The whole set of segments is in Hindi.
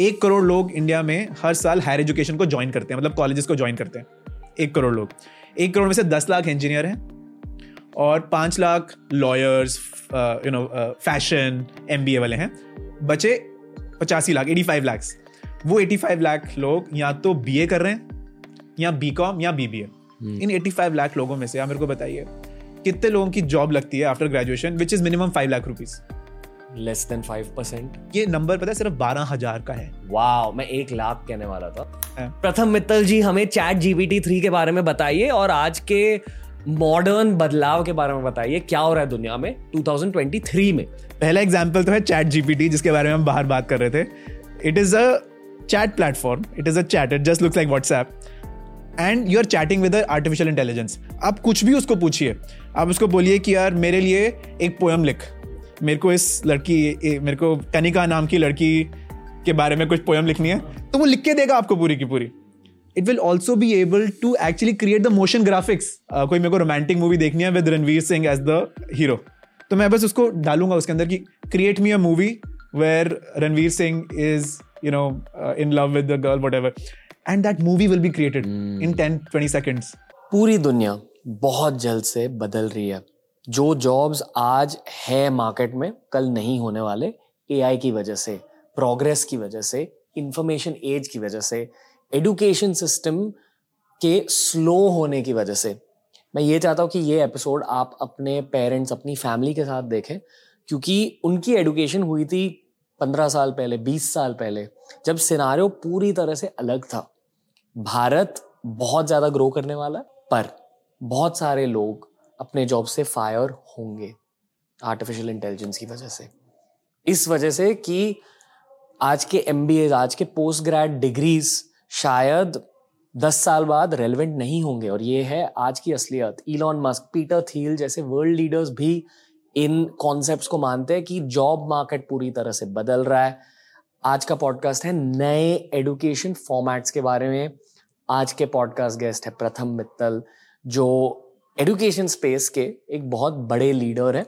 एक करोड़ लोग इंडिया में हर साल हायर एजुकेशन को ज्वाइन करते हैं मतलब कॉलेजेस को ज्वाइन करते हैं। एक करोड़ लोग। एक करोड़ में से दस लाख इंजीनियर हैं और पाँच lakh lawyers you know fashion MBA वाले हैं। बचे पचासी लाख एटी फाइव लैक्स वो एटी फाइव लाख लोग या तो बीए कर रहे हैं या बी कॉम या B B A in eighty five lakh लोगों में से आप मेरे को बताइए कितने लोगों की जॉब लगती है after graduation which is minimum five lakh rupees less than five percent ये नंबर पता है सिर्फ़ बारह हज़ार का है। वाह मैं एक लाख कहने वाला था। हाँ। प्रथम मित्तल जी हमें चैट जीबीटी थ्री के बारे में बताइए और आज के मॉडर्न बदलाव के बारे में बताइए क्या हो रहा है दुनिया में 2023 में? पहला एग्ज़ाम्पल तो है चैट जीपीटी जिसके बारे में हम बाहर बात कर रहे थे। It is a chat platform it is a chat it just looks like WhatsApp and you are chatting with artificial intelligence आप कुछ भी उसको पूछिए। आप उसको बोलिए कि यार मेरे लिए एक पोएम लिख। मेरे को इस लड़की मेरे को कनिका नाम की लड़की के बारे में कुछ पोएम लिखनी है तो वो लिख के देगा आपको पूरी की पूरी। It will also be able to actually create the motion graphics कोई मेरे को रोमांटिक मूवी देखनी है with Ranveer Singh as the hero तो मैं बस उसको डालूँगा उसके अंदर कि create me a movie where Ranveer Singh is you know in love with the girl whatever and that movie will be created in ten twenty seconds पूरी दुनिया बहुत जल्द से बदल रही है। जो जॉब्स आज है मार्केट में, कल नहीं होने वाले एआई की वजह से प्रोग्रेस की वजह से इंफॉर्मेशन एज की वजह से एडुकेशन सिस्टम के स्लो होने की वजह से। मैं ये चाहता हूँ कि ये एपिसोड आप अपने पेरेंट्स अपनी फैमिली के साथ देखें, क्योंकि उनकी एडुकेशन हुई थी पंद्रह साल पहले, बीस साल पहले, जब सिनारियो पूरी तरह से अलग था। भारत बहुत ज़्यादा ग्रो करने वाला पर बहुत सारे लोग अपने जॉब से फायर होंगे आर्टिफिशियल इंटेलिजेंस की वजह से। इस वजह से कि आज के एम आज के पोस्ट ग्रेड डिग्रीज शायद दस साल बाद रेलिवेंट नहीं होंगे। और ये है आज की असलियत। इलॉन मस्क पीटर थील जैसे वर्ल्ड लीडर्स भी इन कॉन्सेप्ट्स को मानते हैं कि जॉब मार्केट पूरी तरह से बदल रहा है। आज का पॉडकास्ट है नए एडुकेशन फॉर्मेट्स के बारे में। आज के पॉडकास्ट गेस्ट है प्रथम मित्तल, जो एडुकेशन स्पेस के एक बहुत बड़े लीडर है।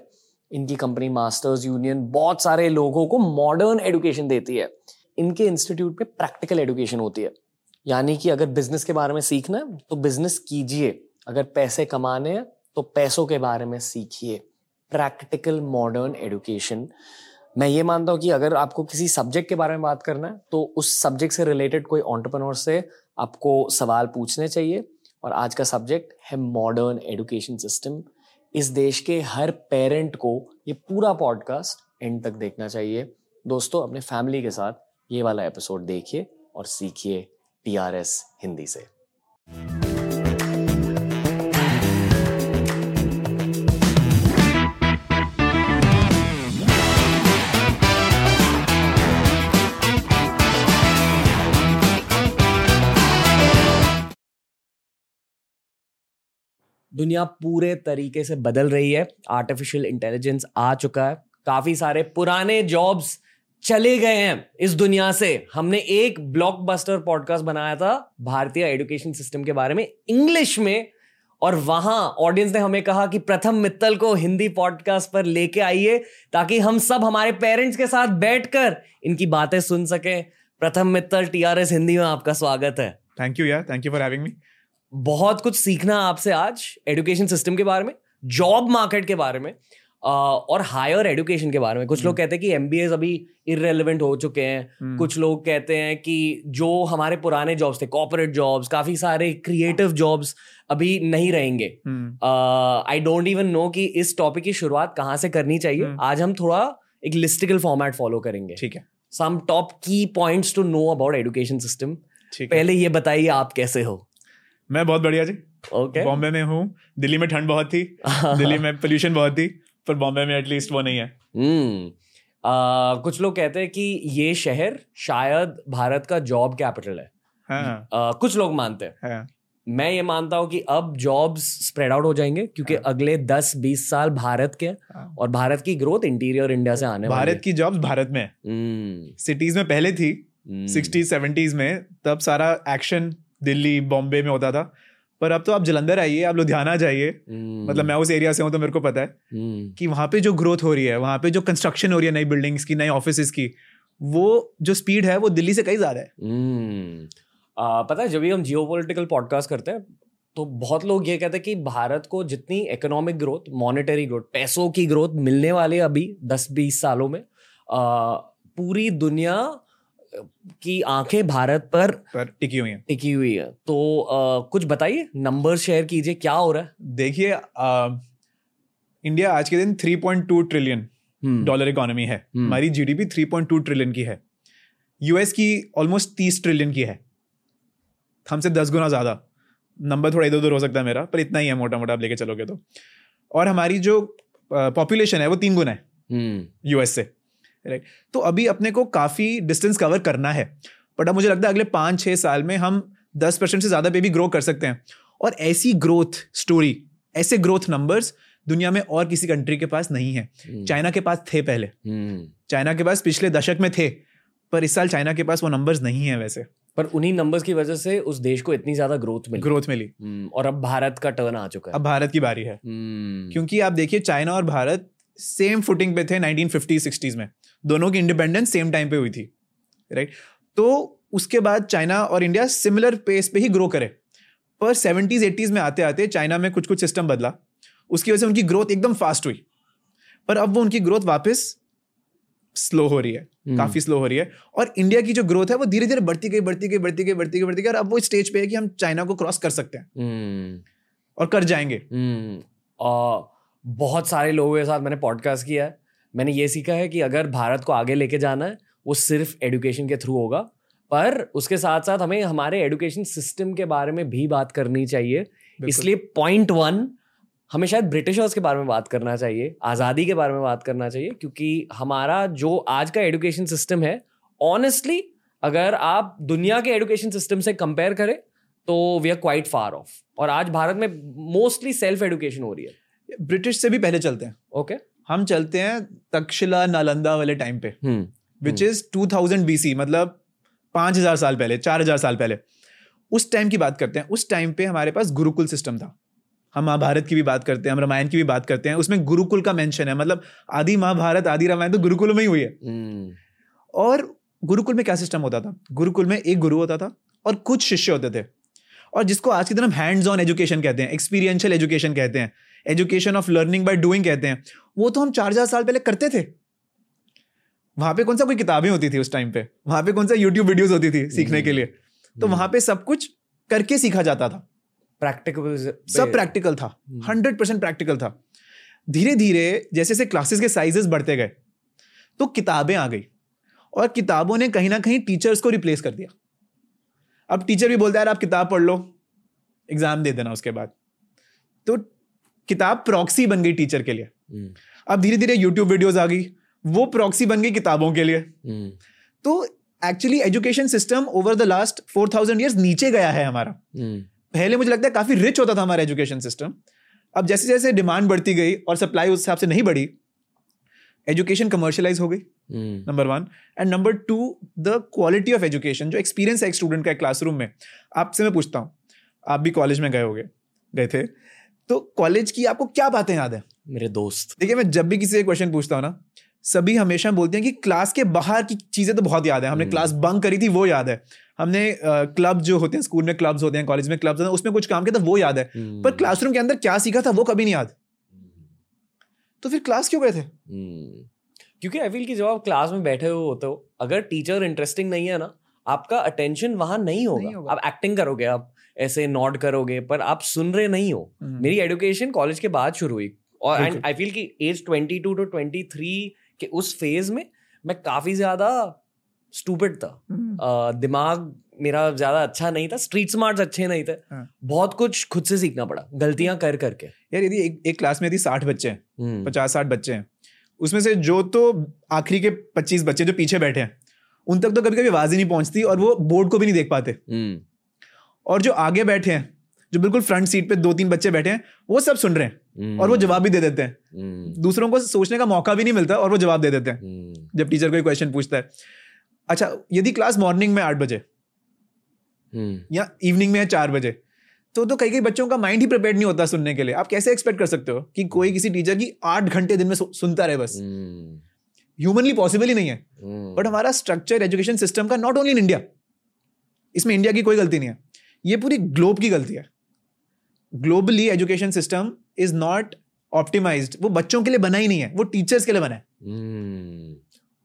इनकी कंपनी मास्टर्स यूनियन बहुत सारे लोगों को मॉडर्न एडुकेशन देती है। इनके इंस्टीट्यूट पे प्रैक्टिकल एडुकेशन होती है। यानी कि अगर बिज़नेस के बारे में सीखना है तो बिज़नेस कीजिए। अगर पैसे कमाने हैं तो पैसों के बारे में सीखिए। प्रैक्टिकल मॉडर्न एडुकेशन मैं ये मानता हूँ कि अगर आपको किसी सब्जेक्ट के बारे में बात करना है तो उस सब्जेक्ट से रिलेटेड कोई ऑन्टरप्रनोर से आपको सवाल पूछने चाहिए। और आज का सब्जेक्ट है मॉडर्न एजुकेशन सिस्टम इस देश के हर पेरेंट को ये पूरा पॉडकास्ट एंड तक देखना चाहिए। दोस्तों, अपने फैमिली के साथ ये वाला एपिसोड देखिए और सीखिए टी हिंदी से। दुनिया पूरे तरीके से बदल रही है। आर्टिफिशियल इंटेलिजेंस आ चुका है। काफ़ी सारे पुराने जॉब्स चले गए हैं इस दुनिया से। हमने एक ब्लॉकबस्टर पॉडकास्ट बनाया था भारतीय एजुकेशन सिस्टम के बारे में इंग्लिश में। और वहाँ ऑडियंस ने हमें कहा कि प्रथम मित्तल को हिंदी पॉडकास्ट पर लेके आइए ताकि हम सब हमारे पेरेंट्स के साथ बैठकर इनकी बातें सुन सकें। प्रथम मित्तल टीआरएस हिंदी में आपका स्वागत है। थैंक यू यार thank you for having me बहुत कुछ सीखना आपसे आज एजुकेशन सिस्टम के बारे में जॉब मार्केट के बारे में और हायर एजुकेशन के बारे में। कुछ लोग कहते हैं कि एम अभी इरेलीवेंट हो चुके हैं। कुछ लोग कहते हैं कि जो हमारे पुराने जॉब्स थे कॉर्पोरेट जॉब्स काफ़ी सारे क्रिएटिव जॉब्स अभी नहीं रहेंगे। आई डोंट इवन नो कि इस टॉपिक की शुरुआत कहाँ से करनी चाहिए। हम्म। आज हम थोड़ा एक लिस्टिकल फॉर्मेट फॉलो करेंगे। ठीक है। Some top key points to know about education system पहले ये बताइए आप कैसे हो? मैं बहुत बढ़िया जी। ओके बॉम्बे में हूँ। दिल्ली में ठंड बहुत थी। दिल्ली में पोल्यूशन बहुत थी पर बॉम्बे में एटलीस्ट वो नहीं है। हम्म। आ, कुछ लोग कहते हैं कि ये शहर शायद भारत का जॉब कैपिटल है। हाँ। आ, कुछ लोग मानते हैं। हाँ। मैं ये मानता हूँ कि अब जॉब्स स्प्रेड आउट हो जाएँगे क्योंकि हाँ। अगले 10-20 साल भारत के हाँ। और भारत की ग्रोथ इंटीरियर इंडिया से आने वाली भारत की जॉब्स भारत में। हम्म, सिटीज़ में पहले थी हम्म, सिक्सटीज सेवेंटीज में तब सारा एक्शन दिल्ली बॉम्बे में होता था। पर अब तो आप जलंधर आइए आप लुधियाना जाइए। हम्म, मतलब मैं उस एरिया से हूँ तो मेरे को पता है हम्म, कि वहाँ पे जो ग्रोथ हो रही है वहाँ पे जो कंस्ट्रक्शन हो रही है नई बिल्डिंग्स की नई ऑफ़िस की वो जो स्पीड है वो दिल्ली से कहीं ज़्यादा है। हम्म। आ, पता है जब भी हम जियो पोलिटिकल पॉडकास्ट करते हैं तो बहुत लोग ये कहते हैं कि भारत को जितनी इकोनॉमिक ग्रोथ मॉनेटरी ग्रोथ पैसों की ग्रोथ मिलने वाली अभी दस बीस सालों में आ, पूरी दुनिया की आँखें भारत पर पर टिकी हुई है। टिकी हुई है। तो आ, कुछ बताइए नंबर शेयर कीजिए क्या हो रहा है? देखिए इंडिया आज के दिन 3.2 ट्रिलियन हम्म, डॉलर इकोनॉमी है। हम्म। हमारी जीडीपी 3.2 ट्रिलियन की है। यूएस की ऑलमोस्ट 30 ट्रिलियन की है। हमसे दस गुना ज़्यादा। नंबर थोड़ा इधर उधर हो सकता है मेरा पर इतना ही है मोटा मोटा आप लेके चलोगे तो। और हमारी जो पॉपुलेशन है वो तीन गुना है हम्म, यूएस से। राइट तो अभी अपने को काफ़ी डिस्टेंस कवर करना है। बट अब मुझे लगता है अगले पाँच छः साल में हम दस परसेंट से ज़्यादा पे भी ग्रो कर सकते हैं। और ऐसी ग्रोथ स्टोरी ऐसे ग्रोथ नंबर्स दुनिया में और किसी कंट्री के पास नहीं है। चाइना के पास थे पहले। चाइना के पास पिछले दशक में थे पर इस साल चाइना के पास वो नंबर्स नहीं है वैसे। पर उन्हीं नंबर्स की वजह से उस देश को इतनी ज़्यादा ग्रोथ मिली। ग्रोथ मिली। हम्म, और अब भारत का टर्न आ चुका है। अब भारत की बारी है। क्योंकि आप देखिए चाइना और भारत सेम फुटिंग पे थे 1950 60s में। दोनों की इंडिपेंडेंस सेम टाइम पे हुई थी राइट तो उसके बाद चाइना और इंडिया सिमिलर पेस पे ही ग्रो करे। पर 70s 80s में आते आते चाइना में कुछ कुछ सिस्टम बदला। उसकी वजह से उनकी ग्रोथ एकदम फास्ट हुई। पर अब वो उनकी ग्रोथ वापस स्लो हो रही है हम्म, काफ़ी स्लो हो रही है। और इंडिया की जो ग्रोथ है वो धीरे धीरे बढ़ती गई बढ़ती गई बढ़ती गई बढ़ती गई बढ़ती गई। और अब वो स्टेज पे है कि हम चाइना को क्रॉस कर सकते हैं। हम्म, और कर जाएँगे। हम्म, आ, बहुत सारे लोगों के साथ मैंने पॉडकास्ट किया है। मैंने ये सीखा है कि अगर भारत को आगे लेके जाना है वो सिर्फ़ एडुकेशन के थ्रू होगा। पर उसके साथ साथ हमें हमारे एडुकेशन सिस्टम के बारे में भी बात करनी चाहिए। इसलिए पॉइंट वन हमें शायद ब्रिटिशर्स के बारे में बात करना चाहिए आज़ादी के बारे में बात करना चाहिए क्योंकि हमारा जो आज का एजुकेशन सिस्टम है ऑनेस्टली अगर आप दुनिया के एजुकेशन सिस्टम से कंपेयर करें तो we are quite far off और आज भारत में मोस्टली सेल्फ एडुकेशन हो रही है। ब्रिटिश से भी पहले चलते हैं। ओके हम चलते हैं तक्षशिला नालंदा वाले टाइम पे which is two thousand B C मतलब 5000 साल पहले 4000 साल पहले। उस टाइम की बात करते हैं उस टाइम पे हमारे पास गुरुकुल सिस्टम था। हम महाभारत की भी बात करते हैं हम रामायण की भी बात करते हैं उसमें गुरुकुल का मेंशन है मतलब आदि महाभारत आदि रामायण तो गुरुकुल में ही हुई है। हम्म, और गुरुकुल में क्या सिस्टम होता था? गुरुकुल में एक गुरु होता था और कुछ शिष्य होते थे। और जिसको आज की दिन हम हैंड्स ऑन एजुकेशन कहते हैं एक्सपीरियंशियल एजुकेशन कहते हैं education of learning by doing कहते हैं। वो तो हम चार हज़ार साल पहले करते थे। वहाँ पे कौन सा कोई किताबें होती थी उस टाइम पे? वहाँ पे कौन सा यूट्यूब वीडियोस होती थी सीखने के लिए? तो। वहाँ पे सब कुछ करके सीखा जाता था। प्रैक्टिकल सब प्रैक्टिकल था। हंड्रेड परसेंट प्रैक्टिकल था। धीरे धीरे जैसे जैसे क्लासेस के साइजेस बढ़ते गए तो किताबें आ गई। और किताबों ने कहीं ना कहीं टीचर्स को रिप्लेस कर दिया। अब टीचर भी बोलता है यार आप किताब पढ़ लो एग्ज़ाम दे देना उसके बाद। तो किताब प्रॉक्सी बन गई टीचर के लिए। हम्म, अब धीरे धीरे यूट्यूब वीडियोस आ गई वो प्रॉक्सी बन गई किताबों के लिए। हम्म, तो actually education system over the last four thousand years नीचे गया है हमारा। हम्म, पहले मुझे लगता है काफ़ी रिच होता था हमारा एजुकेशन सिस्टम अब जैसे जैसे डिमांड बढ़ती गई और सप्लाई उस हिसाब से नहीं बढ़ी एजुकेशन कमर्शलाइज हो गई number one and number two the quality of education जो एक्सपीरियंस है एक स्टूडेंट का क्लासरूम में। आपसे मैं पूछता हूँ आप भी कॉलेज में गए होगे गए थे। तो कॉलेज की आपको क्या बातें याद है? मेरे दोस्त। देखिए मैं जब भी किसी से क्वेश्चन पूछता हूँ ना सभी हमेशा बोलते हैं कि क्लास के बाहर की चीज़ें तो बहुत याद है। हमने हम्म। क्लास बंक करी थी वो याद है। हमने क्लब जो होते हैं स्कूल में क्लब्स होते हैं कॉलेज में क्लब्स होते हैं उसमें कुछ काम किया था वो याद है। हम्म, पर क्लासरूम के अंदर क्या सीखा था वो कभी नहीं याद। तो फिर क्लास क्यों गए थे? हम्म, क्योंकि आई फील कि जब आप क्लास में बैठे हुए होते हो अगर टीचर इंटरेस्टिंग नहीं है ना आपका अटेंशन वहाँ नहीं नहीं होगा। होगा। आप एक्टिंग करोगे आप। ऐसे नॉड करोगे पर आप सुन रहे नहीं हो। हम्म। मेरी एडुकेशन कॉलेज के बाद शुरू हुई। और एंड आई फील कि एज 22 टू 23 के उस फ़ेज़ में मैं काफ़ी ज़्यादा स्टूपिड था। हम्म, दिमाग मेरा ज़्यादा अच्छा नहीं था स्ट्रीट स्मार्ट्स अच्छे नहीं थे। हाँ। बहुत कुछ खुद से सीखना पड़ा गलतियाँ कर करके। यार यदि एक, एक क्लास में यदि साठ बच्चे हैं हम्म, पचास साठ बच्चे हैं उसमें से जो तो आखिरी के पच्चीस बच्चे जो पीछे बैठे हैं उन तक तो कभी कभी आवाज़ ही नहीं पहुँचती और वो बोर्ड को भी नहीं देख पाते। और जो आगे बैठे हैं जो बिल्कुल फ्रंट सीट पे दो तीन बच्चे बैठे हैं वो सब सुन रहे हैं और वो जवाब भी दे देते हैं। हम्म, दूसरों को सोचने का मौका भी नहीं मिलता और वो जवाब दे देते हैं। हम्म, जब टीचर कोई क्वेश्चन पूछता है। अच्छा यदि क्लास मॉर्निंग में आठ बजे या इवनिंग में है चार बजे तो तो कई कई बच्चों का माइंड ही प्रिपेयर नहीं होता सुनने के लिए। आप कैसे एक्सपेक्ट कर सकते हो कि कोई किसी टीचर की आठ घंटे दिन में सुनता रहे बस? ह्यूमनली पॉसिबल ही नहीं है। बट हमारा स्ट्रक्चर एजुकेशन सिस्टम का नॉट ओनली इन इंडिया इसमें इंडिया की कोई गलती नहीं है। ये पूरी ग्लोब की गलती है globally education system is not optimised वो बच्चों के लिए बना ही नहीं है वो टीचर्स के लिए बना है हम्म।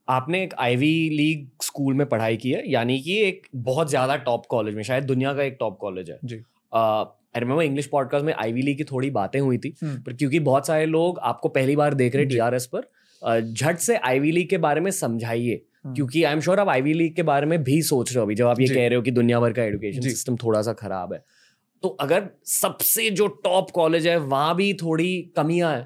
आपने एक आईवी लीग स्कूल में पढ़ाई की है यानी कि एक बहुत ज़्यादा टॉप कॉलेज में शायद दुनिया का एक टॉप कॉलेज है जी आई रिमेम्बर इंग्लिश पॉडकास्ट में आईवी लीग की थोड़ी बातें हुई थी हम्म। पर क्योंकि बहुत सारे लोग आपको पहली बार देख रहे हैं। टीआरएस पर झट से आईवी लीग के बारे में समझाइए। क्योंकि आई एम श्योर आप आईवी लीग के बारे में भी सोच रहे हो अभी जब आप ये कह रहे हो कि दुनिया भर का एजुकेशन सिस्टम थोड़ा सा खराब है। तो अगर सबसे जो टॉप कॉलेज है वहाँ भी थोड़ी कमियाँ है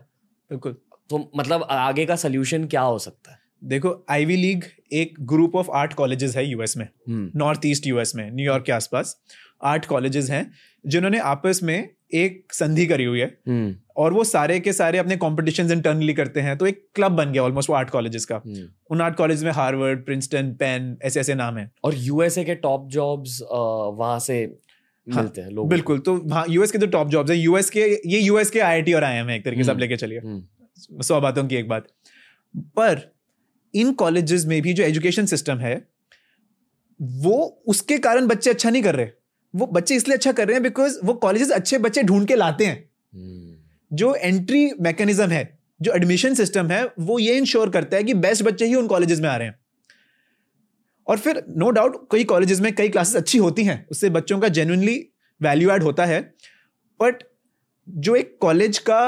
बिल्कुल। तो मतलब आगे का सोल्यूशन क्या हो सकता है? देखो आईवी लीग एक ग्रुप ऑफ़ आर्ट कॉलेजेस है यूएस में। नॉर्थ ईस्ट यूएस में न्यूयॉर्क के आसपास। आर्ट कॉलेजेस हैं जिन्होंने आपस में एक संधि करी हुई है। हम्म, और वो सारे के सारे अपने कॉम्पिटिशन इंटरनली करते हैं तो एक क्लब बन गया ऑलमोस्ट वो आर्ट कॉलेजेस का। हम्म। उन आर्ट कॉलेज में हार्वर्ड प्रिंसटन पेन ऐसे ऐसे नाम है। और यूएसए के टॉप जॉब्स वहाँ से हाँ, मिलते हैं लोग बिल्कुल तो हाँ यूएस के जो टॉप जॉब्स है यूएस के ये यूएस के आईआईटी और आईएम है एक तरीके से आप हम्म। लेके चलिए। सौ बातों की एक बात। पर इन कॉलेजेस में भी जो एजुकेशन सिस्टम है वो उसके कारण बच्चे अच्छा नहीं कर रहे। वो बच्चे इसलिए अच्छा कर रहे हैं बिकॉज़ वो कॉलेजेस अच्छे बच्चे ढूंढ के लाते हैं। जो एंट्री मैकेनिज्म है जो एडमिशन सिस्टम है वो ये इंश्योर करता है कि बेस्ट बच्चे ही उन कॉलेजेस में आ रहे हैं। और फिर नो डाउट कई कॉलेजेस में कई क्लासेस अच्छी होती हैं उससे बच्चों का जेन्युइनली वैल्यू एड होता है। बट जो एक कॉलेज का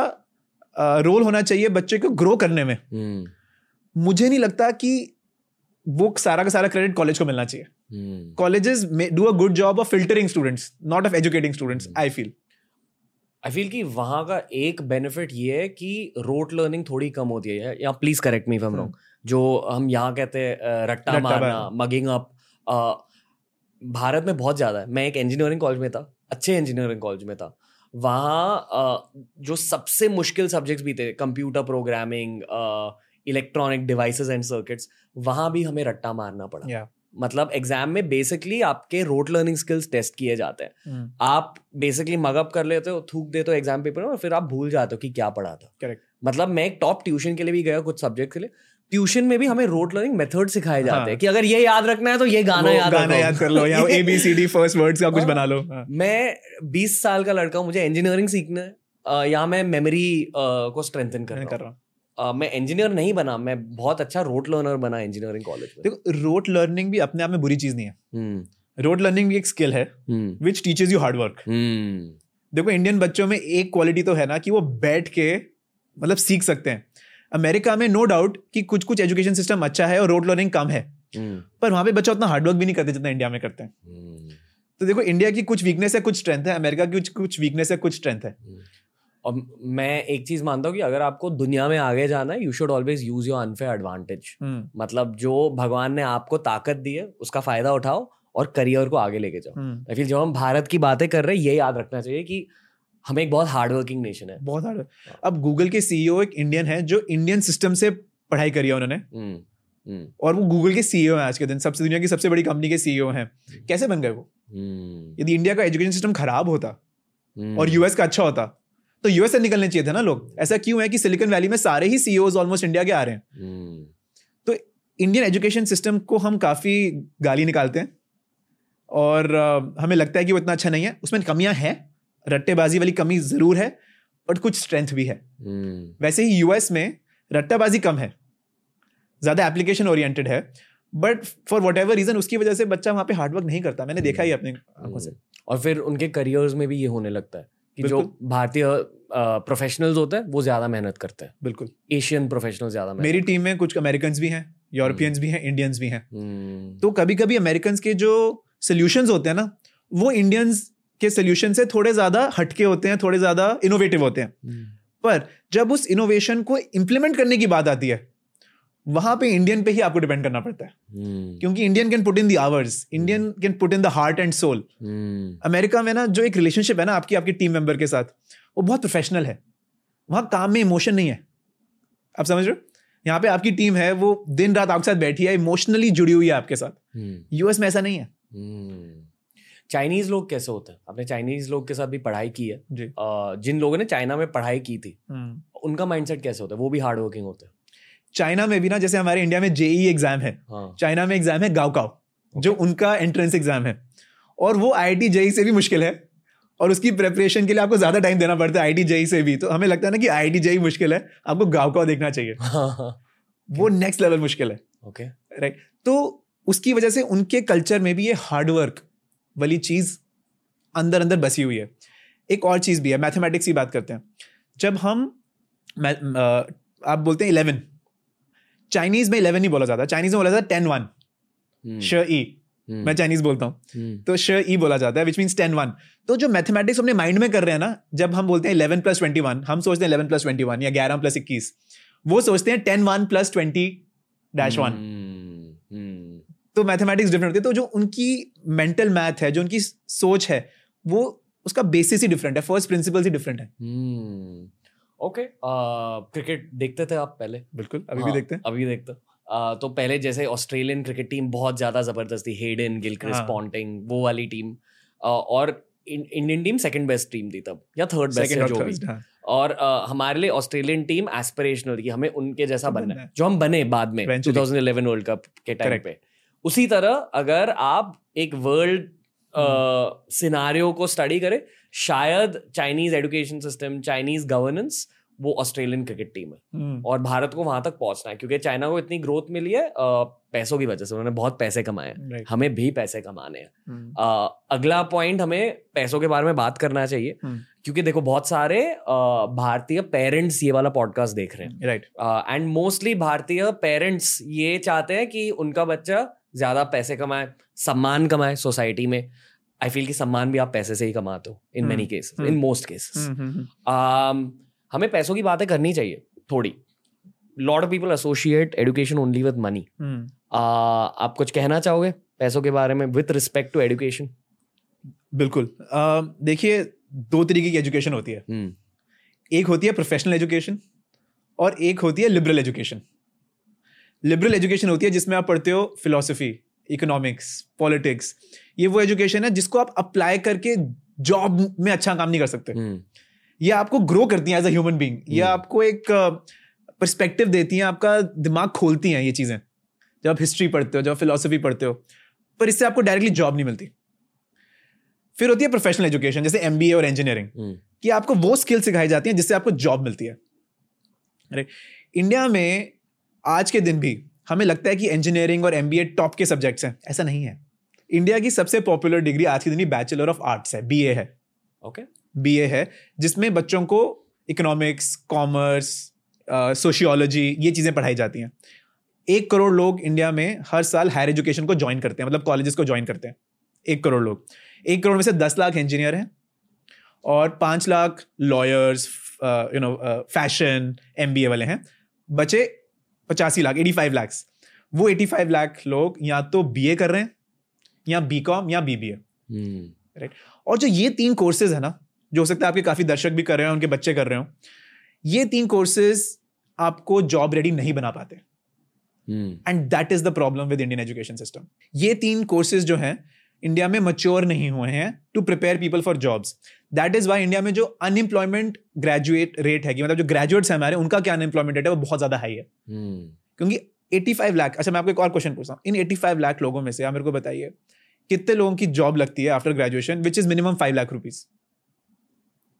रोल होना चाहिए बच्चे को ग्रो करने में हम्म, मुझे नहीं लगता कि वो सारा का सारा क्रेडिट कॉलेज को मिलना चाहिए। Colleges do a good job of filtering students not of educating students I feel I feel कि वहाँ का एक बेनिफिट ये है कि रोट लर्निंग थोड़ी कम होती है। या please correct me am wrong जो हम यहाँ कहते हैं रट्टा मारना। मगिंग अप भारत में बहुत ज़्यादा है। मैं एक इंजीनियरिंग कॉलेज में था अच्छे इंजीनियरिंग कॉलेज में था। वहाँ जो सबसे मुश्किल सब्जेक्ट्स भी थे computer programming electronic devices and circuits वहाँ भी हमें रट्टा मारना पड़ा। या मतलब एग्ज़ाम में बेसिकली आपके रोट लर्निंग स्किल्स टेस्ट किए जाते हैं आप बेसिकली मगअप कर लेते हो थूक देते हो एग्ज़ाम पेपर में और फिर आप भूल जाते हो कि क्या पढ़ा था Correct. मतलब मैं एक टॉप ट्यूशन के लिए भी गया कुछ सब्जेक्ट के लिए ट्यूशन में भी हमें रोट लर्निंग मेथड सिखाए जाते हाँ। हैं कि अगर ये याद रखना है तो ये गाना याद गाना याद कर लो या A B C D first words का कुछ हाँ। बना लो हाँ। मैं 20 साल का लड़का हूँ, मुझे इंजीनियरिंग सीखना है या मैं मेमोरी को स्ट्रेंथन कर रहा हूँ अ, मैं इंजीनियर नहीं बना मैं बहुत अच्छा रोट लर्नर बना इंजीनियरिंग कॉलेज में। देखो रोट लर्निंग भी अपने आप में बुरी चीज़ नहीं है। हम्म। रोट लर्निंग भी एक स्किल है हम्म। Which teaches you hard work हम्म। देखो इंडियन बच्चों में एक क्वालिटी तो है ना कि वो बैठ के मतलब सीख सकते हैं। अमेरिका में नो डाउट कि कुछ कुछ एजुकेशन सिस्टम अच्छा है और रोड लर्निंग कम है। हम्म, पर वहाँ पे बच्चा उतना हार्डवर्क भी नहीं करते जितना इंडिया में करते हैं। हम्म, तो देखो इंडिया की कुछ वीकनेस है कुछ स्ट्रेंथ है अमेरिका की कुछ कुछ वीकनेस है कुछ स्ट्रेंथ है। और मैं एक चीज़ मानता हूँ कि अगर आपको दुनिया में आगे जाना है you should always use your unfair advantage hmm, मतलब जो भगवान ने आपको ताकत दी है उसका फ़ायदा उठाओ और करियर को आगे लेके जाओ। हम्म, आई फील जब हम भारत की बातें कर रहे हैं ये याद रखना चाहिए कि हम एक बहुत हार्ड वर्किंग नेशन है। बहुत हार्ड अब गूगल के सीईओ एक इंडियन है जो इंडियन सिस्टम से पढ़ाई करी है उन्होंने। हम्म, हम्म, और वो गूगल के सीईओ हैं आज के दिन। सबसे दुनिया की सबसे बड़ी कंपनी के सीईओ हैं। कैसे बन गए वो? हम्म, यदि इंडिया का एजुकेशन सिस्टम खराब होता हम्म, और यूएस का अच्छा होता तो यूएस से निकलने चाहिए थे ना लोग। ऐसा क्यों है कि सिलिकॉन वैली में सारे ही सीईओज ऑलमोस्ट इंडिया के आ रहे हैं? हम्म, तो इंडियन एजुकेशन सिस्टम को हम काफ़ी गाली निकालते हैं और हमें लगता है कि वो इतना अच्छा नहीं है। उसमें कमियाँ हैं रट्टेबाजी वाली कमी ज़रूर है बट कुछ स्ट्रेंथ भी है। हम्म, वैसे ही यूएस में रट्टाबाजी कम है ज़्यादा एप्लीकेशन ओरिएंटेड है but for whatever reason उसकी वजह से बच्चा वहाँ पे हार्डवर्क नहीं करता। मैंने देखा ही अपने आँखों से। और फिर उनके करियर्स में भी ये होने लगता है। कि जो भारतीय प्रोफेशनल्स होते हैं वो ज़्यादा मेहनत करते हैं। बिल्कुल। एशियन प्रोफेशनल ज़्यादा मेरी टीम में कुछ अमेरिकन भी हैं यूरोपियंस भी हैं इंडियंस भी हैं। हम्म, तो कभी कभी अमेरिकन के जो सोल्यूशन होते हैं ना वो इंडियंस के सोल्यूशन से थोड़े ज़्यादा हटके होते हैं थोड़े ज़्यादा इनोवेटिव होते हैं। हम्म, पर जब उस इनोवेशन को इम्प्लीमेंट करने की बात आती है वहाँ पे इंडियन पे ही आपको डिपेंड करना पड़ता है। हम्म, क्योंकि Indian can put in the hours Indian can put in the heart and soul America में ना जो एक रिलेशनशिप है ना आपकी आपकी टीम मेंबर के साथ वो बहुत प्रोफेशनल है। वहाँ काम में इमोशन नहीं है। आप समझ रहे हो? यहाँ पे आपकी टीम है वो दिन रात आपके साथ बैठी है इमोशनली जुड़ी हुई है आपके साथ। यूएस में ऐसा नहीं है। चाइनीज़ लोग कैसे होते हैं? आपने चाइनीज़ लोग के साथ भी पढ़ाई की है। जी। जिन लोगों ने चाइना में पढ़ाई की थी हम्म। उनका माइंडसेट कैसे होता है? वो भी हार्ड वर्किंग होते हैं। चाइना में भी ना जैसे हमारे इंडिया में जेई एग्ज़ाम है। हाँ। चाइना में एग्ज़ाम है गाओकाओ जो उनका एंट्रेंस एग्ज़ाम है। और वो आई टी जेई से भी मुश्किल है। और उसकी प्रेपरेशन के लिए आपको ज़्यादा टाइम देना पड़ता है आई टी जेई से भी। तो हमें लगता है ना कि आई टी जेई मुश्किल है आपको गाओकाओ देखना चाहिए। वो नेक्स्ट लेवल मुश्किल है। ओके राइट तो उसकी वजह से उनके कल्चर में भी ये हार्डवर्क वाली चीज़ अंदर अंदर बसी हुई है। एक और चीज़ भी है मैथमेटिक्स की बात करते हैं। जब हम आप बोलते हैं इलेवन चाइनीज़ में इलेवन नहीं बोला जाता चाइनीज़ में बोला जाता है टेन वन श ई मैं चाइनीज़ बोलता हूँ। तो श ई बोला जाता है विच मीन्स टेन वन तो जो मैथमेटिक्स अपने माइंड में कर रहे हैं ना जब हम बोलते हैं इलेवन प्लस ट्वेंटी वन हम सोचते हैं इलेवन प्लस ट्वेंटी वन या ग्यारह प्लस इक्कीस वो सोचते हैं ten one plus twenty dash one तो मैथमेटिक्स डिफरेंट होती है। तो जो उनकी मेंटल मैथ है जो उनकी सोच है वो उसका बेसिस ही डिफरेंट है फ़र्स्ट प्रिंसिपल ही डिफरेंट है। हम्म ओके क्रिकेट देखते थे आप पहले बिल्कुल अभी भी हाँ, देखते हैं अभी देखते हैं। तो पहले जैसे ऑस्ट्रेलियन क्रिकेट टीम बहुत ज़्यादा ज़बरदस्त थी हेडन गिलक्रिस्ट हाँ। पॉन्टिंग वो वाली टीम और Indian team second best team थी तब या थर्ड बेस्ट और जो भी हाँ और हमारे लिए ऑस्ट्रेलियन टीम एस्पिरेशनल थी हमें उनके जैसा बनना बनना है। जो हम बने बाद में Eventually. 2011 वर्ल्ड कप के टाइम पे उसी तरह अगर आप एक वर्ल्ड. सिनारियो को स्टडी करे शायद Chinese education system Chinese governance वो ऑस्ट्रेलियन क्रिकेट टीम है। हम्म, और भारत को वहाँ तक पहुँचना है क्योंकि चाइना को इतनी ग्रोथ मिली है पैसों की वजह से उन्होंने बहुत पैसे कमाए right. हमें भी पैसे कमाने हैं। हम्म, अगला पॉइंट हमें पैसों के बारे में बात करना चाहिए हम्म। क्योंकि देखो बहुत सारे भारतीय पेरेंट्स ये वाला पॉडकास्ट देख रहे हैं। Right. एंड मोस्टली भारतीय पेरेंट्स ये चाहते हैं कि उनका बच्चा ज़्यादा पैसे कमाए सम्मान कमाए सोसाइटी में। आई फील कि सम्मान भी आप पैसे से ही कमाते हो in many cases. In most cases हमें पैसों की बातें करनी चाहिए थोड़ी। Lot of people associate education only with money. आप कुछ कहना चाहोगे पैसों के बारे में विथ रिस्पेक्ट टू एजुकेशन बिल्कुल। अ, देखिए दो तरीके की एजुकेशन होती है। एक होती है प्रोफेशनल एजुकेशन और एक होती है लिबरल एजुकेशन लिबरल एजुकेशन होती है जिसमें आप पढ़ते हो फिलोसफी इकोनॉमिक्स पॉलिटिक्स ये वो एजुकेशन है जिसको आप अप्लाई करके जॉब में अच्छा काम नहीं कर सकते। ये आपको ग्रो करती हैं एज अ ह्यूमन बींग ये हम्म। आपको एक पर्सपेक्टिव देती हैं आपका दिमाग खोलती हैं ये चीज़ें। जब आप हिस्ट्री पढ़ते हो जब फिलोसफी पढ़ते हो पर इससे आपको डायरेक्टली जॉब नहीं मिलती। फिर होती है प्रोफेशनल एजुकेशन जैसे एमबीए और इंजीनियरिंग कि आपको वो स्किल सिखाई जाती हैं जिससे आपको जॉब मिलती है। राइट इंडिया में आज के दिन भी हमें लगता है कि इंजीनियरिंग और एमबीए टॉप के सब्जेक्ट्स हैं। ऐसा नहीं है। इंडिया की सबसे पॉपुलर डिग्री आज के दिन बैचलर ऑफ़ आर्ट्स है। बीए है। ओके बीए है जिसमें बच्चों को इकोनॉमिक्स कॉमर्स सोशियोलॉजी ये चीज़ें पढ़ाई जाती हैं। एक करोड़ लोग इंडिया में हर साल हायर एजुकेशन को ज्वाइन करते हैं मतलब कॉलेजेस को ज्वाइन करते हैं। एक करोड़ लोग। एक करोड़ में से दस लाख इंजीनियर हैं और पाँच lakh lawyers you know fashion MBA वाले हैं। बचे पचासी लाख एटी फाइव लैक्स वो एटी फाइव लाख लोग या तो बी कर रहे हैं या बी कॉम या बी बी राइट और जो ये तीन कोर्सेज है ना जो हो सकता है आपके काफ़ी दर्शक भी कर रहे हो उनके बच्चे कर रहे हो ये तीन कोर्सेज आपको जॉब रेडी नहीं बना पाते। And that is the problem with Indian education system ये तीन कोर्सेज जो हैं इंडिया में मच्योर नहीं हुए हैं to prepare people for jobs that is why India में जो अनएम्प्लॉयमेंट ग्रेजुएट रेट है कि मतलब जो ग्रेजुएट्स हैं हमारे उनका क्या अनएम्प्लॉयमेंट रेट है वो बहुत ज़्यादा हाई है। Hmm. क्योंकि 85 लाख अच्छा मैं आपको एक और क्वेश्चन पूछता हूँ। इन 85 लाख लोगों में से आप मेरे को बताइए कितने लोगों की जॉब लगती है after graduation which is minimum five lakh rupees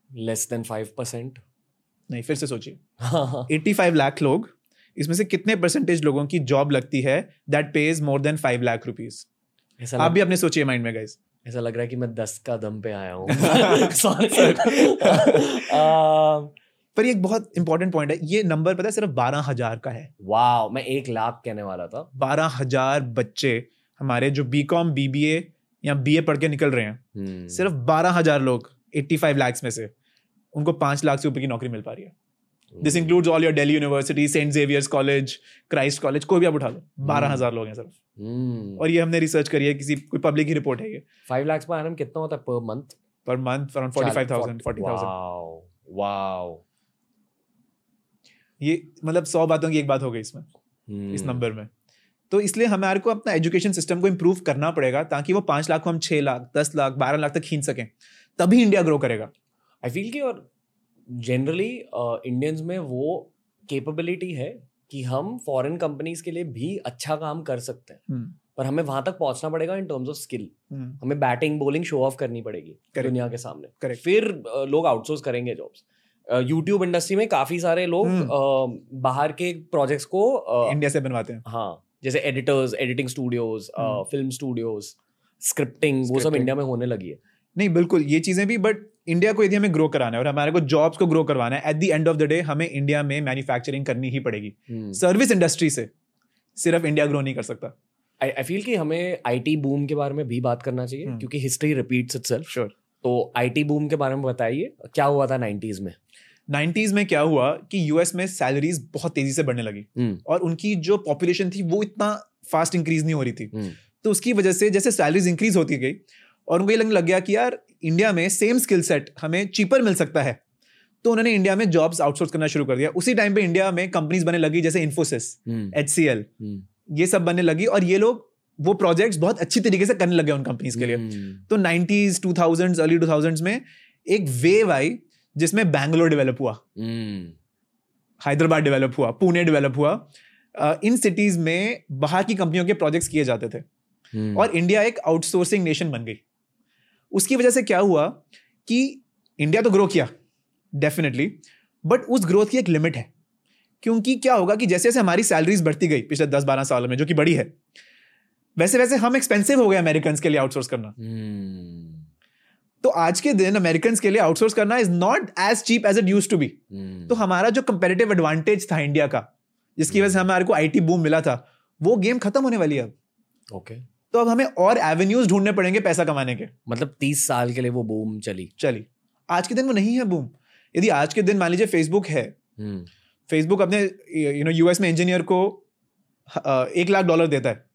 less than five percent नहीं फिर से सोचिए। 85 लाख लोग इसमें से कितने परसेंटेज लोगों की जॉब लगती है that pays more than five lakh rupees ऐसा आप भी अपने सोचिए माइंड में गाइस ऐसा लग रहा है कि मैं दस का दम पे आया हूँ। सॉरी पर ये एक बहुत इंपॉर्टेंट पॉइंट है। ये नंबर पता है सिर्फ़ बारह हज़ार का है। वाओ मैं एक लाख कहने वाला था। बारह हज़ार बच्चे हमारे जो B com B B A या बी ए पढ़ के निकल रहे हैं। हम्म, सिर्फ़ बारह हज़ार लोग एट्टी फाइव लैक्स में से उनको पाँच लाख से ऊपर की नौकरी मिल पा रही है। This includes all your Delhi university saint Xavier's college Christ college कोई भी आप उठा लो बारह हज़ार लोग हैं सिर्फ़। हम्म, और ये हमने रिसर्च करी है किसी कोई पब्लिक की रिपोर्ट है ये। फाइव लाख पर एनम कितना होता है per month per month around forty five thousand forty thousand wow ये मतलब सौ बातों की एक बात हो गई इसमें हम्म, इस नंबर में। तो इसलिए हमारे को अपना एजुकेशन सिस्टम को इम्प्रूव करना पड़ेगा ताकि वो पाँच लाख को हम छह लाख दस लाख बारह लाख तक खींच सकें तभी इंडिया ग्रो करेगा। आई फील कि और जनरली इंडियंस में वो कैपेबिलिटी है कि हम फॉरेन कंपनीज़ के लिए भी अच्छा काम कर सकते हैं। हम्म, पर हमें वहाँ तक पहुँचना पड़ेगा इन टर्म्स ऑफ़ स्किल हमें बैटिंग बॉलिंग शो ऑफ़ करनी पड़ेगी Correct. दुनिया के सामने। Correct. फिर लोग आउटसोर्स करेंगे जॉब्स यूट्यूब इंडस्ट्री में काफ़ी सारे लोग हम्म। बाहर के प्रोजेक्ट्स को इंडिया से बनवाते हैं। हाँ जैसे editors editing studios. Film studios scripting वो सब इंडिया में होने लगी है। नहीं बिल्कुल ये चीज़ें भी बट इंडिया को यदि हमें ग्रो कराना है और हमारे को जॉब्स को ग्रो करवाना है at the end of the day हमें इंडिया में मैन्युफैक्चरिंग करनी ही पड़ेगी। सर्विस इंडस्ट्री से सिर्फ़ इंडिया ग्रो नहीं कर सकता। आई फील कि हमें आईटी बूम के बारे में भी बात करना चाहिए हम्म। क्योंकि हिस्ट्री रिपीट्स इटसेल्फ श्योर तो आईटी बूम के बारे में बताइए क्या हुआ था 90s में? 90s में क्या हुआ कि यूएस में सैलरीज बहुत तेज़ी से बढ़ने लगी। हम्म, और उनकी जो पॉपुलेशन थी वो इतना फास्ट इंक्रीज नहीं हो रही थी। हम्म, तो उसकी वजह से जैसे सैलरीज इंक्रीज होती गई और उनको ये लगने लग गया कि यार इंडिया में सेम स्किल सेट हमें चीपर मिल सकता है। तो उन्होंने इंडिया में जॉब्स आउटसोर्स करना शुरू कर दिया। उसी टाइम पे इंडिया में कंपनीज़ बनने लगी जैसे इन्फोसिस हम्म, एच हम्म, ये सब बनने लगी और ये लोग वो प्रोजेक्ट्स बहुत अच्छी तरीके से करने लगे उन कंपनीज़ के लिए। तो तो 90s 2000s अर्ली 2000s में एक वेव आई जिसमें बैंगलोर डेवलप हुआ। हम्म, हैदराबाद डेवलप हुआ पुणे डेवलप हुआ। इन सिटीज़ में बाहर की कंपनियों के प्रोजेक्ट्स किए जाते थे। हम्म, और इंडिया एक आउटसोर्सिंग नेशन बन गई। उसकी वजह से क्या हुआ कि इंडिया तो ग्रो किया डेफिनेटली बट उस ग्रोथ की एक लिमिट है। क्योंकि क्या होगा कि जैसे जैसे हमारी सैलरीज बढ़ती गई पिछले दस बारह सालों में जो कि बड़ी है वैसे वैसे हम एक्सपेंसिव हो गए अमेरिकन के लिए आउटसोर्स करना। हम्म, तो आज के दिन अमेरिकन के लिए आउटसोर्स करना is not as cheap as it used to be hmm, तो हमारा जो कंपेरेटिव एडवांटेज था इंडिया का जिसकी वजह से हमारे को आईटी बूम मिला था वो गेम खत्म होने वाली है अब। ओके तो अब हमें और एवेन्यूज ढूँढने पड़ेंगे पैसा कमाने के। मतलब तीस साल के लिए वो बूम चली। चली। आज के दिन वो नहीं है बूम यदि आज के दिन मान लीजिए फेसबुक है हम्म, फेसबुक अपने यू नो यूएस में इंजीनियर को एक लाख डॉलर देता है।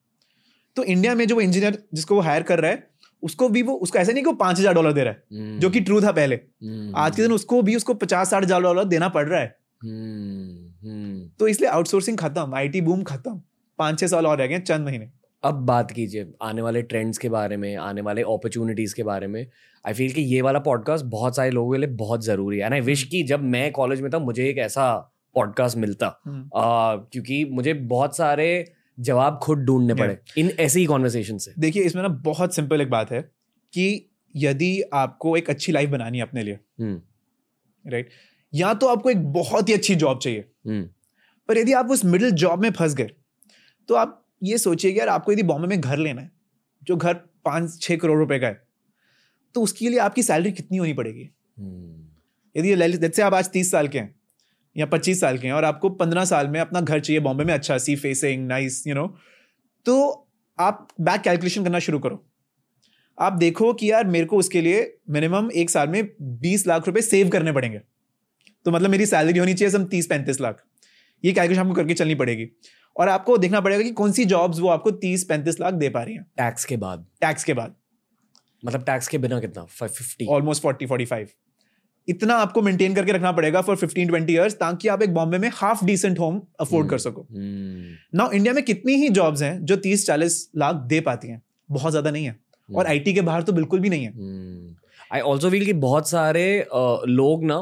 तो इंडिया में जो वो इंजीनियर जिसको वो हायर कर रहा है उसको भी वो उसको ऐसा नहीं कि वो पाँच हज़ार डॉलर दे रहा है हम्म, जो कि ट्रू था पहले। हम्म, आज के दिन उसको भी उसको पचास साठ हज़ार डॉलर देना पड़ रहा है। हम्म, हम्म। तो इसलिए आउटसोर्सिंग खत्म आईटी बूम खत्म। पाँच छह साल और रह गए चंद महीने। अब बात कीजिए आने वाले ट्रेंड्स के बारे में आने वाले अपॉर्चुनिटीज़ के बारे में आई फील कि ये वाला पॉडकास्ट बहुत सारे लोगों के लिए बहुत ज़रूरी है। एंड आई विश कि जब मैं कॉलेज में था मुझे एक ऐसा पॉडकास्ट मिलता। हम्म। आ, क्योंकि मुझे बहुत सारे जवाब खुद ढूँढने पड़े इन ऐसी ही कॉन्वर्सेशन से। देखिए इसमें ना बहुत सिंपल एक बात है कि यदि आपको एक अच्छी लाइफ बनानी है अपने लिए हम्म। राइट या तो आपको एक बहुत ही अच्छी जॉब चाहिए हम्म। पर यदि आप उस मिडिल जॉब में फंस गए तो आप ये सोचिए कि यार आपको यदि बॉम्बे में घर लेना है जो घर पाँच छः करोड़ रुपए का है तो उसके लिए आपकी सैलरी कितनी होनी पड़ेगी? हम्म, यदि जैसे आप आज तीस साल के हैं या पच्चीस साल के हैं और आपको पंद्रह साल में अपना घर चाहिए बॉम्बे में अच्छा sea facing nice you know तो आप बैक कैलकुलेशन करना शुरू करो। आप देखो कि यार मेरे को उसके लिए मिनिमम एक साल में बीस लाख रुपए सेव करने पड़ेंगे। तो मतलब मेरी सैलरी होनी चाहिए सम तीस पैंतीस लाख। ये कैलकुलेशन आपको करके चलनी पड़ेगी। और आपको देखना पड़ेगा कि कौन सी जॉब्स वो आपको तीस पैंतीस लाख दे पा रही हैं। टैक्स के बाद। टैक्स के बाद। मतलब टैक्स के बिना कितना? Fifty almost forty forty five इतना आपको मेंटेन करके रखना पड़ेगा फॉर फिफ्टीन ट्वेंटी ईयर्स ताकि आप एक बॉम्बे में हाफ़ डिसेंट होम अफोर्ड कर सको। नाउ इंडिया में कितनी ही जॉब्स हैं जो तीस चालीस लाख दे पाती हैं? बहुत ज़्यादा नहीं है। और आईटी के बाहर तो बिल्कुल भी नहीं है। आई ऑल्सो फील कि बहुत सारे लोग ना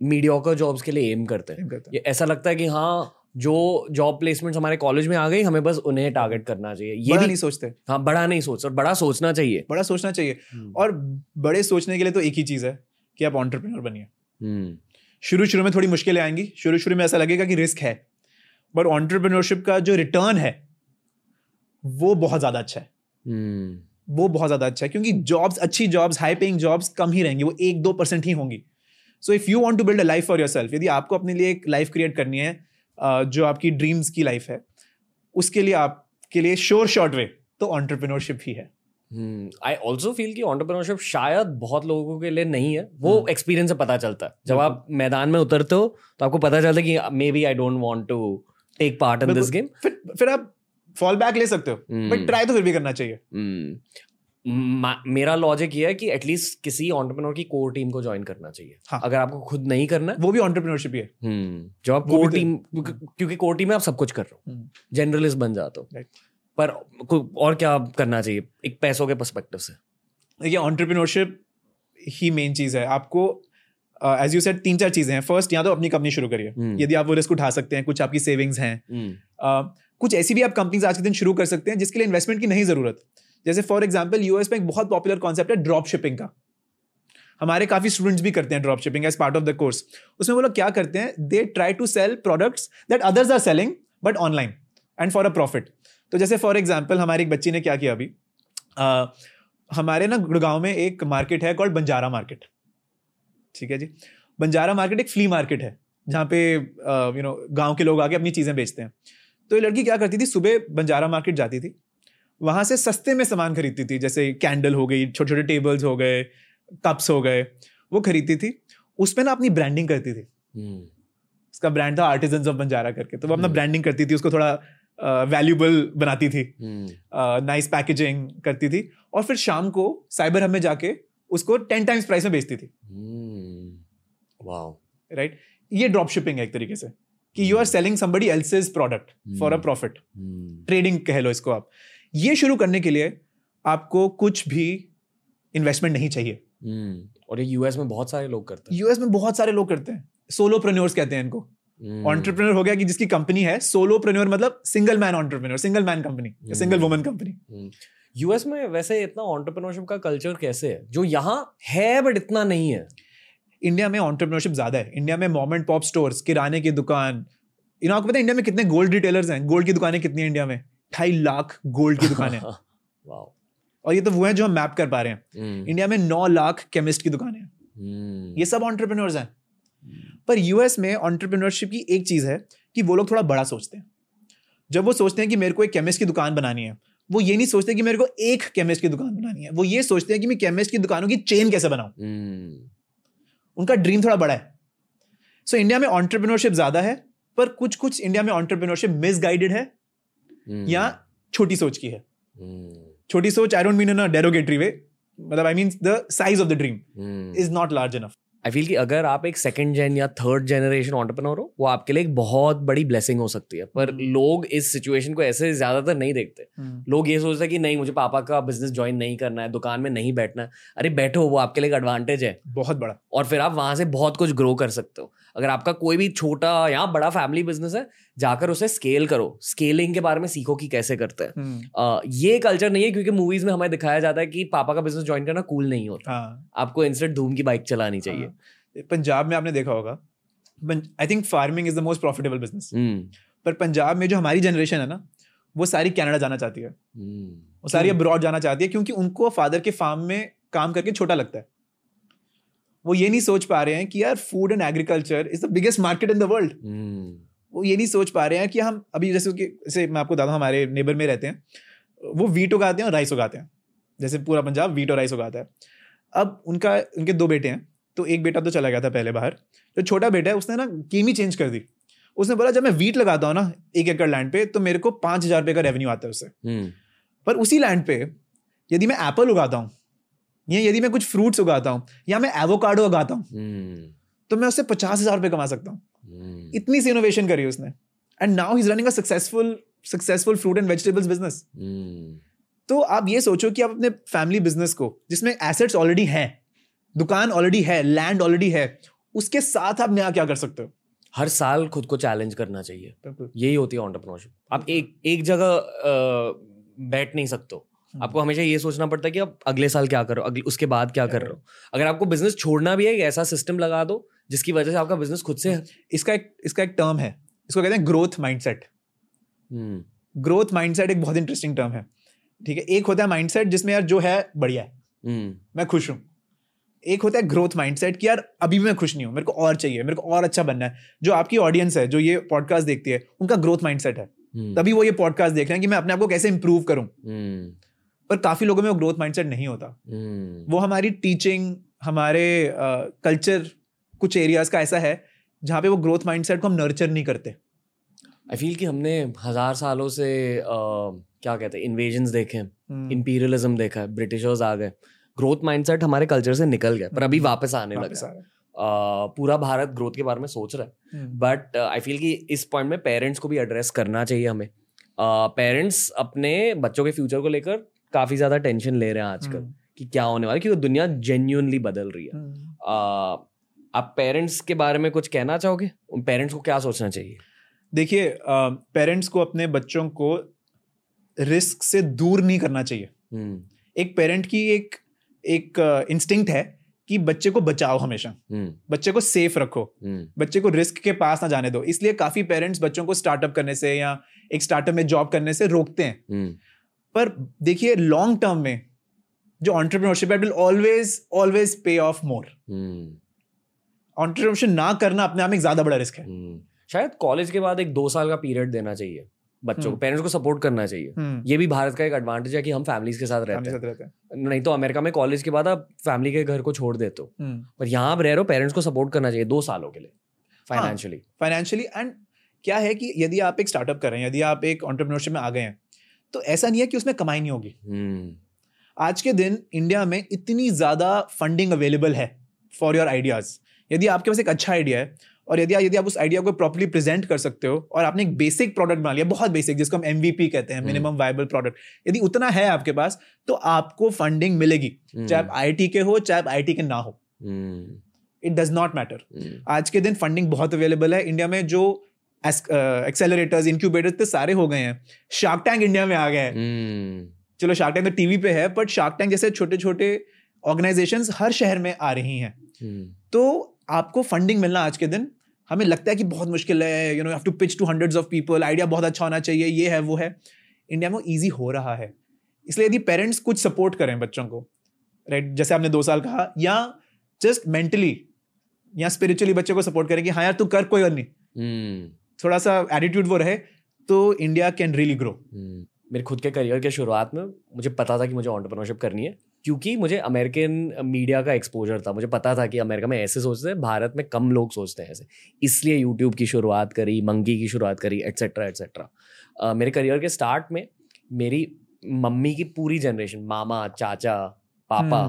मीडियोकर जॉब्स के लिए एम करते हैं। ऐसा लगता है कि हाँ जो जॉब प्लेसमेंट्स हमारे कॉलेज में आ गई हमें बस उन्हें टारगेट करना चाहिए। ये बड़ा भी नहीं सोचते। हाँ बड़ा नहीं सोच और बड़ा सोचना चाहिए। बड़ा सोचना चाहिए। और बड़े सोचने के लिए तो एक ही चीज़ है कि आप ऑन्टरप्रिनर बनिए। हम्म, शुरू शुरू में थोड़ी मुश्किलें आएँगी। शुरू शुरू में ऐसा लगेगा कि रिस्क है। बट ऑन्टरप्रिनरशिप का जो रिटर्न है वो बहुत ज़्यादा अच्छा है। हम्म, वो बहुत ज़्यादा अच्छा है क्योंकि जॉब्स अच्छी जॉब्स हाई पेइंग जॉब्स कम ही रहेंगी वो एक दो परसेंट ही होंगी। So if you want to build a life for yourself यदि आपको अपने लिए एक लाइफ क्रिएट करनी है जो आपकी ड्रीम्स की लाइफ है उसके लिए आपके लिए श्योर शॉर्ट वे तो ऑन्टरप्रिनरशिप ही है। आई ऑल्सो फील कि ऑन्टरप्रिनरशिप शायद बहुत लोगों के लिए नहीं है। वो एक्सपीरियंस से पता चलता है। जब आप मैदान में उतरते हो तो आपको पता चलता है कि maybe I don't want to take part in this game फिर फिर आप फॉल बैक ले सकते हो। बट ट्राई तो फिर भी करना चाहिए। मेरा लॉजिक ये है कि एटलीस्ट किसी ऑन्टरप्रिनर की कोर टीम को ज्वाइन करना चाहिए। हाँ। अगर आपको खुद नहीं करना है वो भी ऑन्टरप्रिनरशिप ही है। हम्म, जब आप कोर तो- टीम क्योंकि कोर टीम में आप सब कुछ कर रहे हो। हम्म। जनरलिस्ट बन जाते हो। पर और क्या करना चाहिए? एक पैसों के पर्सपेक्टिव से। देखिए ऑन्टरप्रिनरशिप ही मेन चीज़ है। आपको एज यू सेड तीन चार चीज़ें हैं। फ़र्स्ट या तो अपनी कंपनी शुरू करिए। हम्म। यदि आप वो रिस्क उठा सकते हैं कुछ आपकी सेविंग्स हैं। हम्म, Uh, कुछ ऐसी भी आप कंपनीज़ आज के दिन शुरू कर सकते हैं जिसके लिए इन्वेस्टमेंट की नहीं ज़रूरत। जैसे फॉर एग्ज़ाम्पल यूएस में एक बहुत पॉपुलर कॉन्सेप्ट है ड्रॉप शिपिंग का। हमारे काफ़ी स्टूडेंट्स भी करते हैं drop shipping as part of the course उसमें वो लोग क्या करते हैं they try to sell products that others are selling but online and for a profit तो जैसे फॉर एग्ज़ाम्पल हमारी एक बच्ची ने क्या किया अभी? हमारे ना गुड़गांव में एक मार्केट है कॉल्ड बंजारा मार्केट ठीक है जी? बंजारा मार्केट एक फ्ली मार्केट है, जहाँ पे यू नो गाँव के लोग आके अपनी चीज़ें बेचते हैं। तो ये लड़की क्या करती थी, सुबह बंजारा मार्केट जाती थी वहाँ से सस्ते में सामान खरीदती थी जैसे कैंडल हो गई छोटे छोटे टेबल्स हो गए कप्स हो गए वो खरीदती थी। उसमें ना अपनी ब्रांडिंग करती थी। हम्म, उसका ब्रांड था आर्टिजन ऑफ़ बंजारा करके तो वो अपना हम्म। ब्रांडिंग करती थी उसको थोड़ा वैल्यूबल बनाती थी। हम्म, नाइस पैकेजिंग करती थी और फिर शाम को साइबर हब में जाके उसको टेन टाइम्स प्राइस में बेचती थी। हम्म, वाओ राइट ये ड्रॉप शिपिंग है एक तरीके से कि you are selling somebody else's product for a hmm. Profit hmm, trading कह लो इसको आप। ये शुरू करने के लिए आपको कुछ भी इन्वेस्टमेंट नहीं चाहिए। हम्म, और ये यूएस में बहुत सारे लोग करते हैं। यूएस में बहुत सारे लोग करते हैं। सोलो कहते हैं इनको। हम्म, ऑन्टरप्रेन्योर हो गया कि जिसकी कंपनी है सोलो मतलब single man entrepreneur single man company single woman company US में वैसे इतना ऑन्टरप्रेन्योरशिप का कल्चर कैसे है? जो यहाँ है बट इतना नहीं है। इंडिया में ऑन्टरप्रेन्योरशिप ज़्यादा है। इंडिया में मॉम एंड पॉप स्टोर्स किराने की दुकान। यू नो आपको पता है इंडिया में कितने गोल्ड रिटेलर्स हैं? गोल्ड की दुकानें कितनी हैं इंडिया में? ढाई लाख गोल्ड की दुकानें और ये तो वो हैं जो हम मैप कर पा रहे हैं। हम्म, इंडिया में नौ लाख केमिस्ट की दुकानें हैं। हम्म, ये सब ऑन्टरप्रेन्योर्स हैं। पर यूएस में ऑन्टरप्रेन्योरशिप की एक चीज़ है कि वो लोग थोड़ा बड़ा सोचते हैं। जब वो सोचते हैं कि मेरे को एक केमिस्ट की दुकान बनानी है वो ये नहीं सोचते कि मेरे को एक केमिस्ट की दुकान बनानी है। वो ये सोचते हैं कि मैं केमिस्ट की दुकानों की चेन कैसे बनाऊँ। हम्म, उनका ड्रीम थोड़ा बड़ा है। सो इंडिया में ऑन्टरप्रेन्योरशिप ज़्यादा है पर कुछ कुछ इंडिया में ऑन्टरप्रेन्योरशिप मिसगाइडेड है। या छोटी सोच की है। हम्म, छोटी सोच I don't mean in a derogatory way मतलब I mean the size of the dream. Is not large enough I feel कि अगर आप एक सेकंड जेन या थर्ड जनरेशन ऑन्टरप्रेन्योर हो वो आपके लिए एक बहुत बड़ी ब्लेसिंग हो सकती है। पर हम्म। लोग इस सिचुएशन को ऐसे ज़्यादातर नहीं देखते। लोग ये सोचते हैं कि नहीं मुझे पापा का बिज़नेस ज्वाइन नहीं करना है दुकान में नहीं बैठना है। अरे बैठो वो आपके लिए एक एडवांटेज है। बहुत बड़ा। और फिर आप वहाँ से बहुत कुछ ग्रो कर सकते हो। अगर आपका कोई भी छोटा या बड़ा फैमिली बिज़नेस है जाकर उसे स्केल करो। स्केलिंग के बारे में सीखो कि कैसे करते हैं। हम्म, ये कल्चर नहीं है क्योंकि मूवीज़ में हमें दिखाया जाता है कि पापा का बिज़नेस ज्वाइन करना कूल नहीं होता। हाँ। आपको इंस्टेंट धूम की बाइक चलानी चाहिए। हाँ। पंजाब में आपने देखा होगा। I think farming is the most profitable business पर पंजाब में जो हमारी जनरेशन है ना वो सारी कनाडा जाना चाहती है। हम्म। वो सारी अब्रॉड जाना चाहती है क्योंकि उनको फादर के फार्म में काम करके छोटा लगता है। वो ये नहीं सोच पा रहे हैं कि यार food and agriculture is the biggest market in the world वो ये नहीं सोच पा रहे हैं कि हम अभी जैसे कि जैसे मैं आपको दादा हमारे नेबर में रहते हैं वो वीट उगाते हैं और राइस उगाते हैं। जैसे पूरा पंजाब वीट और राइस उगाता है। अब उनका उनके दो बेटे हैं तो एक बेटा तो चला गया था पहले बाहर। जो छोटा बेटा है उसने ना गेम ही चेंज कर दी। उसने बोला जब मैं वीट लगाता हूँ ना एक एकड़ लैंड पे तो मेरे को पाँच हज़ार रुपये का रेवेन्यू आता है उससे। हम्म। पर उसी लैंड पे यदि मैं एप्पल उगाता हूँ या यदि मैं कुछ फ्रूट्स उगाता हूँ या मैं एवोकाडो उगाता हूँ हम्म। तो मैं उससे पचास हज़ार रुपये कमा सकता हूँ। हम्म इतनी सी इनोवेशन करी उसने। And now he is running a successful successful fruit and vegetables business तो आप ये सोचो कि आप अपने फैमिली बिज़नेस को जिसमें एसेट्स ऑलरेडी हैं दुकान ऑलरेडी है लैंड ऑलरेडी है उसके साथ आप नया क्या कर सकते हो? हर साल खुद को चैलेंज करना चाहिए। यही होती है ऑन्टरप्रनोरशिप आप एक एक जगह बैठ नहीं सकते। आपको हमेशा ये सोचना पड़ता है कि आप अगले साल क्या करो अगले उसके बाद क्या कर रहे हो? अगर आपको बिज़नेस छोड़ना भी है एक ऐसा सिस्टम लगा दो जिसकी वजह से आपका बिज़नेस खुद से इसका एक इसका एक टर्म है। इसको कहते हैं growth mindset hmm, growth mindset एक बहुत इंटरेस्टिंग टर्म है। ठीक है? एक होता है माइंडसेट जिसमें यार जो है बढ़िया है। हम्म, मैं खुश हूँ। एक होता है ग्रोथ माइंडसेट कि यार अभी भी मैं खुश नहीं हूँ मेरे को और चाहिए मेरे को और अच्छा बनना है। जो आपकी ऑडियंस है जो ये पॉडकास्ट देखती है उनका ग्रोथ माइंडसेट है। हम्म, तभी वो ये पॉडकास्ट देख रहे हैं कि मैं अपने आप को कैसे इंप्रूव करूँ। हम्म, पर काफ़ी लोगों में वो ग्रोथ माइंडसेट नहीं होता। हम्म, वो हमारी टीचिंग हमारे कल्चर कुछ एरियाज़ का ऐसा है जहाँ पे वो ग्रोथ माइंडसेट को हम नर्चर नहीं करते। आई फील कि हमने हज़ार सालों से अ, क्या कहते हैं इन्वेजन्स देखे इम्पीरियलिज्म इंपीरियलिज्म देखा है ब्रिटिशर्स आ गए। ग्रोथ माइंडसेट हमारे कल्चर से निकल गया पर अभी वापस आने वापस लगा आ रहा पूरा भारत ग्रोथ के बारे में सोच रहा है। हम्म, बट आई फील कि इस पॉइंट में पेरेंट्स को भी एड्रेस करना चाहिए हमें। पेरेंट्स अपने बच्चों के फ्यूचर को लेकर काफ़ी ज़्यादा टेंशन ले रहे हैं आजकल हम्म, कि क्या होने वाला है क्योंकि दुनिया जेन्यूनली बदल रही है। हम्म, अ, आप पेरेंट्स के बारे में कुछ कहना चाहोगे? उन पेरेंट्स को क्या सोचना चाहिए? देखिए पेरेंट्स को अपने बच्चों को रिस्क से दूर नहीं करना चाहिए। हम्म। एक पेरेंट की एक एक इंस्टिंक्ट है कि बच्चे को बचाओ हमेशा। बच्चे को सेफ़ रखो। बच्चे को रिस्क के पास ना जाने दो। इसलिए काफ़ी पेरेंट्स बच्चों को स्टार्टअप करने से या एक स्टार्टअप में जॉब करने से रोकते हैं। पर देखिए लॉन्ग टर्म में जो ऑन्टरप्रिनोरशिप है will always always pay off more hmm. Entrepreneurship ना करना अपने आप में ज़्यादा बड़ा रिस्क है। हम्म। शायद कॉलेज के बाद एक दो साल का पीरियड देना चाहिए। बच्चों को हम्म। पेरेंट्स को सपोर्ट करना चाहिए। हम्म, ये भी भारत का एक एडवांटेज है कि हम फैमिलीज़ के साथ रहते हैं। हैं। नहीं तो अमेरिका में कॉलेज के बाद आप फैमिली के घर को छोड़ देते हो। हम्म, पर यहाँ आप रह रहे हो पेरेंट्स को सपोर्ट करना चाहिए दो सालों के लिए। फाइनेंशियली फाइनेंशियली एंड क्या है कि यदि आप एक स्टार्टअप कर रहे हैं यदि आप एक ऑन्टरप्रिनोरशिप में आ गए हैं तो ऐसा नहीं है कि उसमें कमाई नहीं होगी। हम्म। आज के दिन इंडिया में इतनी ज़्यादा फंडिंग अवेलेबल है फॉर योर आइडियाज़ यदि आपके पास एक अच्छा आइडिया है और यदि यदि आप उस आइडिया को प्रॉपरली प्रेजेंट कर सकते हो और आपने एक बेसिक प्रोडक्ट बना लिया बहुत बेसिक जिसको हम एमवीपी कहते हैं हम्म। मिनिमम वायबल प्रोडक्ट यदि उतना है आपके पास तो आपको फंडिंग मिलेगी चाहे आप आई के हो चाहे आप आई के ना हो। हम्म। It does not matter hmm. आज के दिन फंडिंग बहुत अवेलेबल है। इंडिया में जो एक्सेलरेटर्स इंक्यूबेटर्स तो सारे हो गए हैं। शार्क टैंक इंडिया में आ गए है। हम्म। चलो शार्क टैंक तो टीवी पे है बट शार्क टैंक जैसे छोटे छोटे ऑर्गेनाइजेशन हर शहर में आ रही हैं। हम्म। तो आपको फंडिंग मिलना आज के दिन। हमें लगता है कि बहुत मुश्किल है you know have to pitch to hundreds of people idea बहुत अच्छा होना चाहिए ये है वो है। इंडिया में ईजी हो रहा है। इसलिए यदि पेरेंट्स कुछ सपोर्ट करें बच्चों को राइट जैसे आपने दो साल कहा या जस्ट मेंटली या स्पिरिचुअली बच्चे को सपोर्ट करें कि हाँ यार तू कर कोई और नहीं। हम्म। थोड़ा सा एटीट्यूड वो रहे तो India can really grow hmm. मेरे खुद के करियर के शुरुआत में मुझे पता था कि मुझे ऑन्टरप्रनरशिप करनी है क्योंकि मुझे अमेरिकन मीडिया का एक्सपोजर था मुझे पता था कि अमेरिका में ऐसे सोचते हैं भारत में कम लोग सोचते हैं ऐसे इसलिए यूट्यूब की शुरुआत करी मंगी की शुरुआत करी एट्सेट्रा एट्सेट्रा मेरे करियर के स्टार्ट में मेरी मम्मी की पूरी जनरेशन मामा चाचा पापा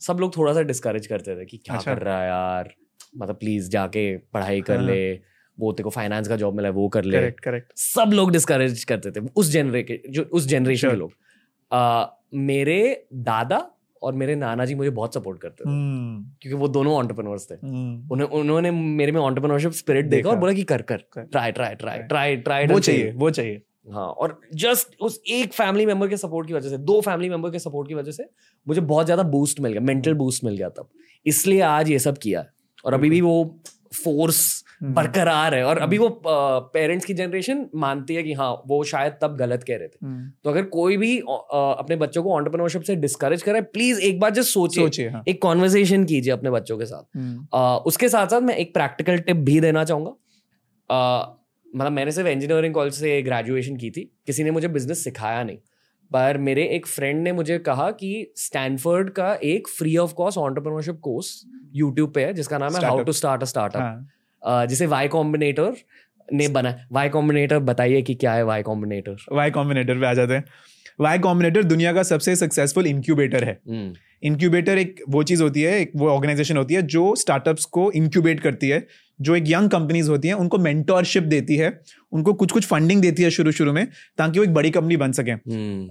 सब लोग थोड़ा सा डिस्करेज करते थे कि क्या अच्छा। कर रहा है यार मतलब प्लीज़ जाके पढ़ाई कर हाँ। ले वो तेरे को फाइनेंस का जॉब मिला है वो कर ले। करेक्ट करेक्ट सब लोग डिस्करेज करते थे उस जनरे जो उस जनरेशन के लोग। आ, मेरे दादा और मेरे नाना जी मुझे बहुत सपोर्ट करते थे क्योंकि वो दोनों ऑन्टरप्रनोर्स थे। उन्हें उन्होंने मेरे में ऑन्टरप्रनरशिप स्पिरिट देखा और बोला कि कर कर। Try try try try try वो चाहिए वो चाहिए। हाँ और जस्ट उस एक फैमिली मेंबर के सपोर्ट की वजह से दो फैमिली मेंबर के सपोर्ट की वजह से मुझे बहुत ज़्यादा बूस्ट मिल गया मेंटल बूस्ट मिल गया तब। इसलिए आज ये सब किया और अभी भी वो फोर्स हम्म। बरकरार है। और अभी वो पेरेंट्स की जनरेशन मानती है कि हाँ वो शायद तब गलत कह रहे थे। हम्म। तो अगर कोई भी अपने बच्चों को ऑन्टरप्रनोरशिप से डिस्करेज करे प्लीज़ एक बार जस्ट सोचिए। सोचिए हाँ। एक कॉन्वर्सेशन कीजिए अपने बच्चों के साथ। हम्म। उसके साथ साथ मैं एक प्रैक्टिकल टिप भी देना चाहूँगा। मतलब मैंने सिर्फ़ इंजीनियरिंग कॉलेज से ग्रेजुएशन की थी। किसी ने मुझे बिज़नेस सिखाया नहीं। पर मेरे एक फ्रेंड ने मुझे कहा कि स्टैनफोर्ड का एक free of cost entrepreneurship course YouTube पे है जिसका नाम है how to start a startup जिसे वाई कॉम्बिनेटर ने बना वाई कॉम्बिनेटर बताइए कि क्या है वाई कॉम्बिनेटर वाई कॉम्बिनेटर पे आ जाते हैं। वाई कॉम्बिनेटर दुनिया का सबसे सक्सेसफुल इंक्यूबेटर है। इंक्यूबेटर एक वो चीज़ होती है एक वो ऑर्गेनाइजेशन होती है जो स्टार्टअप्स को इंक्यूबेट करती है जो एक यंग कंपनीज़ होती हैं उनको मेंटोरशिप देती है उनको कुछ कुछ फंडिंग देती है शुरू शुरू में ताकि वो एक बड़ी कंपनी बन सके।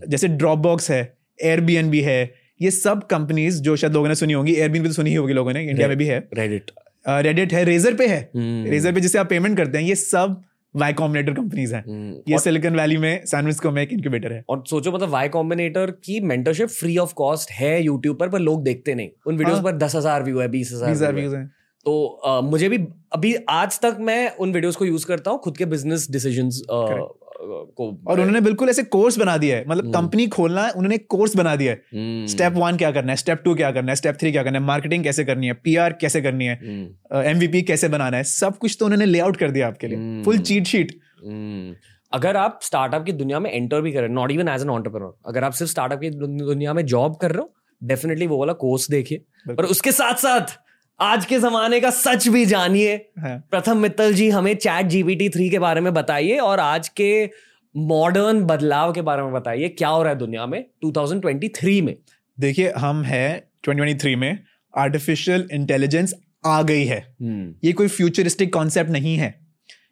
जैसे ड्रॉप बॉक्स है एयर है ये सब कंपनीज़ जो शायद लोगों ने सुनी होंगी एयर तो सुनी ही होगी लोगों ने इंडिया में भी है। रेडिट रेडिट है रेजर पे है। हम्म। रेजर पे जिसे आप पेमेंट करते हैं ये सब वाई कॉम्बिनेटर कंपनीज़ हैं। ये और, सिलिकॉन वैली में सैन फ्रांसिस्को में एक इंक्यूबेटर है। और सोचो मतलब वाई कॉम्बिनेटर की मेंटरशिप फ्री ऑफ़ कॉस्ट है यूट्यूब पर पर लोग देखते नहीं। उन वीडियोस हाँ। पर दस हज़ार व्यू है बीस हज़ार हज़ार व्यू व्यूज़ हैं। तो अ, मुझे भी अभी आज तक मैं उन वीडियोस को यूज़ करता हूँ खुद के बिज़नेस डिसीजंस को और उन्होंने बिल्कुल ऐसे कोर्स बना दिया है। मतलब हम्म। कंपनी खोलना है उन्होंने कोर्स बना दिया है। हम्म, स्टेप वन क्या करना है? स्टेप टू क्या करना है? स्टेप थ्री क्या करना है? मार्केटिंग कैसे करनी है? पीआर कैसे करनी है? हम्म, एमवीपी कैसे बनाना है? सब कुछ तो उन्होंने लेआउट कर दिया आपके लिए। हम्म। Full cheat sheet hmm. अगर आप स्टार्टअप की दुनिया में एंटर भी करें not even as an entrepreneur अगर आप सिर्फ़ स्टार्टअप की दुनिया में जॉब कर रहे हो डेफिनेटली वो वाला कोर्स देखिए। पर उसके साथ साथ आज के जमाने का सच भी जानिए। प्रथम मित्तल जी हमें चैट जीपीटी थ्री के बारे में बताइए और आज के मॉडर्न बदलाव के बारे में बताइए। क्या हो रहा है दुनिया में 2023 में? देखिए हम है 2023 में आर्टिफिशियल इंटेलिजेंस आ गई है। हम्म। ये कोई फ्यूचरिस्टिक कॉन्सेप्ट नहीं है।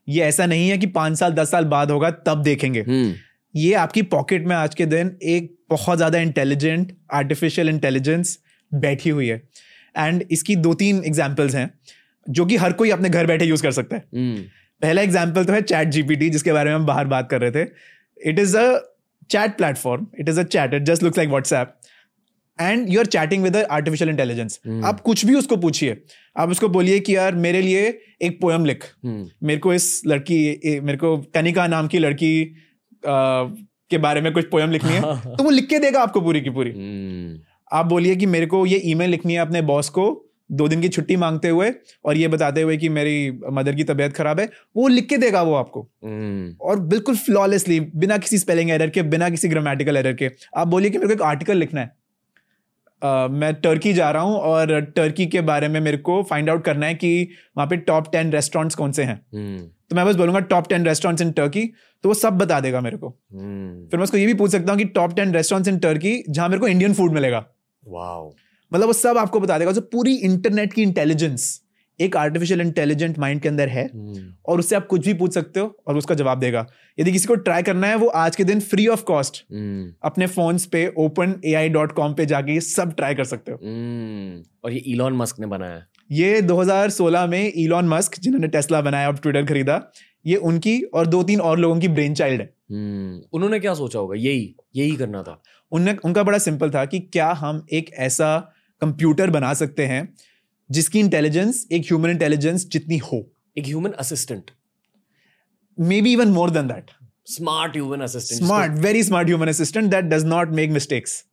ये ऐसा नहीं है कि पाँच साल दस साल बाद होगा तब देखेंगे। हम्म। ये आपकी पॉकेट में आज के दिन एक बहुत ज़्यादा इंटेलिजेंट आर्टिफिशियल इंटेलिजेंस बैठी हुई है। एंड इसकी दो तीन एग्जाम्पल्स हैं जो कि हर कोई अपने घर बैठे यूज़ कर सकता है। हम्म पहला एग्ज़ाम्पल तो है चैट जीपीटी जिसके बारे में हम बाहर बात कर रहे थे। It is a chat platform it is a chat it just looks like WhatsApp and you are chatting with artificial intelligence आप कुछ भी उसको पूछिए। आप उसको बोलिए कि यार मेरे लिए एक पोयम लिख। हम्म मेरे को इस लड़की मेरे को कनिका नाम की लड़की आ, के बारे में कुछ पोयम लिखनी है। तो वो लिख के देगा आपको पूरी की पूरी। हम्म आप बोलिए कि मेरे को ये ईमेल लिखनी है अपने बॉस को दो दिन की छुट्टी मांगते हुए और ये बताते हुए कि मेरी मदर की तबीयत खराब है वो लिख के देगा वो आपको। हम्म। और बिल्कुल फ्लॉलेसली बिना किसी स्पेलिंग एरर के बिना किसी ग्रामेटिकल एरर के। आप बोलिए कि मेरे को एक आर्टिकल लिखना है। अ, मैं टर्की जा रहा हूँ और टर्की के बारे में मेरे को फाइंड आउट करना है कि वहाँ पे टॉप टेन रेस्टोरेंट्स कौन से हैं। हम्म। तो मैं बस बोलूँगा top ten restaurants in Turkey तो वो सब बता देगा मेरे को। हम्म। फिर मैं उसको ये भी पूछ सकता हूँ कि top ten restaurants in Turkey जहाँ मेरे को इंडियन फ़ूड मिलेगा। मतलब वो सब आपको बता देगा। जो पूरी इंटरनेट की इंटेलिजेंस एक आर्टिफिशियल इंटेलिजेंट माइंड के अंदर है हम्म और उससे आप कुछ भी पूछ सकते हो और उसका जवाब देगा। यदि किसी को ट्राई करना है वो आज के दिन फ्री ऑफ़ कॉस्ट अपने फोन्स पे open A I dot com पे जाके ये सब ट्राई कर सकते हो। हम्म और ये इलॉन मस्क ने बनाया ये 2016 में इलॉन मस्क जिन्होंने टेस्ला बनाया और ट्विटर खरीदा ये उनकी और दो तीन और लोगों की ब्रेन चाइल्ड है। हम्म उन्होंने क्या सोचा होगा? यही यही करना था। उनने उनका बड़ा सिंपल था कि क्या हम एक ऐसा कंप्यूटर बना सकते हैं जिसकी इंटेलिजेंस एक ह्यूमन इंटेलिजेंस जितनी हो। एक human assistant may be even more than that smart human assistant smart very smart human assistant that does not make mistakes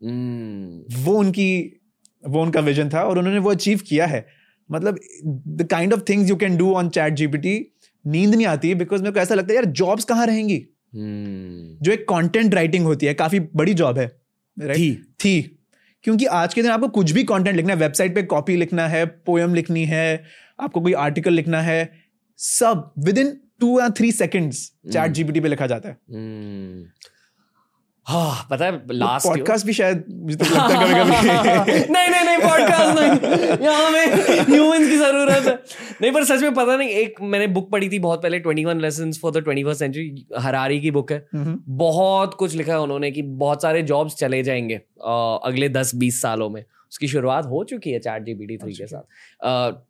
वो उनकी वो उनका विजन था और उन्होंने वो अचीव किया है। मतलब the kind of things you can do on chat GPT नींद नहीं आती बिकॉज़ मेरे को ऐसा लगता है यार जॉब्स कहाँ रहेंगी? हम्म जो एक कंटेंट राइटिंग होती है काफ़ी बड़ी जॉब है। Right? थी। थी। क्योंकि आज के दिन आपको कुछ भी कंटेंट लिखना है वेबसाइट पे कॉपी लिखना है पोयम लिखनी है आपको कोई आर्टिकल लिखना है सब विद इन टू या थ्री सेकेंड्स चैट जीपीटी पे लिखा जाता है। हम्म हाँ पता है लास्ट पॉडकास्ट भी शायद मुझे तो लगता है कभी कभी। नहीं नहीं नहीं पॉडकास्ट नहीं। यहाँ में ह्यूमंस की ज़रूरत है। नहीं पर सच में पता नहीं एक मैंने बुक पढ़ी थी बहुत पहले twenty one lessons for the 21st century Harari की बुक है। बहुत कुछ लिखा है उन्होंने कि बहुत सारे जॉब्स चले जाएँगे अगले दस बीस सालों में। उसकी शुरुआत हो चुकी है चैट जीपीटी थ्री के साथ।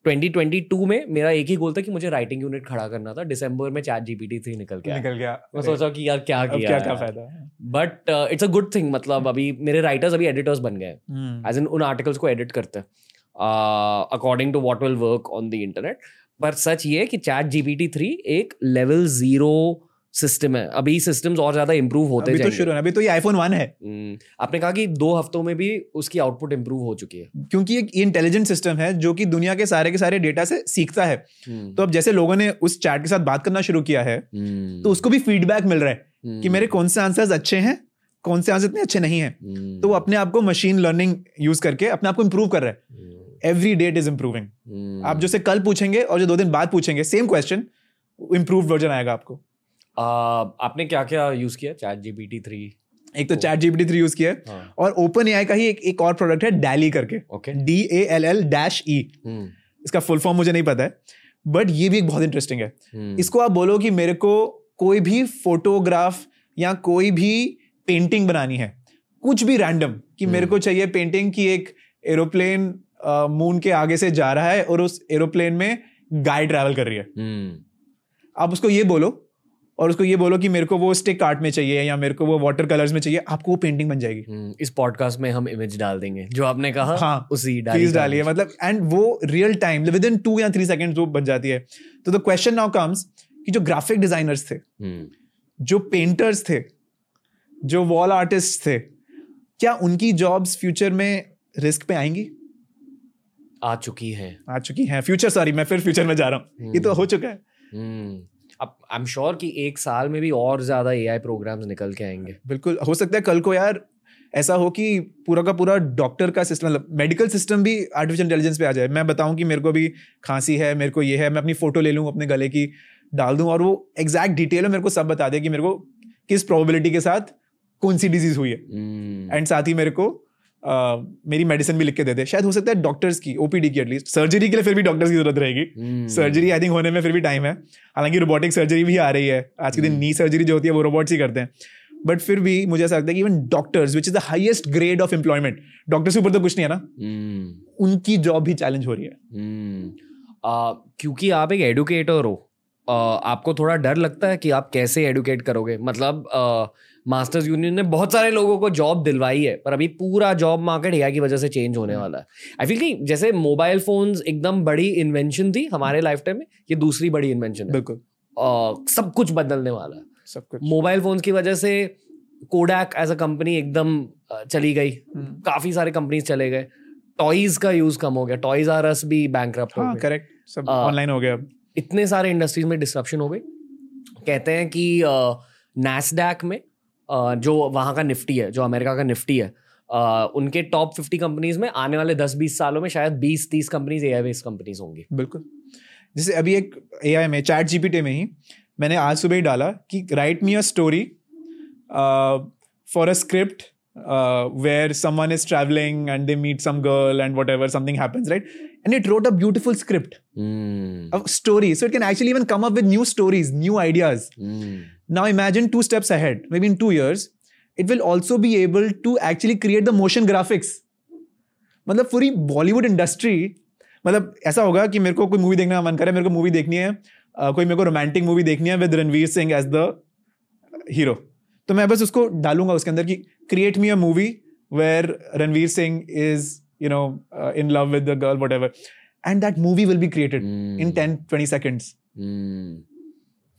ट्वेंटी ट्वेंटी टू में मेरा एक ही गोल था कि मुझे राइटिंग यूनिट खड़ा करना था। दिसंबर में चैट जीपीटी थ्री निकल आया। निकल गया। मैं सोचा कि यार क्या किया क्या क्या फ़ायदा but it's a good thing मतलब अभी मेरे राइटर्स अभी एडिटर्स बन गए। हम्म, एज इन उन आर्टिकल्स को एडिट करते। हैं according to what will work on the internet पर सच ये कि चैट जीपीटी थ्री एक लेवल ज़ीरो सिस्टम है। अभी सिस्टम्स और ज़्यादा इंप्रूव होते अभी तो शुरू है अभी तो ये आईफोन वन है। हम्म, आपने कहा कि दो हफ्तों में भी उसकी आउटपुट इंप्रूव हो चुकी है। क्योंकि एक इंटेलिजेंट सिस्टम है जो कि दुनिया के सारे के सारे डेटा से सीखता है। हम्म, तो अब जैसे लोगों ने उस चैट के साथ बात करना शुरू किया है हम्म, तो उसको भी फीडबैक मिल रहा है कि मेरे कौन से आंसर्स अच्छे हैं कौन से आंसर इतने अच्छे नहीं हैं। तो वो अपने आप को मशीन लर्निंग यूज़ करके अपने आप को इंप्रूव कर रहा है। एवरी डेट इज़ इंप्रूविंग आप जो से कल पूछेंगे और जो दो दिन बाद पूछेंगे सेम क्वेश्चन इंप्रूव वर्जन आएगा आपको। आपने क्या क्या यूज़ किया? चैट जीपीटी थ्री एक तो चैट जीपीटी थ्री यूज़ किया है और ओपन एआई का ही एक एक और प्रोडक्ट है डैली करके। Okay D A L L dash E इसका फुल फॉर्म मुझे नहीं पता है बट ये भी एक बहुत इंटरेस्टिंग है। हम्म, इसको आप बोलो कि मेरे को कोई भी फोटोग्राफ या कोई भी पेंटिंग बनानी है कुछ भी रैंडम कि मेरे को चाहिए पेंटिंग की एक एरोप्लेन मून के आगे से जा रहा है और उस एरोप्लेन में गाय ट्रैवल कर रही है। हम्म, आप उसको ये बोलो और उसको ये बोलो कि मेरे को वो स्टिक आर्ट में चाहिए या मेरे को वो वाटर कलर्स में चाहिए आपको वो पेंटिंग बन जाएगी। हम्म, इस पॉडकास्ट में हम इमेज डाल देंगे। जो आपने कहा हाँ, उसी प्लीज़ डालिए मतलब एंड वो real time within two या थ्री सेकेंड वो बन जाती है। तो द क्वेश्चन नाउ कम्स कि जो ग्राफिक डिजाइनर्स थे हम्म, जो पेंटर्स थे जो वॉल आर्टिस्ट थे क्या उनकी जॉब्स फ्यूचर में रिस्क पे आएँगी? आ चुकी है। आ चुकी है। फ्यूचर सॉरी मैं फिर फ्यूचर में जा रहा हूँ। ये तो हो चुका है। हम्म, अब आई एम श्योर कि एक साल में भी और ज़्यादा एआई प्रोग्राम्स निकल के आएँगे। बिल्कुल हो सकता है कल को यार ऐसा हो कि पूरा का पूरा डॉक्टर का सिस्टम मतलब मेडिकल सिस्टम भी आर्टिफिशियल इंटेलिजेंस पे आ जाए। मैं बताऊँ कि मेरे को भी खांसी है मेरे को ये है मैं अपनी फ़ोटो ले लूँ अपने गले की डाल दूँ और वो एग्जैक्ट डिटेल में मेरे को सब बता दे कि मेरे को किस प्रोबेबिलिटी के साथ कौन सी डिज़ीज़ हुई है। एंड साथ ही मेरे को मेरी मेडिसिन भी लिख के दे दे। शायद हो सकता है डॉक्टर्स की ओपीडी की एटलीस्ट सर्जरी के लिए फिर भी डॉक्टर्स की ज़रूरत रहेगी। सर्जरी आई थिंक होने में फिर भी टाइम है। हालाँकि रोबोटिक सर्जरी भी आ रही है। आज के दिन नी सर्जरी जो होती है वो रोबोट्स ही करते हैं। बट फिर भी मुझे ऐसा लगता है कि even doctors which is the highest grade of employment doctors के ऊपर तो कुछ नहीं है ना? हम्म, उनकी जॉब भी चैलेंज हो रही है। हम्म। क्योंकि आप एक एडुकेटर हो आपको थोड़ा डर लगता है कि आप कैसे एडुकेट करोगे? मतलब मास्टर्स यूनियन ने बहुत सारे लोगों को जॉब दिलवाई है पर अभी पूरा जॉब मार्केट एआई की वजह से चेंज होने हम्म। वाला है। आई फील कि जैसे मोबाइल फोन्स एकदम बड़ी इन्वेंशन थी हमारे लाइफ टाइम में ये दूसरी बड़ी इन्वेंशन है। बिल्कुल। सब कुछ बदलने वाला है। सब कुछ। मोबाइल फोन्स की वजह से कोडैक एज अ कंपनी एकदम चली गई। हम्म। काफ़ी सारे कंपनीज़ चले गए। टॉयज का यूज़ कम हो गया। टॉयज आर अस भी बैंक हो करेक्ट सब ऑनलाइन हो गया अब। इतने सारे इंडस्ट्रीज़ में डिस्ट्रप्शन हो गई। कहते हैं कि नैसडैक में जो वहाँ का निफ्टी है, जो अमेरिका का निफ्टी है उनके टॉप फिफ्टी कंपनीज़ में आने वाले दस बीस सालों में शायद बीस तीस companies A I based companies होंगी। बिल्कुल। जैसे अभी एक ए आई में चैट जीपीटी में ही मैंने आज सुबह ही डाला कि write me a story for a script where someone is travelling and they meet some girl and whatever something happens right and it wrote a beautiful script Hmm. a story so it can actually even come up with new stories new ideas Hmm. now imagine two steps ahead maybe in two years it will also be able to actually create the motion graphics मतलब पूरी बॉलीवुड इंडस्ट्री मतलब ऐसा होगा कि मेरे को कोई मूवी देखने का मन करे मेरे को मूवी देखनी है अ, कोई मेरे को रोमांटिक मूवी देखनी है with Ranveer Singh as the hero तो मैं बस उसको डालूँगा उसके अंदर कि create me a movie where Ranveer Singh is you know in love with the girl whatever and that movie will be created in Hmm. 10 20 seconds. Hmm.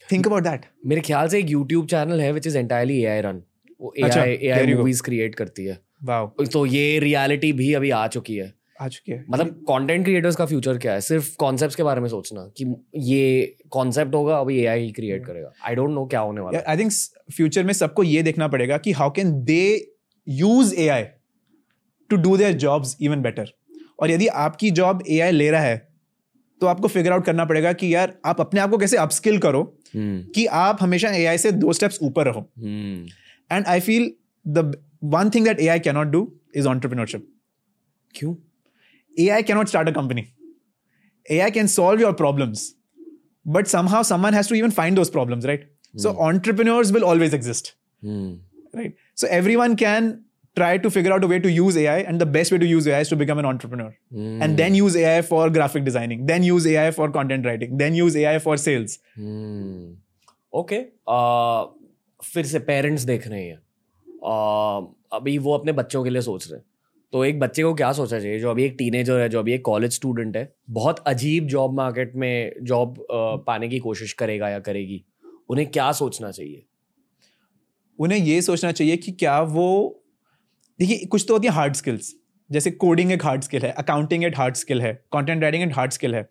think about that. मेरे ख्याल से एक यूट्यूब चैनल है विच इज़ एंटायरली ए आई वो ए अच्छा, you go. मूवीज़ क्रिएट करती है। Wow. तो ये रियलिटी भी अभी आ चुकी है। आ चुकी है। मतलब कंटेंट क्रिएटर्स का फ्यूचर क्या है? सिर्फ़ कॉन्सेप्ट्स के बारे में सोचना कि ये कॉन्सेप्ट होगा अभी एआई ही क्रिएट करेगा। आई डोंट नो क्या होने वाला है। आई थिंक फ्यूचर में सबको ये देखना पड़ेगा कि how can they use A I to do their job even better और यदि आपकी जॉब ए आई ले रहा है तो आपको फिगर आउट करना पड़ेगा कि यार आप अपने आप को कैसे अपस्किल करो hmm. कि आप हमेशा ए आई से दो स्टेप्स ऊपर रहो। And I feel the one thing that A I cannot do is entrepreneurship क्यों? A I cannot start a company A I can solve your problems but somehow someone has to even find those problems right so entrepreneurs will always exist right so everyone can try to figure out a way to use AI, and the best way to use AI is to become an entrepreneur, hmm, and then use AI for graphic designing, then use AI for content writing, then use AI for sales. Hmm, okay ah, फिर से पेरेंट्स देख रहे हैं आ, अभी वो अपने बच्चों के लिए सोच रहे हैं तो एक बच्चे को क्या सोचना चाहिए जो अभी एक टीनेजर है जो अभी एक कॉलेज स्टूडेंट है बहुत अजीब जॉब मार्केट में जॉब पाने की कोशिश करेगा या करेगी उन्हें क्या सोचना चाहिए उन्हें ये सोचना चाहिए कि क्या वो देखिए कुछ तो होती है हार्ड स्किल्स जैसे कोडिंग एक हार्ड स्किल है अकाउंटिंग एक हार्ड स्किल है कंटेंट राइटिंग एक हार्ड स्किल है।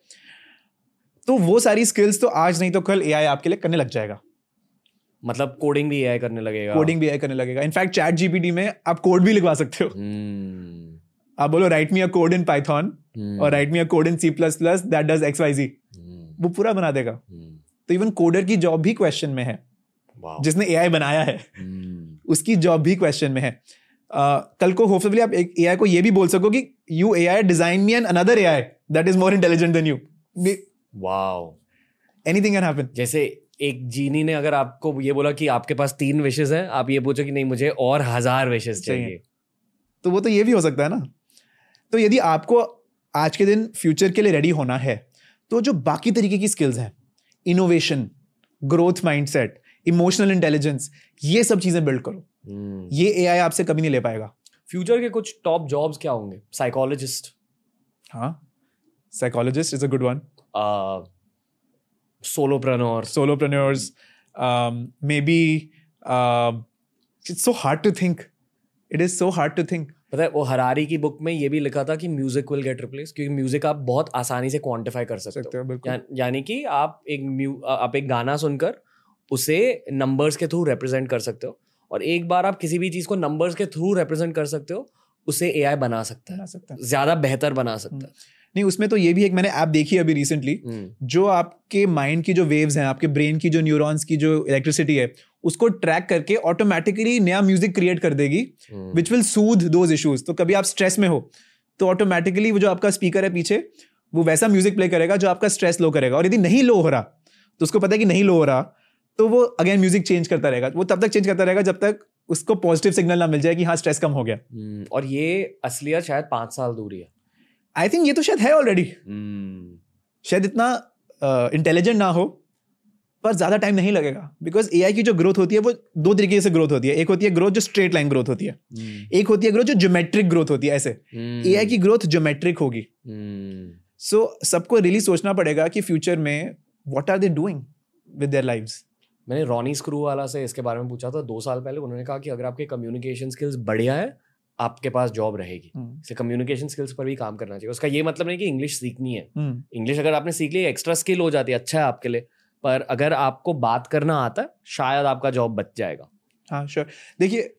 तो वो सारी स्किल्स तो आज नहीं तो कल एआई आपके लिए करने लग जाएगा। मतलब कोडिंग भी एआई करने लगेगा। कोडिंग भी एआई करने लगेगा। इनफैक्ट चैट जीपीटी में आप कोड भी लिखवा सकते हो। हम्म, आप बोलो write me a code in Python और write me a code in C plus plus that does X Y Z वो पूरा बना देगा। हम्म, तो इवन कोडर की जॉब भी क्वेश्चन में है। वाओ, जिसने एआई बनाया है हम्म, उसकी जॉब भी क्वेश्चन में है। Uh, कल को होपफुली आप एक एआई को ये भी बोल सको कि you AI design me an another AI that is more intelligent than you wow anything can happen जैसे एक जीनी ने अगर आपको ये बोला कि आपके पास तीन विशेष हैं आप ये पूछो कि नहीं मुझे और हज़ार विशेष चाहिए। तो वो तो ये भी हो सकता है ना। तो यदि आपको आज के दिन फ्यूचर के लिए रेडी होना है तो जो बाकी तरीके की स्किल्स हैं innovation growth mindset emotional intelligence ये सब चीज़ें बिल्ड करो। ये एआई आपसे कभी नहीं ले पाएगा। फ्यूचर के कुछ टॉप जॉब्स क्या होंगे? साइकोलॉजिस्ट हाँ। Psychologist is a good one solopreneur solopreneurs um, maybe uh, it's so hard to think. It is so hard to think. पता है वो हरारी की बुक में ये भी लिखा था कि म्यूज़िक विल गेट रिप्लेस क्योंकि म्यूज़िक आप बहुत आसानी से क्वांटिफाई कर सकते सकते हो हो या, यानी कि आप एक म्यू आप एक गाना सुनकर उसे नंबर्स के थ्रू रिप्रेजेंट कर सकते हो। और एक बार आप किसी भी चीज़ को नंबर्स के थ्रू रिप्रेजेंट कर सकते हो उसे एआई बना सकता बना सकता है। ज़्यादा बेहतर बना सकता है। नहीं उसमें तो ये भी एक मैंने ऐप देखी अभी रिसेंटली हम्म, जो आपके माइंड की जो वेव्स हैं आपके ब्रेन की जो न्यूरॉन्स की जो इलेक्ट्रिसिटी है उसको ट्रैक करके ऑटोमेटिकली नया म्यूज़िक क्रिएट कर देगी हम्म, which will soothe those issues तो कभी आप स्ट्रेस में हो तो ऑटोमेटिकली वो जो आपका स्पीकर है पीछे वो वैसा म्यूज़िक प्ले करेगा जो आपका स्ट्रेस लो करेगा। और यदि नहीं लो हो रहा तो उसको पता है कि नहीं लो हो रहा तो वो अगेन म्यूज़िक चेंज करता रहेगा। वो तब तक चेंज करता रहेगा जब तक उसको पॉजिटिव सिग्नल ना मिल जाए कि हाँ स्ट्रेस कम हो गया। हम्म, और ये असलियत शायद पाँच साल दूरी है आई थिंक ये तो शायद है ऑलरेडी हम्म, शायद इतना इंटेलिजेंट ना हो पर ज़्यादा टाइम नहीं लगेगा। बिकॉज़ एआई की जो ग्रोथ होती है वो दो तरीके से ग्रोथ होती है। एक होती है ग्रोथ जो स्ट्रेट लाइन ग्रोथ होती है। हम्म, एक होती है ग्रोथ जो ज्योमेट्रिक ग्रोथ होती है ऐसे। ए ए की ग्रोथ ज्योमेट्रिक होगी। सो सबको रियली सोचना पड़ेगा कि फ्यूचर में what are they doing with their lives मैंने रॉनी स्क्रू वाला से इसके बारे में पूछा था दो साल पहले उन्होंने कहा कि अगर आपके कम्युनिकेशन स्किल्स बढ़िया है आपके पास जॉब रहेगी। इसलिए कम्युनिकेशन स्किल्स पर भी काम करना चाहिए। उसका ये मतलब नहीं कि इंग्लिश सीखनी है। इंग्लिश अगर आपने सीख ली एक्स्ट्रा स्किल हो जाती है अच्छा है आपके लिए। पर अगर आपको बात करना आता है शायद आपका जॉब बच जाएगा। हाँ श्योर देखिए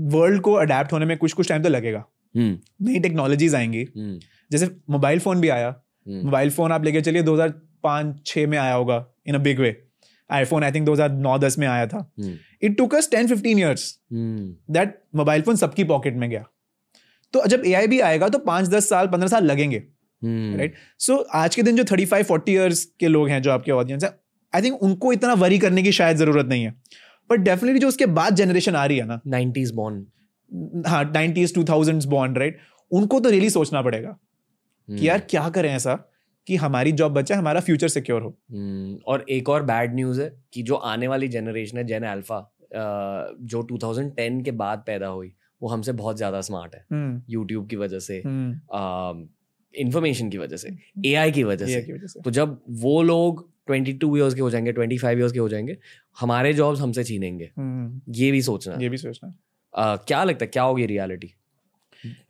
वर्ल्ड को अडेप्ट होने में कुछ कुछ टाइम तो लगेगा। हम्म। नई टेक्नोलॉजीज़ आएँगी। हम्म। जैसे मोबाइल फ़ोन भी आया। हम्म, मोबाइल फ़ोन आप लेके चलिए 2005 6 में आया होगा in a big way iPhone I think 2009 10 में आया था। हम्म, it took us 10 15 years hmm, that mobile phone सबकी पॉकेट में गया। तो जब एआई भी आएगा तो पाँच दस साल पंद्रह साल लगेंगे हम्म, राइट सो आज के दिन जो थर्टी फाइव फोर्टी ईयर्स के लोग हैं जो आपके ऑडियंस है आई थिंक उनको इतना वरी करने की शायद ज़रूरत नहीं है। बट डेफिनेटली जो उसके बाद जनरेशन आ रही है ना नाइनटीज बॉन्ड हाँ नाइनटीज टू थाउज़ेंड बॉन्ड राइट उनको तो रियली सोचना पड़ेगा हम्म, कि यार क्या करें ऐसा? कि हमारी जॉब बचे हमारा फ्यूचर सिक्योर हो। हम्म, और एक और बैड न्यूज़ है कि जो आने वाली जनरेशन है जेन अल्फ़ा जो 2010 के बाद पैदा हुई वो हमसे बहुत ज़्यादा स्मार्ट है। हम्म, यूट्यूब की वजह से हम्म, इंफॉर्मेशन की वजह से एआई की वजह से। की वजह से। तो जब वो लोग 22 इयर्स के हो जाएँगे 25 इयर्स के हो जाएँगे हमारे जॉब्स हमसे छीनेंगे। हम्म, ये भी सोचना। ये भी सोचना। अ, क्या लगता है क्या होगी रियलिटी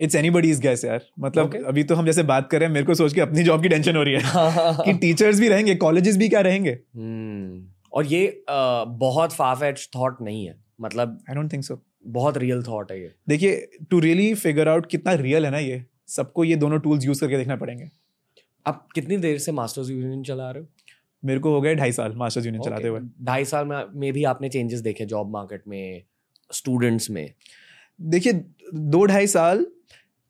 इट्स एनीबॉडीज गैस यार। मतलब Okay. अभी तो हम जैसे बात कर रहे हैं मेरे को सोच के अपनी जॉब की टेंशन हो रही है। कि टीचर्स भी रहेंगे कॉलेजेस भी क्या रहेंगे? हम्म, और ये अ, बहुत फाफेच थॉट नहीं है। मतलब आई डोंट थिंक सो बहुत रियल थॉट है ये। देखिए टू रियली फिगर आउट कितना रियल है ना ये सबको ये दोनों टूल्स यूज़ करके देखना पड़ेंगे। आप कितनी देर से मास्टर्स यूनियन चला रहे हो? मेरे को हो गए ढाई साल मास्टर्स यूनियन okay. चलाते हुए। ढाई साल में में भी आपने चेंजेस देखे जॉब मार्केट में स्टूडेंट्स में। देखिए दो ढाई साल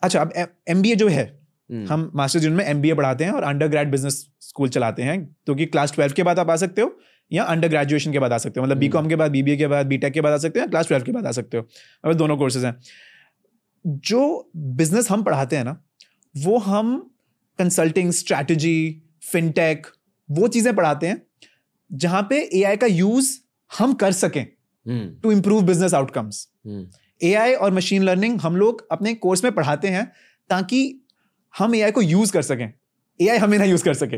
अच्छा अब एम बी ए जो है हम्म, हम मास्टर्स यूनियन में एम बी ए पढ़ाते हैं और अंडर ग्रेड बिज़नेस स्कूल चलाते हैं तो कि क्लास ट्वेल्व के बाद आप आ सकते हो या अंडर ग्रेजुएशन के बाद आ सकते हो मतलब हम्म। बी कॉम के बाद बीबीए के बाद बीटेक के बाद आ सकते हो या क्लास ट्वेल्व के बाद आ सकते हो। अब दोनों कोर्सेज हैं। जो बिज़नेस हम पढ़ाते हैं ना वो हम कंसल्टिंग स्ट्रैटेजी फिनटेक वो चीज़ें पढ़ाते हैं जहाँ पे ए का यूज़ हम कर सकें हम्म, to improve business outcomes hmm, AI और मशीन लर्निंग हम लोग अपने कोर्स में पढ़ाते हैं ताकि हम एआई को यूज़ कर सकें। एआई हमें ना यूज़ कर सके।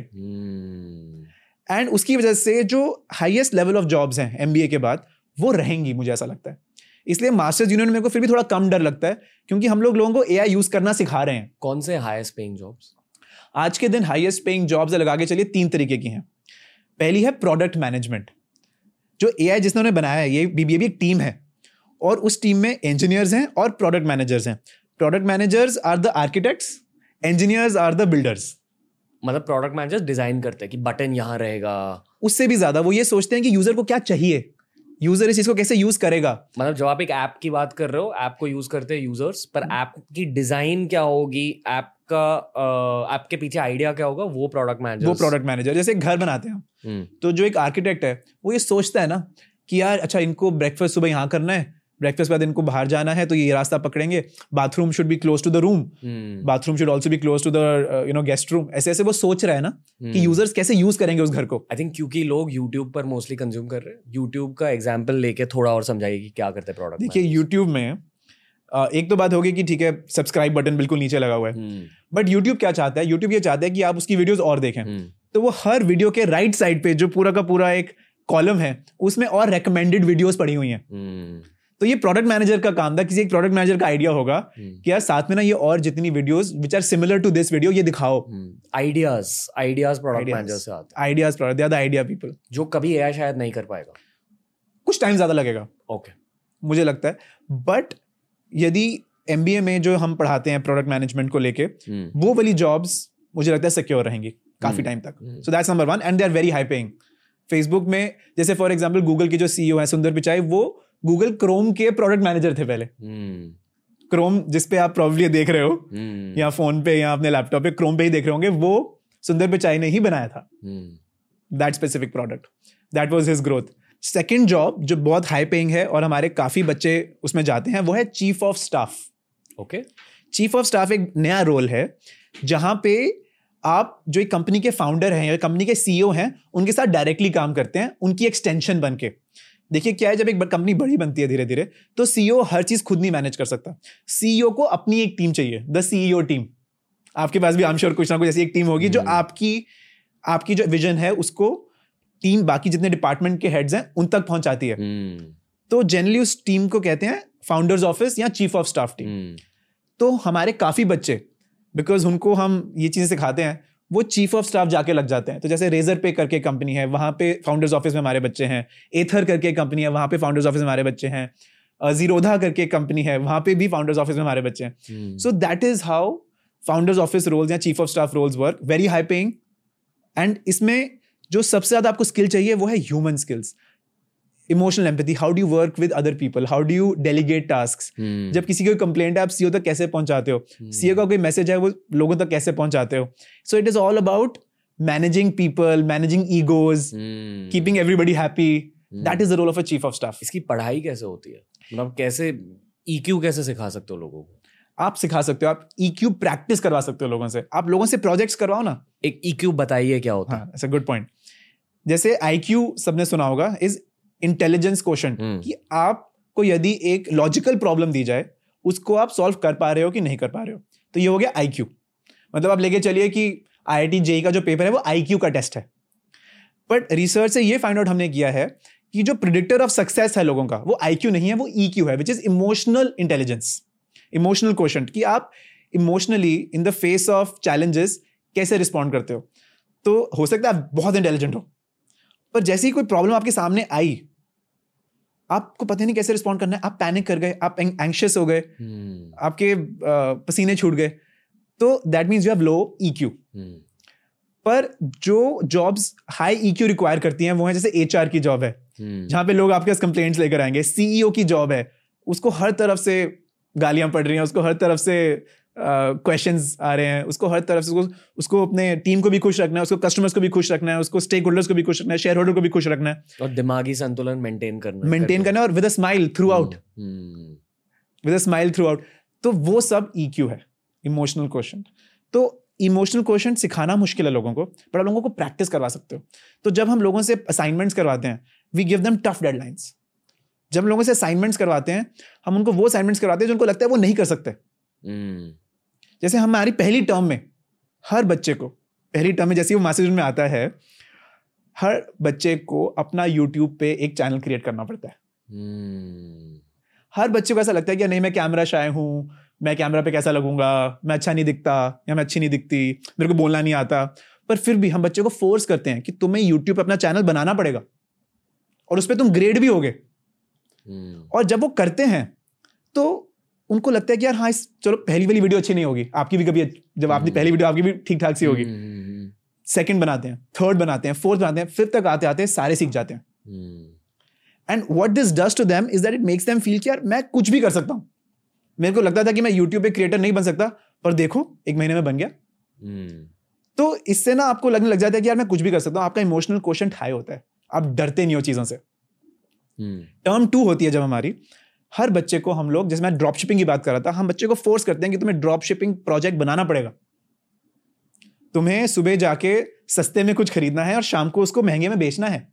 एंड उसकी वजह से जो हाईएस्ट लेवल ऑफ़ जॉब्स हैं एमबीए के बाद वो रहेंगी मुझे ऐसा लगता है। इसलिए मास्टर्स यूनियन में मेरे को फिर भी थोड़ा कम डर लगता है क्योंकि हम लोग लोगों को एआई यूज़ करना सिखा रहे हैं। कौन से हाईएस्ट पेइंग जॉब्स आज के दिन हाईएस्ट पेइंग जॉब्स लगा के चलिए तीन तरीके की हैं। पहली है प्रोडक्ट मैनेजमेंट जो एआई जिसने उन्हें बनाया है ये भी एक टीम है। और उस टीम में इंजीनियर्स हैं और प्रोडक्ट मैनेजर्स हैं। Product managers are the architects engineers are the builders मतलब प्रोडक्ट मैनेजर डिज़ाइन करते हैं कि बटन यहाँ रहेगा। उससे भी ज़्यादा वो ये सोचते हैं कि यूज़र को क्या चाहिए? यूज़र इस चीज़ को कैसे यूज़ करेगा? मतलब जब आप एक ऐप की बात कर रहे हो ऐप को यूज़ करते हैं यूज़र्स पर ऐप की डिज़ाइन क्या होगी? ऐप का ऐप के पीछे आइडिया क्या होगा? वो प्रोडक्ट मैनेजर वो प्रोडक्ट मैनेजर जैसे एक घर बनाते हैं हम, तो जो एक आर्किटेक्ट है वो ये सोचता है ना कि यार अच्छा इनको ब्रेकफास्ट सुबह यहाँ करना है ब्रेकफास्ट बाद इनको बाहर जाना है तो ये रास्ता पकड़ेंगे। Bathroom should be close to the room bathroom should also be close to the you know guest room ऐसे ऐसे वो सोच रहा है ना hmm. कि यूज़र्स कैसे यूज़ करेंगे उस घर को। आई थिंक क्योंकि लोग यूट्यूब पर मोस्टली कंज्यूम कर रहे हैं यूट्यूब का एग्ज़ाम्पल लेके थोड़ा और समझाइए कि क्या करते हैं प्रोडक्ट देखिए यूट्यूब में एक तो बात होगी कि ठीक है सब्सक्राइब बटन बिल्कुल नीचे लगा हुआ है। बट यूट्यूब क्या चाहता है? यूट्यूब ये चाहता है कि आप उसकी वीडियोस और देखें। तो वो हर वीडियो के राइट साइड पे जो पूरा का पूरा एक कॉलम है उसमें और रेकमेंडेड वीडियोस पड़ी हुई हैं। तो ये प्रोडक्ट मैनेजर का काम था किसी एक प्रोडक्ट मैनेजर का आइडिया होगा कि यार साथ में ना ये और जितनी videos which are similar to this video ये दिखाओ। आइडियाज़ आइडियाज़ प्रोडक्ट मैनेजर से आते ideas product the idea people जो कभी एआई शायद नहीं कर पाएगा। कुछ टाइम ज़्यादा लगेगा। Okay okay. मुझे लगता है। बट यदि एमबीए में जो हम पढ़ाते हैं प्रोडक्ट मैनेजमेंट को लेके वो वाली जॉब्स मुझे लगता है सिक्योर रहेंगी काफ़ी टाइम तक। So that's number one and they are very high paying Facebook में जैसे फॉर एग्ज़ाम्पल गूगल के जो सीईओ है सुंदर पिचाई वो गूगल क्रोम के प्रोडक्ट मैनेजर थे पहले। क्रोम जिस पे आप प्रॉब्ली देख रहे हो या फ़ोन पे या अपने लैपटॉप पे क्रोम पे ही देख रहे होंगे वो सुंदर पिचाई ने ही बनाया था। That specific product that was his growth second job जो बहुत हाई पेइंग है और हमारे काफ़ी बच्चे उसमें जाते हैं वो है chief of staff okay chief of staff एक नया रोल है जहाँ पे आप जो एक कंपनी के फाउंडर हैं या कंपनी के सीईओ हैं उनके साथ डायरेक्टली काम करते हैं उनकी एक्सटेंशन बन के देखिए क्या है जब एक कंपनी बड़ी बनती है धीरे धीरे तो सीईओ हर चीज़ खुद नहीं मैनेज कर सकता। सीईओ को अपनी एक टीम चाहिए द सीईओ टीम आपके पास भी आम श्योर कुछ ना कुछ ऐसी एक टीम होगी जो हम्म। आपकी आपकी जो विजन है उसको टीम बाकी जितने डिपार्टमेंट के हेड्स हैं उन तक पहुंचाती है। हम्म, तो जनरली उस टीम को कहते हैं फाउंडर्स ऑफ़िस या चीफ ऑफ़ स्टाफ टीम तो हमारे काफ़ी बच्चे बिकॉज़ उनको हम ये चीज़ें सिखाते हैं वो चीफ ऑफ़ स्टाफ जाके लग जाते हैं। तो जैसे रेजर पे करके कंपनी है वहाँ पे फाउंडर्स ऑफ़िस में हमारे बच्चे हैं। एथर करके कंपनी है वहाँ पे फाउंडर्स ऑफ़िस में हमारे बच्चे हैं। जीरोधा करके कंपनी है वहाँ पे भी फाउंडर्स ऑफ़िस में हमारे बच्चे हैं। So that is how founders office roles या chief of staff roles work very high paying and इसमें जो सबसे ज़्यादा आपको स्किल चाहिए वो है human skills emotional empathy how do work with other people how do you delegate task जब किसी की कोई कंप्लेंट है आप सीओ तक कैसे पहुंचाते हो? सीओ का कोई मैसेज है वो लोगों तक कैसे पहुंचाते हो? So it is all about managing people managing egos keeping everybody happy. That is the role of a chief of staff इसकी पढ़ाई कैसे होती है? मतलब कैसे ईक्यू कैसे सिखा सकते हो लोगों को? आप सिखा सकते हो आप ईक्यू प्रैक्टिस करवा सकते हो लोगों से। आप लोगों से प्रोजेक्ट्स करवाओ ना। एक ईक्यू बताइए क्या होता है हाँ? गुड पॉइंट जैसे आईक्यू सबने सुना होगा इज़ इंटेलिजेंस क्वेश्चन हम्म। कि आपको यदि एक लॉजिकल प्रॉब्लम दी जाए उसको आप सॉल्व कर पा रहे हो कि नहीं कर पा रहे हो? तो ये हो गया आईक्यू मतलब आप लेके चलिए कि आईआईटी जेई का जो पेपर है वो आईक्यू का टेस्ट है। बट रिसर्च से ये फाइंड आउट हमने किया है कि जो प्रिडिक्टर ऑफ़ सक्सेस है लोगों का वो आईक्यू नहीं है वो ईक्यू है which is emotional intelligence emotional question कि आप emotionally in the face of challenges कैसे रिस्पॉन्ड करते हो? तो हो सकता है आप बहुत इंटेलिजेंट हो पर जैसे ही कोई प्रॉब्लम आपके सामने आई आपको पता नहीं कैसे रिस्पॉन्ड करना है। आप पैनिक कर गए आप एंशियस हो गए हम्म, आपके अ, पसीने छूट गए। तो that means you have low E Q पर जो jobs high E Q require करती हैं वो है जैसे एचआर की जॉब है हम्म, जहाँ पे लोग आपके पास कंप्लेंट्स लेकर आएँगे। सीईओ की जॉब है उसको हर तरफ़ से गालियाँ पड़ रही हैं उसको हर तरफ़ से क्वेश्चंस आ रहे हैं। उसको हर तरफ़ से उसको उसको अपने टीम को भी खुश रखना है उसको कस्टमर्स को भी खुश रखना है उसको स्टेक होल्डर्स को भी खुश रखना है शेयर होल्डर को भी खुश रखना है। और दिमागी संतुलन मेंटेन करना मेंटेन करना है और with a smile throughout with a smile throughout तो वो सब ईक्यू है इमोशनल क्वेश्चन तो इमोशनल क्वेश्चन सिखाना मुश्किल है लोगों को पर आप लोगों को प्रैक्टिस करवा सकते हो। तो जब हम लोगों से असाइनमेंट्स करवाते हैं we give them tough deadlines जब लोगों से असाइनमेंट्स करवाते हैं हम उनको वो असाइनमेंट्स करवाते हैं जो उनको लगता है वो नहीं कर सकते। हम्म, जैसे हमारी पहली टर्म में हर बच्चे को पहली टर्म में जैसे वो मैसेज में आता है हर बच्चे को अपना यूट्यूब पे एक चैनल क्रिएट करना पड़ता है। हम्म, हर बच्चे को ऐसा लगता है कि नहीं मैं कैमरा शाय हूँ मैं कैमरा पे कैसा लगूँगा मैं अच्छा नहीं दिखता या मैं अच्छी नहीं दिखती मेरे को बोलना नहीं आता। पर फिर भी हम बच्चे को फोर्स करते हैं कि तुम्हें यूट्यूब पे अपना चैनल बनाना पड़ेगा और उस पर तुम ग्रेड भी होगे। हम्म, और जब वो करते हैं तो उनको लगता है कि यार हाँ इस चलो पहली वाली वीडियो अच्छी नहीं होगी। आपकी भी कभी जब आपने पहली वीडियो आपकी भी ठीक ठाक सी होगी। हम्म, सेकंड बनाते हैं थर्ड बनाते हैं फोर्थ बनाते हैं फिफ्थ तक आते आते हैं सारे सीख जाते हैं। हम्म, and what this does to them is that it makes them feel कि यार मैं कुछ भी कर सकता हूँ। मेरे को लगता था कि मैं यूट्यूब पे क्रिएटर नहीं बन सकता पर देखो एक महीने में बन गया। हम्म, तो इससे ना आपको लगने लग जाता है कि यार मैं कुछ भी कर सकता हूँ। आपका इमोशनल क्वेश्चन हाई होता है। आप डरते नहीं हो चीज़ों से। हम्म, टर्म टू होती है जब हमारी। हर बच्चे को हम लोग जैसे मैं ड्रॉप शिपिंग की बात कर रहा था हम बच्चे को फोर्स करते हैं कि तुम्हें ड्रॉप शिपिंग प्रोजेक्ट बनाना पड़ेगा। तुम्हें सुबह जाके सस्ते में कुछ खरीदना है और शाम को उसको महँगे में बेचना है।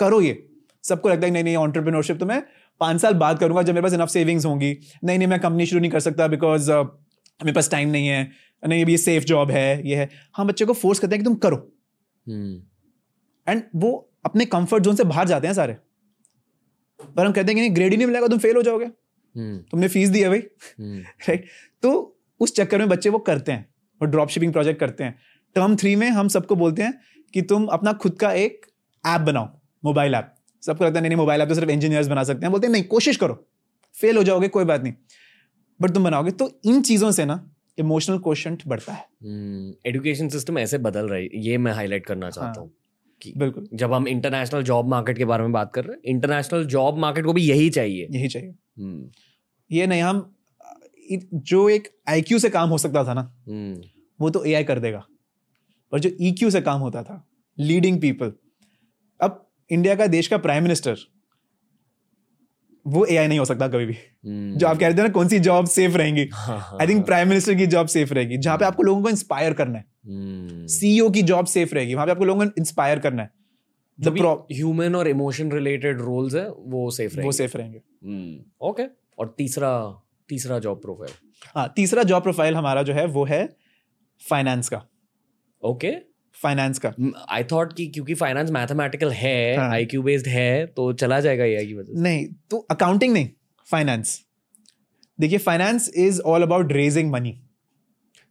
करो ये। सबको लगता है नहीं नहीं ऑन्टरप्रिनोरशिप तो मैं पाँच साल बाद करूँगा जब मेरे पास इनफ सेविंग्स होंगी। नहीं नहीं मैं कंपनी शुरू नहीं कर सकता बिकॉज़ मेरे पास टाइम नहीं है। नहीं अभी ये सेफ़ जॉब है ये है। हम बच्चे को फोर्स करते हैं कि तुम करो। हम्म, एंड वो अपने कंफर्ट जोन से बाहर जाते हैं सारे। पर हम कहते हैं कि नहीं ग्रेड ही नहीं मिलेगा तुम फेल हो जाओगे। हम्म, तुमने फ़ीस दी है भाई। हम्म, राइट तो उस चक्कर में बच्चे वो करते हैं वो ड्रॉप शिपिंग प्रोजेक्ट करते हैं। टर्म थ्री में हम सबको बोलते हैं कि तुम अपना खुद का एक ऐप बनाओ मोबाइल ऐप सबको लगता है नहीं नहीं मोबाइल ऐप तो सिर्फ़ इंजीनियर्स बना सकते हैं। बोलते हैं नहीं कोशिश करो। फेल हो जाओगे कोई बात नहीं। बट तुम बनाओगे। तो इन चीज़ों से ना इमोशनल क्वेश्चन बढ़ता है। हम्म, एजुकेशन सिस्टम ऐसे बदल रही है ये मैं हाईलाइट करना चाहता हाँ। कि बिल्कुल। जब हम इंटरनेशनल जॉब मार्केट के बारे में बात कर रहे हैं इंटरनेशनल जॉब मार्केट को भी यही चाहिए। यही चाहिए। हम्म, ये नहीं हम जो एक आईक्यू से काम हो सकता था ना हम्म, वो तो एआई कर देगा। पर जो ईक्यू से काम होता था लीडिंग पीपल अब इंडिया का देश का प्राइम मिनिस्टर वो एआई नहीं हो सकता कभी भी। हम्म, जो आप कह रहे थे ना कौन सी जॉब सेफ़ रहेंगी? आई थिंक प्राइम मिनिस्टर की जॉब सेफ़ रहेगी जहाँ पे आपको लोगों को इंस्पायर करना है। सीईओ की जॉब सेफ़ रहेगी। वहाँ पे आपको लोगों को इंस्पायर करना है। ह्यूमन और इमोशन रिलेटेड रोल्स है वो सेफ़ रहेंगे। वो सेफ़ रहेंगे ओके और तीसरा तीसरा जॉब प्रोफ़ाइल हाँ तीसरा जॉब प्रोफ़ाइल हमारा जो है वो है फाइनेंस का। ओके फाइनेंस का। आई थॉट कि क्योंकि फाइनेंस मैथमेटिकल है हाँ। आईक्यू बेस्ड है तो चला जाएगा एआई की वजह से। नहीं तो अकाउंटिंग नहीं फाइनेंस देखिए finance is all about raising money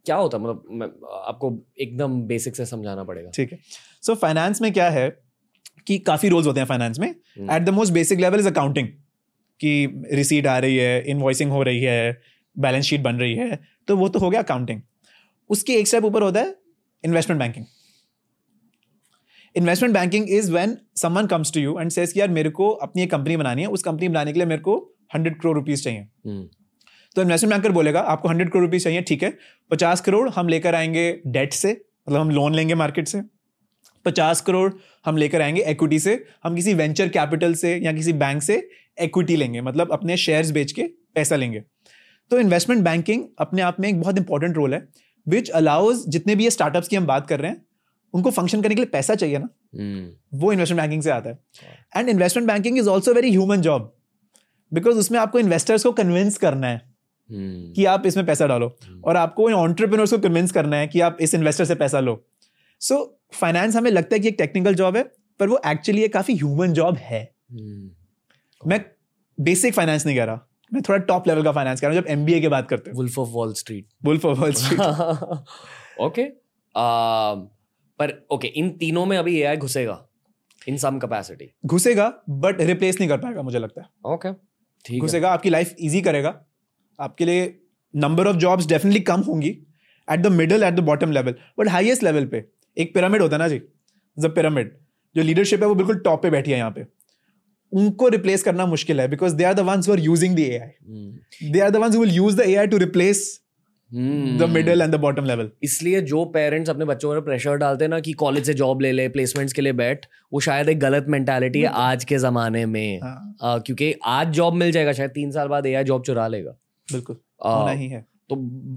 क्या होता है? मतलब मैं, आपको एकदम बेसिक से समझाना पड़ेगा। ठीक है। सो so, फाइनेंस में क्या है कि काफ़ी रोल्स होते हैं फाइनेंस में। At the most basic level is accounting कि रिसीट आ रही है इनवॉइसिंग हो रही है बैलेंस शीट बन रही है तो वो तो हो गया अकाउंटिंग उसके एक स्टेप ऊपर होता है investment banking investment banking is when someone comes to you and says कि यार मेरे को अपनी एक कंपनी बनानी है उस कंपनी बनाने के लिए मेरे को हंड्रेड करोड़ रुपीज़ चाहिए। हम्म, तो इन्वेस्टमेंट बैंकर बोलेगा आपको हंड्रेड करोड़ रुपीज़ चाहिए ठीक है। पचास करोड़ हम लेकर आएँगे डेट से मतलब हम लोन लेंगे मार्केट से। पचास करोड़ हम लेकर आएँगे इक्विटी से। हम किसी वेंचर कैपिटल से या किसी बैंक से इक्विटी लेंगे मतलब अपने शेयर्स बेच के पैसा लेंगे। तो इन्वेस्टमेंट बैंकिंग अपने आप में एक बहुत इंपॉर्टेंट रोल है विच अलाउज जितने भी ये स्टार्टअप्स की हम बात कर रहे हैं उनको फ़ंक्शन करने के लिए पैसा चाहिए ना। हम्म, वो इन्वेस्टमेंट बैंकिंग से आता है। And investment banking is also very human job because उसमें आपको इन्वेस्टर्स को कन्विंस करना है। कि आप इसमें पैसा डालो। और आपको ऑन्टरप्रिनर्स को कन्विंस करना है कि आप इस इन्वेस्टर से पैसा लो। सो फाइनेंस हमें लगता है कि एक टेक्निकल जॉब है पर वो एक्चुअली एक काफ़ी ह्यूमन जॉब है। हम्म। मैं बेसिक फाइनेंस नहीं कह रहा। मैं थोड़ा टॉप लेवल का फाइनेंस कह रहा हूँ जब एमबीए की बात करते हैं। Wolf of wall street bull for wall street okay पर ओके इन तीनों में अभी एआई घुसेगा इन सम कैपेसिटी घुसेगा बट रिप्लेस नहीं कर पाएगा मुझे लगता है। ओके ठीक है। घुसेगा आपकी लाइफ इजी करेगा। आपके लिए नंबर ऑफ़ जॉब्स डेफिनेटली कम होंगी at the middle at the bottom level but highest level पे एक पिरामिड होता है ना जी द पिरामिड जो लीडरशिप है वो बिल्कुल टॉप पे बैठी है यहाँ पे। उनको रिप्लेस करना मुश्किल है because they are the ones are using the AI they are the ones will use the AI to replace. The middle and the bottom level इसलिए जो पेरेंट्स अपने बच्चों पर प्रेशर डालते हैं ना कि कॉलेज से जॉब ले ले प्लेसमेंट्स के लिए बैठ वो शायद एक गलत मेंटालिटी है आज के जमाने में। हाँ। आ, क्योंकि आज जॉब मिल जाएगा शायद तीन साल बाद एआई जॉब चुरा लेगा। बिल्कुल होना ही है। तो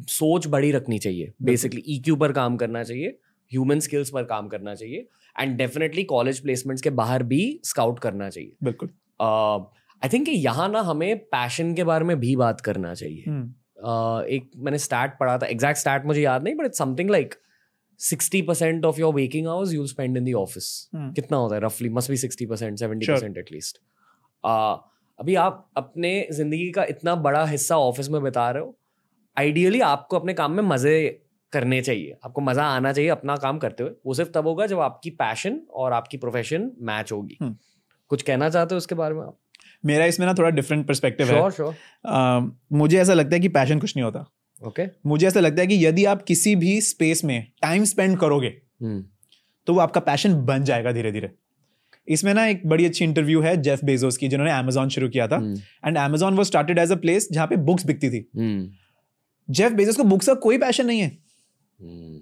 सोच बड़ी रखनी चाहिए। बेसिकली ईक्यू पर काम करना चाहिए ह्यूमन स्किल्स पर काम करना चाहिए एंड डेफिनेटली कॉलेज प्लेसमेंट्स के बाहर भी स्काउट करना चाहिए। बिल्कुल। आई थिंक यहाँ ना हमें पैशन के बारे में भी बात करना चाहिए। uh, एक मैंने स्टैट पढ़ा था एग्जैक्ट स्टैट मुझे याद नहीं but it's something like sixty percent of your waking hours you spend in the office. कितना होता है रफली must be sixty percent seventy percent at least अभी आप अपने ज़िंदगी का इतना बड़ा हिस्सा ऑफ़िस में बिता रहे हो आइडियली आपको अपने काम में मज़े करने चाहिए। आपको मज़ा आना चाहिए अपना काम करते हुए। वो सिर्फ़ तब होगा जब आपकी पैशन और आपकी प्रोफेशन मैच होगी। हम्म। कुछ कहना चाहते हो उसके बारे में आप? मेरा इसमें ना थोड़ा डिफरेंट परस्पेक्टिव है। श्योर श्योर अ, मुझे ऐसा लगता है कि पैशन कुछ नहीं होता। Okay okay. मुझे ऐसा लगता है कि यदि आप किसी भी स्पेस में टाइम स्पेंड करोगे हम्म। तो वो आपका पैशन बन जाएगा धीरे धीरे इसमें ना एक बड़ी अच्छी इंटरव्यू है जेफ बेजोस की जिन्होंने अमेजोन शुरू किया था। हम्म, एंड अमेजोन वो स्टार्टेड एज अ प्लेस जहाँ पे बुक्स बिकती थी। हम्म, जेफ बेजोस को बुक्स का कोई पैशन नहीं है। हम्म,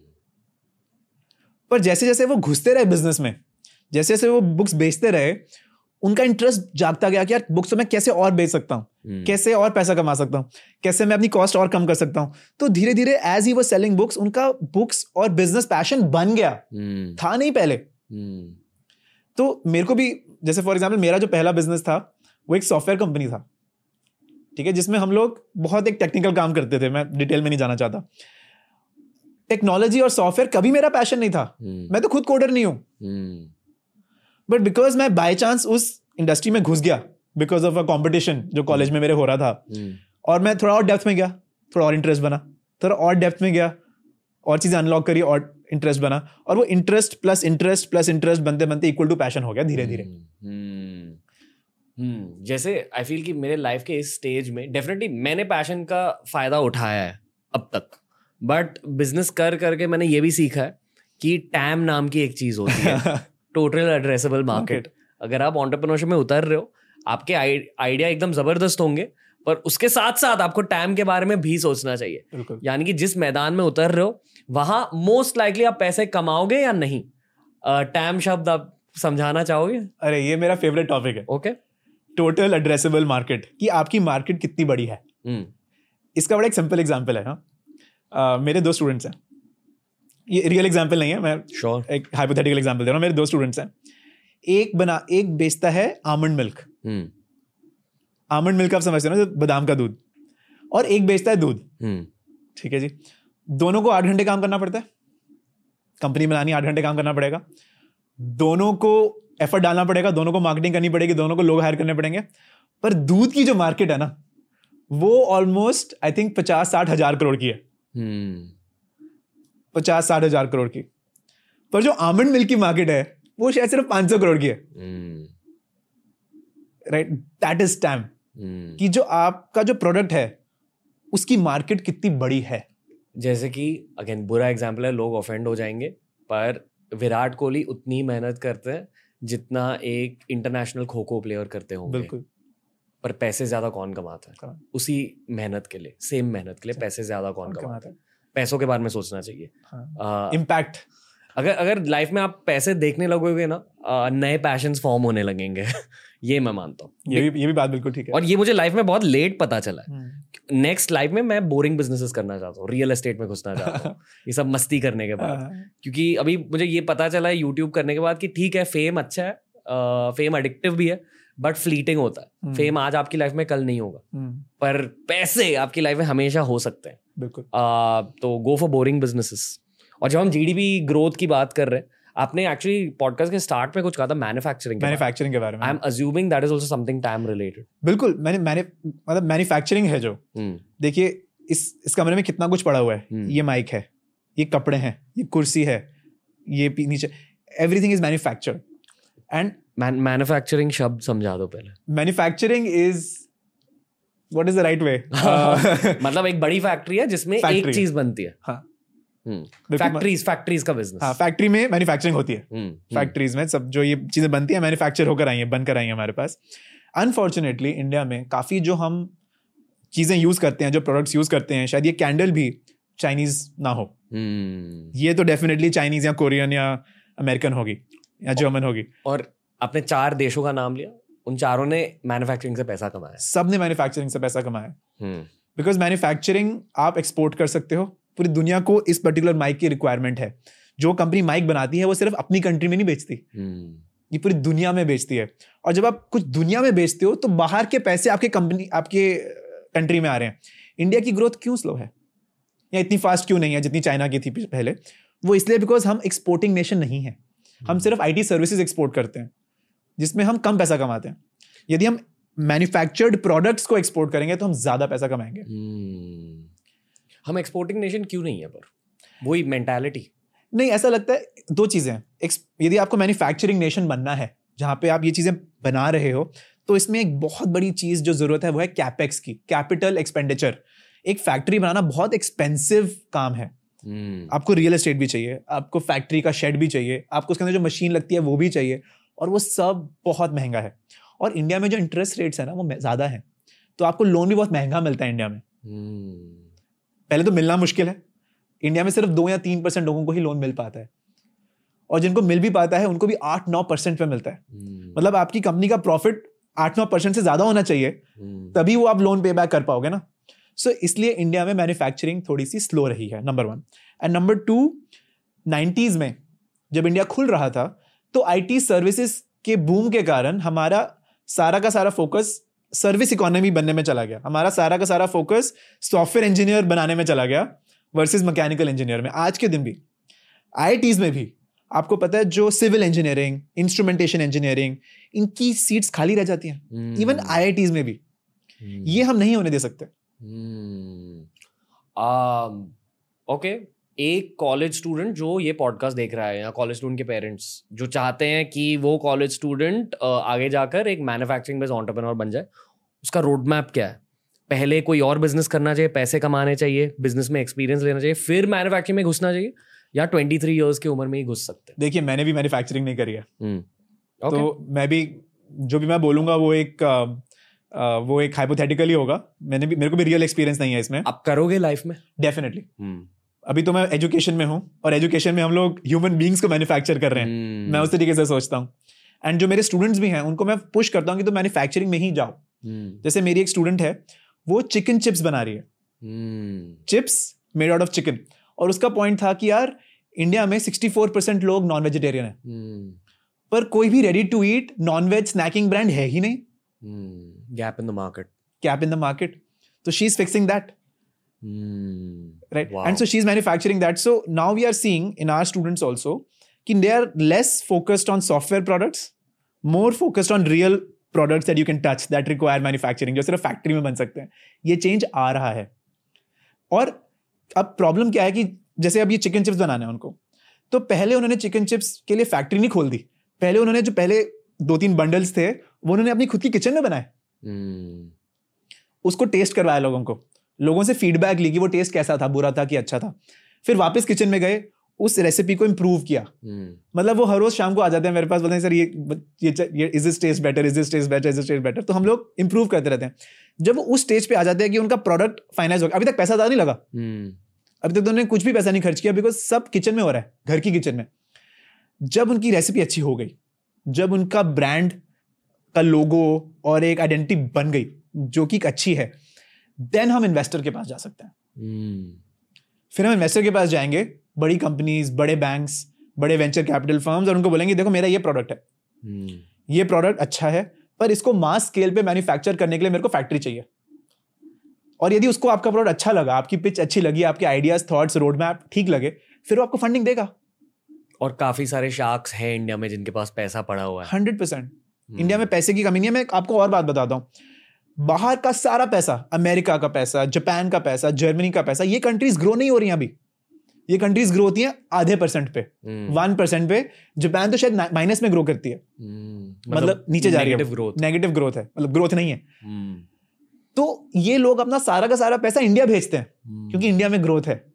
पर जैसे जैसे वो घुसते रहे बिज़नेस में जैसे जैसे वो बुक्स बेचते रहे उनका इंटरेस्ट जागता गया कि यार बुक्स तो मैं कैसे और बेच सकता हूँ? हम्म, कैसे और पैसा कमा सकता हूँ? कैसे मैं अपनी कॉस्ट और कम कर सकता हूँ? तो धीरे धीरे एज ही वो सेलिंग बुक्स उनका बुक्स और बिज़नेस पैशन बन गया। हम्म, था नहीं पहले। हम्म, तो मेरे को भी जैसे फॉर एग्ज़ाम्पल मेरा जो पहला बिज़नेस था वो एक सॉफ्टवेयर कंपनी था। ठीक है जिसमें हम लोग बहुत एक टेक्निकल काम करते थे मैं डिटेल में नहीं जाना चाहता। टेक्नोलॉजी और सॉफ्टवेयर कभी मेरा पैशन नहीं था। हम्म, मैं तो खुद कोडर नहीं हूँ। बट बिकॉज़ मैं बाय चांस उस इंडस्ट्री में घुस गया बिकॉज़ ऑफ़ अ कॉम्पिटिशन जो कॉलेज में मेरे हो रहा था। हम्म, और मैं थोड़ा और डेप्थ में गया थोड़ा और इंटरेस्ट बना थोड़ा और डेप्थ में गया और चीज़ें अनलॉक करी और इंटरेस्ट बना और वो interest plus interest plus interest बनते बनते इक्वल टू पैशन हो गया धीरे धीरे। हम्म, हम्म, जैसे आई फील कि मेरे लाइफ के इस स्टेज में डेफिनेटली मैंने पैशन का फ़ायदा उठाया है अब तक। बट बिज़नेस कर करके मैंने ये भी सीखा है कि टैम नाम की एक चीज़ होती है। टोटल एड्रेसेबल मार्केट अगर आप ऑन्टरप्रनोरशिप में उतर रहे हो आपके आइडिया एकदम ज़बरदस्त होंगे। पर उसके साथ साथ आपको टाइम के बारे में भी सोचना चाहिए। यानी कि जिस मैदान में उतर रहे हो वहाँ मोस्ट लाइकली आप पैसे कमाओगे या नहीं? टाइम शब्द आप समझाना चाहोगे? अरे ये मेरा फेवरेट टॉपिक है। ओके टोटल एड्रेसेबल मार्केट कि आपकी मार्केट कितनी बड़ी है। हम्म इसका बड़ा एक सिंपल एग्ज़ाम्पल है हाँ। अ, मेरे दो स्टूडेंट्स हैं। ये रियल एग्जांपल नहीं है मैं श्योर sure. एक हाइपोथेटिकल एग्जांपल दे रहा हूँ। मेरे दो स्टूडेंट्स हैं। एक बना एक बेचता है almond milk hmm almond milk आप समझते हो ना जो बादाम का दूध। और एक बेचता है दूध। हम्म। ठीक है जी। दोनों को आठ घंटे काम करना पड़ता है। कंपनी बनानी आठ घंटे काम करना पड़ेगा। दोनों को एफर्ट डालना पड़ेगा दोनों को मार्केटिंग करनी पड़ेगी दोनों को लोग हायर करने पड़ेंगे। पर दूध की जो मार्केट है ना वो ऑलमोस्ट आई थिंक पचास साठ हज़ार करोड़ की है। हम्म। पचास साठ हज़ार करोड़ की। पर जो आमंड मिल्क की मार्केट है वो शायद सिर्फ़ पाँच सौ करोड़ की है। राइट दैट इज़ टाइम कि जो आपका जो प्रोडक्ट है उसकी मार्केट कितनी बड़ी है। जैसे कि अगेन बुरा एग्ज़ाम्पल है लोग ऑफेंड हो जाएँगे पर विराट कोहली उतनी मेहनत करते हैं जितना एक इंटरनेशनल खो खो प्लेयर करते होंगे। बिल्कुल। पर पैसे ज़्यादा कौन कमाता है? उसी मेहनत के लिए सेम मेहनत के लिए पैसे ज़्यादा कौन कमाता है? पैसों के बारे में सोचना चाहिए। हाँ। इम्पैक्ट अगर अगर लाइफ में आप पैसे देखने लगोगे ना नए पैशन फॉर्म होने लगेंगे। ये मैं मानता हूँ। ये भी ये भी बात बिल्कुल ठीक है। और ये मुझे लाइफ में बहुत लेट पता चला है। हम्म। नेक्स्ट लाइफ में मैं बोरिंग बिजनेसेस करना चाहता हूँ रियल एस्टेट में घुसना चाहता हूँ ये सब मस्ती करने के बाद। हाँ, क्योंकि अभी मुझे ये पता चला है यूट्यूब करने के बाद कि ठीक है फेम अच्छा है फेम एडिक्टिव भी है बट फ्लीटिंग होता है। हम्म। फेम आज आपकी लाइफ में कल नहीं होगा। हम्म, पर पैसे आपकी लाइफ में हमेशा हो सकते हैं। बिल्कुल। तो गो फॉर बोरिंग बिजनेसेस और जब हम जीडीपी ग्रोथ की बात कर रहे हैं आपने एक्चुअली पॉडकास्ट के स्टार्ट में कुछ कहा था मैन्युफैक्चरिंग मैन्युफैक्चरिंग के बारे में। I am assuming that is also something time related बिल्कुल मैंने मैंने मतलब मैन्युफैक्चरिंग है जो। देखिए इस इस कमरे में कितना कुछ पड़ा हुआ है। हम्म। ये माइक है ये कपड़े हैं ये कुर्सी है ये नीचे everything is manufactured and manufacturing शब्द समझा दो पहले। Manufacturing is what is the right way मतलब एक बड़ी फैक्ट्री है जिसमें एक चीज़ बनती है। हाँ। फैक्ट्रीज फैक्ट्रीज का बिज़नेस हाँ फैक्ट्री में मैन्युफैक्चरिंग होती है। हम्म, फैक्ट्रीज में सब जो ये चीज़ें बनती है मैन्युफैक्चर होकर आई हैं बनकर आई हैं हमारे पास। अनफॉर्चुनेटली इंडिया में काफ़ी जो हम चीज़ें यूज़ करते हैं जो प्रोडक्ट्स यूज़ करते हैं शायद ये कैंडल भी चाइनीज़ ना हो। हम्म। ये तो डेफिनेटली चाइनीज़ या कोरियन या अमेरिकन होगी या जर्मन होगी। और आपने चार देशों का नाम लिया उन चारों ने मैन्युफैक्चरिंग से पैसा कमाया। सबने मैन्युफैक्चरिंग से पैसा कमाया। हम्म, बिकॉज़ मैन्युफैक्चरिंग आप एक्सपोर्ट कर सकते हो पूरी दुनिया को इस पर्टिकुलर माइक की रिक्वायरमेंट है। जो कंपनी माइक बनाती है वो सिर्फ़ अपनी कंट्री में नहीं बेचती। हम्म, ये पूरी दुनिया में बेचती है। और जब आप कुछ दुनिया में बेचते हो तो बाहर के पैसे आपके कंपनी आपके कंट्री में आ रहे हैं। इंडिया की ग्रोथ क्यों स्लो है? या इतनी फास्ट क्यों नहीं है जितनी चाइना की थी पहले? वो इसलिए बिकॉज़ हम एक्सपोर्टिंग नेशन नहीं है। हम सिर्फ़ आईटी सर्विसेज़ एक्सपोर्ट करते हैं जिसमें हम कम पैसा कमाते हैं। यदि हम मैन्युफैक्चर्ड प्रोडक्ट्स को एक्सपोर्ट करेंगे तो हम ज़्यादा पैसा कमाएँगे। हम्म। हम एक्सपोर्टिंग नेशन क्यों नहीं है पर? वही मेंटालिटी नहीं ऐसा लगता है दो चीज़ें यदि आपको मैन्युफैक्चरिंग नेशन बनना है जहाँ पे आप ये चीज़ें बना रहे हो तो इसमें एक बहुत बड़ी चीज़ जो ज़रूरत है वो है कैपेक्स की कैपिटल एक्सपेंडिचर एक फैक्ट्री बनाना बहुत एक्सपेंसिव काम है। hmm. आपको रियल एस्टेट भी चाहिए आपको फैक्ट्री का शेड भी चाहिए आपको उसके अंदर जो मशीन लगती है वो भी चाहिए और वो सब बहुत महँगा है। और इंडिया में जो इंटरेस्ट रेट्स है ना वो ज़्यादा है। तो आपको लोन भी बहुत महँगा मिलता है इंडिया में। पहले तो मिलना मुश्किल है। इंडिया में सिर्फ़ दो या तीन परसेंट लोगों को ही लोन मिल पाता है। और जिनको मिल भी पाता है उनको भी आठ नौ परसेंट पे मिलता है। मतलब आपकी कंपनी का प्रॉफिट आठ नौ परसेंट से ज़्यादा होना चाहिए तभी वो आप लोन पे बैक कर पाओगे ना। सो so, इसलिए इंडिया में मैन्युफैक्चरिंग थोड़ी सी स्लो रही है number one and number two nineties में जब इंडिया खुल रहा था तो आईटी सर्विसेज़ के बूम के कारण हमारा सारा का सारा फोकस सर्विस इकोनॉमी बनने में चला गया। हमारा सारा का सारा फोकस सॉफ्टवेयर इंजीनियर बनाने में चला गया वर्सेस मैकेनिकल इंजीनियर में। आज के दिन भी आई में भी आपको पता है जो सिविल इंजीनियरिंग इंस्ट्रूमेंटेशन इंजीनियरिंग इनकी सीट्स खाली रह जाती हैं। इवन आई में भी। ये हम नहीं होने दे सकते। ओके एक कॉलेज स्टूडेंट जो ये पॉडकास्ट देख रहा है या कॉलेज स्टूडेंट के पेरेंट्स जो चाहते हैं कि वो कॉलेज स्टूडेंट आगे जाकर एक मैन्युफैक्चरिंग बेस्ड ऑन्टरप्रेन्योर बन जाए उसका रोड मैप क्या है? पहले कोई और बिज़नेस करना चाहिए पैसे कमाने चाहिए बिज़नेस में एक्सपीरियंस लेना चाहिए फिर मैन्युफैक्चरिंग में घुसना चाहिए या ट्वेंटी थ्री ईयर्स की उम्र में ही घुस सकते हैं? देखिए मैंने भी मैन्युफैक्चरिंग नहीं करी है। हैं तो मैं भी जो भी मैं बोलूँगा वो एक आ, आ, वो एक हाइपोथेटिकल ही होगा। मैंने भी मेरे को भी रियल एक्सपीरियंस नहीं है इसमें। आप करोगे लाइफ में? डेफिनेटली अभी तो मैं एजुकेशन में हूँ और एजुकेशन में हम लोग ह्यूमन बींग्स को मैन्युफैक्चर कर रहे हैं। Hmm. मैं उस तरीके से सोचता हूँ। एंड जो मेरे स्टूडेंट्स भी हैं उनको मैं पुश करता हूँ कि तो मैन्युफैक्चरिंग में ही जाओ। Hmm. जैसे मेरी एक स्टूडेंट है वो चिकन चिप्स बना रही है। Chips made out of chicken और उसका पॉइंट था कि यार इंडिया में 64 परसेंट लोग नॉन वेजिटेरियन है। हम्म पर कोई भी ready to eat non veg snacking brand है ही नहीं। Gap in the market cap in the market तो she is fixing that right Wow. and so she's manufacturing that so now we are seeing in our students also कि they are less focused on software products more focused on real products that you can touch that require manufacturing जो सिर्फ़ फैक्ट्री में बन सकते हैं ये चेंज आ रहा है और अब प्रॉब्लम क्या है कि जैसे अब ये चिकन चिप्स बनाना है उनको तो पहले उन्होंने चिकन चिप्स के लिए फैक्ट्री नहीं खोल दी पहले उन्होंने जो पहले दो तीन बंडल्स थे वो उन्होंने अपनी खुद की किचन में बनाए हम्म उसको टेस्ट करवाया लोगों को लोगों से फीडबैक ली कि वो टेस्ट कैसा था बुरा था कि अच्छा था। फिर वापस किचन में गए उस रेसिपी को इम्प्रूव किया। हम्म। मतलब वो हर रोज शाम को आ जाते हैं मेरे पास बोलते हैं सर ये ये ये is this taste better is this taste better is this taste better तो हम लोग इंप्रूव करते रहते हैं। जब वो उस स्टेज पे आ जाते हैं कि उनका प्रोडक्ट फाइनेंस हो गया अभी तक पैसा ज़्यादा नहीं लगा। हम्म। अभी तक तो उन्होंने कुछ भी पैसा नहीं खर्च किया बिकॉज़ सब किचन में हो रहा है घर की किचन में। जब उनकी रेसिपी अच्छी हो गई जब उनका ब्रांड का लोगो और एक आइडेंटिटी बन गई जो कि अच्छी है देन हम इन्वेस्टर के पास जा सकते हैं। हम्म फिर हम इन्वेस्टर के पास जाएँगे बड़ी कंपनीज़ बड़े बैंक्स बड़े वेंचर कैपिटल फर्म्स और उनको बोलेंगे देखो मेरा ये प्रोडक्ट है। हम्म ये प्रोडक्ट अच्छा है पर इसको मास स्केल पे मैन्युफैक्चर करने के लिए मेरे को फैक्ट्री चाहिए। और यदि उसको आपका प्रोडक्ट अच्छा लगा आपकी पिच अच्छी लगी आपके आइडियाज़ थॉट्स रोड मैप ठीक लगे फिर वो आपको फंडिंग देगा। और काफ़ी सारे शार्क्स हैं इंडिया में जिनके पास पैसा पड़ा हुआ है। Hundred percent. इंडिया में पैसे की कमी नहीं है। मैं आपको और बात बताता हूँ। बाहर का सारा पैसा अमेरिका का पैसा जापान का पैसा जर्मनी का पैसा ये कंट्रीज़ ग्रो नहीं हो रही अभी। ये कंट्रीज़ ग्रो होती हैं आधे परसेंट पे। वन परसेंट पे जापान तो शायद माइनस में ग्रो करती है। हम्म, मतलब मतलब नीचे जा रही है। नेगेटिव ग्रोथ है। मतलब ग्रोथ नहीं है। हम्म, तो ये लोग अपना सारा का सारा पैसा इंडिया भेजते हैं हम्म, क्योंकि इंडिया में ग्रोथ है।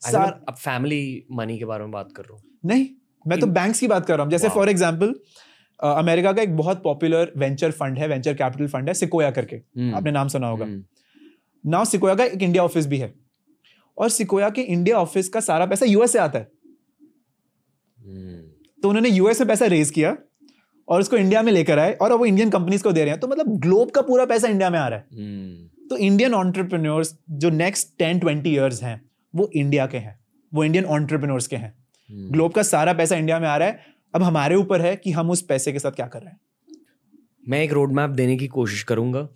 सार- अब फैमिली मनी के बारे में बात कर रहा हूँ। नहीं मैं तो बैंक्स की बात कर रहा हूँ। जैसे फॉर एग्ज़ाम्पल अमेरिका का एक बहुत पॉपुलर वेंचर फंड है वेंचर कैपिटल फंड है सिकोया करके। हम्म, आपने नाम सुना होगा। हम्म, नाउ सिकोया का एक इंडिया ऑफ़िस भी है। और सिकोया के इंडिया ऑफ़िस का सारा पैसा यूएस से आता है। हम्म, तो उन्होंने यूएस में पैसा रेज किया और उसको इंडिया में लेकर आए और अब वो इंडियन कंपनीज़ को दे रहे हैं। तो मतलब ग्लोब का पूरा पैसा इंडिया में आ रहा है। हम्म, तो इंडियन ऑन्टरप्रेन्योर्स जो नेक्स्ट टेन ट्वेंटी ईयर्स हैं वो इंडिया के हैं। वो इंडियन ऑन्टरप्रेन्योर्स के हैं। हम्म। ग्लोब का सारा पैसा इंडिया में आ रहा है। अब हमारे ऊपर है कि हम उस पैसे के साथ क्या कर रहे हैं। मैं एक रोड मैप देने की कोशिश करूँगा।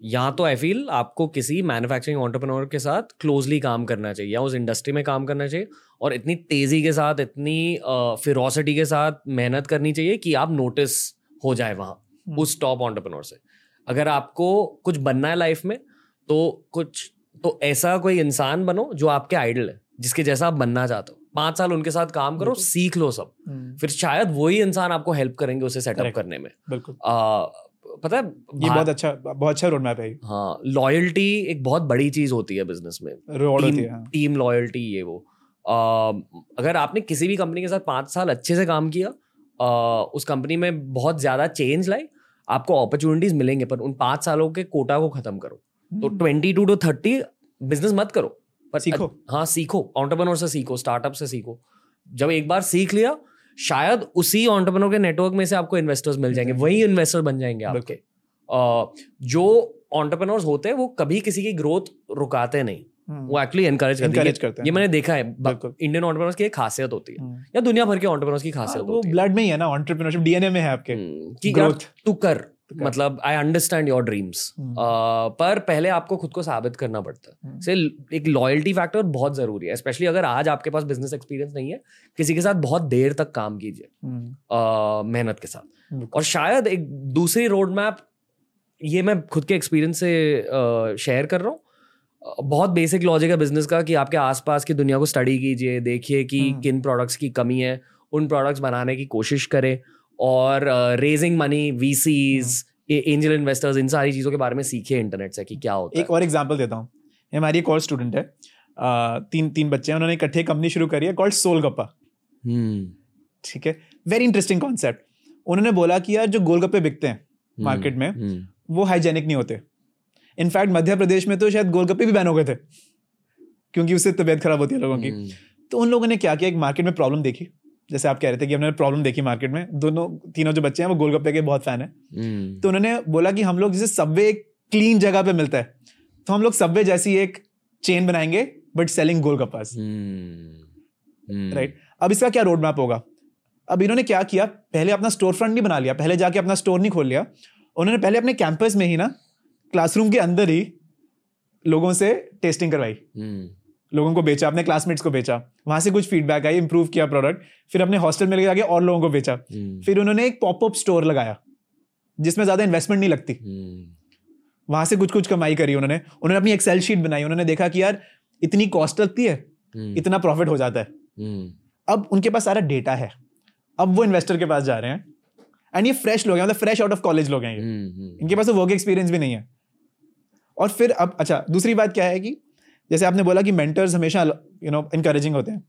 या तो आई फील आपको किसी मैन्युफैक्चरिंग ऑन्टरप्रनोर के साथ क्लोजली काम करना चाहिए या उस इंडस्ट्री में काम करना चाहिए और इतनी तेज़ी के साथ इतनी फिरोसिटी के साथ मेहनत करनी चाहिए कि आप नोटिस हो जाए वहाँ हम्म। उस टॉप ऑन्टरप्रनोर से। अगर आपको कुछ बनना है लाइफ में तो कुछ तो ऐसा कोई इंसान बनो जो आपके आइडल है जिसके जैसा आप बनना चाहते हो। पाँच साल उनके साथ काम करो सीख लो सब। फिर शायद वही इंसान आपको हेल्प करेंगे उसे सेटअप करने में। बिल्कुल। पता है ये बहुत अच्छा बहुत अच्छा रोड मैप है हाँ लॉयल्टी एक बहुत बड़ी चीज़ होती है बिज़नेस में। टीम। टीम लॉयल्टी ये वो। आ, अगर आपने किसी भी कंपनी के साथ पाँच साल अच्छे से काम किया आ, उस कंपनी में बहुत ज़्यादा चेंज लाई आपको अपॉर्चुनिटीज़ मिलेंगे पर उन पाँच सालों के कोटा को खत्म करो। तो हम्म। Twenty two to thirty business मत करो। पर सीखो। हाँ सीखो। ऑन्टरप्रनोर से सीखो स्टार्टअप से सीखो। जब एक बार सीख लिया शायद उसी ऑन्टरप्रनोर के नेटवर्क में से आपको इन्वेस्टर्स मिल जाएँगे। वही इन्वेस्टर बन जाएँगे आपके। जो ऑन्टरप्रनोर्स होते हैं वो कभी किसी की ग्रोथ रुकाते नहीं। हम्म। वो एक्चुअली एनकरेज करते हैं। ये मैंने देखा है इंडियन ऑन्टरप्रनोर्स की एक खासियत होती है। हम्म। या दुनिया भर के ऑन्टरप्रनोर्स की हाँ, खासियत वो होती है। ब्लड में ही है ना ऑन्टरप्रेन्योरशिप डीएनए में है आपके। हम्म, कि ग्रोथ तू कर। मतलब आई अंडरस्टैंड योर ड्रीम्स। पर पहले आपको खुद को साबित करना पड़ता है हम्म। से एक लॉयल्टी फैक्टर बहुत ज़रूरी है स्पेशली अगर आज आपके पास बिज़नेस एक्सपीरियंस नहीं है किसी के साथ बहुत देर तक काम कीजिए। अ, मेहनत के साथ बिल्कुल। और शायद एक दूसरी रोड मैप ये मैं खुद के एक्सपीरियंस से शेयर कर रहा हूँ बहुत बेसिक लॉजिक है बिज़नेस का कि आपके आसपास की दुनिया को स्टडी कीजिए देखिए कि। किन प्रोडक्ट्स की कमी है उन प्रोडक्ट्स बनाने की कोशिश करें और raising money VCs angel investors इन सारी चीज़ों के बारे में सीखे इंटरनेट से कि क्या होता एक है। और एग्जांपल देता हूँ। ये हमारी एक और स्टूडेंट है। अ, तीन तीन बच्चे हैं उन्होंने इकट्ठे कंपनी शुरू करी है कॉल्ड सोलगप्पा है हम्म, ठीक है? वेरी इंटरेस्टिंग कॉन्सेप्ट उन्होंने बोला कि यार जो गोलगप्पे बिकते हैं मार्केट में हम्म, वो हाइजेनिक नहीं होते। इनफैक्ट मध्य प्रदेश में तो शायद गोलगप्पे भी बैन हो गए थे क्योंकि उससे तबीयत खराब होती है लोगों की। हम्म, तो उन लोगों ने क्या किया? एक मार्केट में प्रॉब्लम देखी। जैसे आप कह रहे थे कि हमने प्रॉब्लम देखी मार्केट में। दोनों तीनों जो बच्चे हैं वो गोलगप्पे के बहुत फ़ैन है। हम्म, तो उन्होंने बोला कि हम लोग जैसे सबवे एक क्लीन जगह पे मिलता है तो हम लोग सबवे जैसी एक चेन बनाएँगे but selling golgappas. Hmm, right अब इसका क्या रोड मैप होगा? अब इन्होंने क्या किया? पहले अपना स्टोर फ्रंट नहीं बना लिया। पहले जाके अपना स्टोर नहीं खोल लिया। उन्होंने पहले अपने कैंपस में ही ना क्लासरूम के अंदर ही लोगों से टेस्टिंग करवाई। हम्म, लोगों को बेचा अपने क्लासमेट्स को बेचा। वहाँ से कुछ फीडबैक आई इंप्रूव किया प्रोडक्ट फिर अपने हॉस्टल में लेके जाके और लोगों को बेचा। हम्म, फिर उन्होंने एक पॉपअप स्टोर लगाया जिसमें ज़्यादा इन्वेस्टमेंट नहीं लगती। हम्म, वहाँ से कुछ कुछ कमाई करी उन्होंने। उन्होंने अपनी एक्सेल शीट बनाई उन्होंने देखा कि यार इतनी कॉस्ट लगती है हम्म, इतना प्रॉफिट हो जाता है। अब उनके पास सारा डेटा है। अब वो इन्वेस्टर के पास जा रहे हैं। एंड ये फ्रेश लोग हैं मतलब फ्रेश आउट ऑफ़ कॉलेज लोग हैं ये। इनके पास तो वर्क एक्सपीरियंस भी नहीं है। और फिर अब अच्छा दूसरी बात क्या है कि जैसे आपने बोला कि मेंटर्स हमेशा यू नो इनकरेजिंग होते हैं।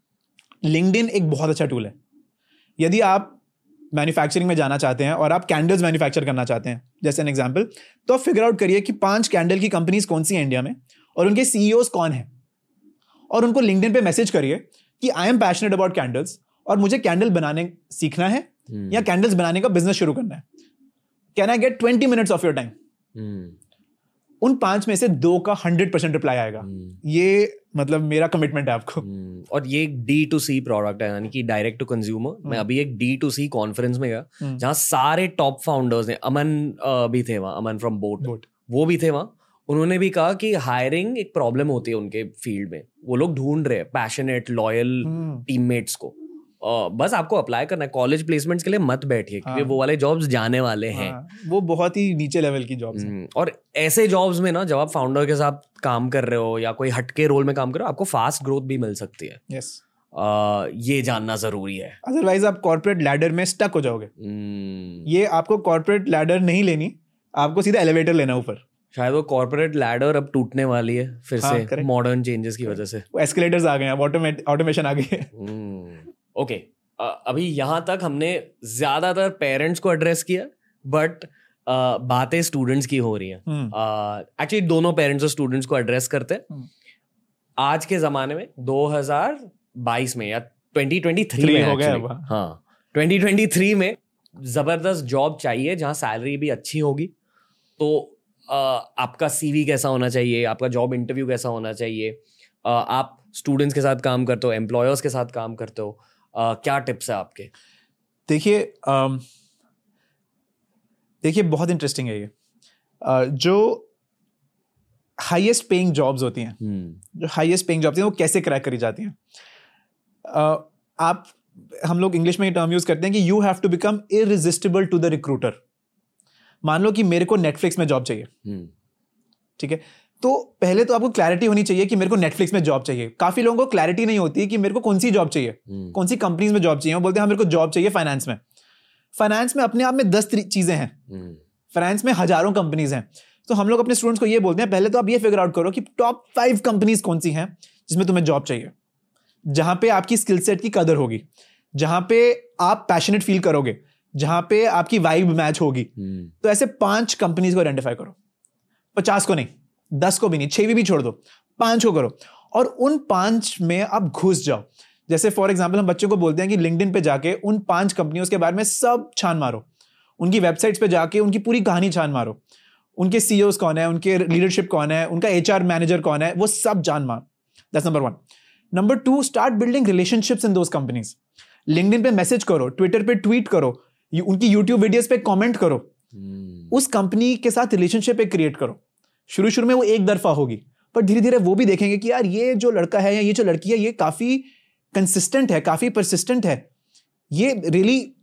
लिंक्डइन एक बहुत अच्छा टूल है। यदि आप मैन्युफैक्चरिंग में जाना चाहते हैं और आप कैंडल्स मैन्युफैक्चर करना चाहते हैं जैसे एन एग्ज़ाम्पल तो आप फिगर आउट करिए कि पाँच कैंडल की कंपनीज़ कौन सी हैं इंडिया में और उनके सीईओज कौन हैं। और उनको लिंक्डइन पे मैसेज करिए कि I am passionate about candles और मुझे कैंडल बनाने सीखना है हम्म, या कैंडल्स बनाने का बिज़नेस शुरू करना है। Can I get twenty minutes of your time hmm, उन पाँच में से दो का हंड्रेड परसेंट रिप्लाई आएगा। हम्म, ये मतलब मेरा कमिटमेंट है आपको। हम्म, और ये एक डी टू सी प्रोडक्ट है यानी कि डायरेक्ट टू कंज्यूमर मैं। अभी एक डी टू सी कॉन्फ्रेंस में गया हम्म। जहाँ सारे टॉप फाउंडर्स ने अमन भी थे वहाँ अमन फ्रॉम बोट Boat. वो भी थे वहाँ। उन्होंने भी कहा कि हायरिंग एक प्रॉब्लम होती है उनके फ़ील्ड में। वो लोग ढूंढ रहे हैं पैशनेट लॉयल टीममेट्स को। बस आपको अप्लाई करना है। कॉलेज प्लेसमेंट्स के लिए मत बैठिए क्योंकि हाँ। वो वाले जॉब्स जाने वाले हैं। हाँ, वो बहुत ही नीचे लेवल की जॉब्स हैं। हम्म, और ऐसे जॉब्स में ना जब आप फाउंडर के साथ काम कर रहे हो या कोई हटके रोल में काम कर रहे हो आपको फास्ट ग्रोथ भी मिल सकती है। यस ये जानना ज़रूरी है। अदरवाइज़ आप कॉर्पोरेट लैडर में स्टक हो जाओगे। हम्म, ये आपको कॉर्पोरेट लैडर नहीं लेनी आपको सीधा एलिवेटर लेना ऊपर। शायद वो कॉर्पोरेट लैडर अब टूटने वाली है फिर हाँ, से मॉडर्न चेंजेस की वजह से। एस्केलेटर्स आ गए हैं ऑटोमेशन आ गई है। ओके अभी यहाँ तक हमने ज़्यादातर पेरेंट्स को एड्रेस किया बट बातें स्टूडेंट्स की हो रही हैं। हम्म, एक्चुअली दोनों पेरेंट्स और स्टूडेंट्स को एड्रेस करते हैं। हम्म। आज के जमाने में 2022 में या 2023 Three में हो गया हाँ 2023 में ज़बरदस्त जॉब चाहिए जहाँ सैलरी भी अच्छी होगी। तो अ, आपका सीवी कैसा होना चाहिए आपका जॉब इंटरव्यू कैसा होना चाहिए आप स्टूडेंट्स के साथ काम करते हो एम्प्लॉयर्स के साथ काम करते हो क्या टिप्स है आपके? देखिए देखिए बहुत इंटरेस्टिंग है ये। जो हाईएस्ट पेइंग जॉब्स होती हैं हम्म। जो हाईएस्ट पेइंग जॉब्स हैं वो कैसे क्रैक करी जाती हैं? आप हम लोग इंग्लिश में ये टर्म यूज़ करते हैं कि you have to become irresistible to the recruiter मान लो कि मेरे को नेटफ्लिक्स में जॉब चाहिए। हम्म। ठीक है? तो पहले तो आपको क्लैरिटी होनी चाहिए कि मेरे को नेटफ्लिक्स में जॉब चाहिए। काफ़ी लोगों को क्लैरिटी नहीं होती है कि मेरे को कौन सी जॉब चाहिए। हम्म। कौन सी कंपनीज़ में जॉब चाहिए। वो बोलते हैं हाँ मेरे को जॉब चाहिए फाइनेंस में। फाइनेंस में अपने आप में दस चीज़ें हैं। हम्म। फाइनेंस में हज़ारों कंपनीज़ हैं। तो हम लोग अपने स्टूडेंट्स को ये बोलते हैं पहले तो आप ये फिगर आउट करो कि टॉप फाइव कंपनीज़ कौन सी हैं जिसमें तुम्हें जॉब चाहिए। जहाँ पे आपकी स्किल सेट की कदर होगी। जहाँ पे आप पैशनेट फील करोगे। जहाँ पे आपकी वाइब मैच होगी। हम्म। तो ऐसे पाँच कंपनीज़ को आइडेंटिफाई करो। पचास को नहीं। दस को भी नहीं छह भी छोड़ दो पाँच को करो। और उन पाँच में आप घुस जाओ। जैसे फॉर एग्ज़ाम्पल हम बच्चों को बोलते हैं कि लिंक्डइन पे जाके उन पाँच कंपनियों के बारे में सब छान मारो। उनकी वेबसाइट्स पे जाके उनकी पूरी कहानी छान मारो। उनके सीईओज कौन है उनके लीडरशिप कौन है उनका एचआर मैनेजर कौन है वो सब जान मार। That's number one number two start building relationships in those companies LinkedIn पे मैसेज करो ट्विटर पे ट्वीट करो उनकी यूट्यूब वीडियोस पे कमेंट करो। हम्म उस कंपनी के साथ रिलेशनशिप एक क्रिएट करो। शुरू शुरू में वो एक दरफा होगी पर धीरे धीरे वो भी देखेंगे कि यार ये जो लड़का है या ये जो लड़की है ये काफ़ी कंसिस्टेंट है काफ़ी परसिस्टेंट है। ये रियली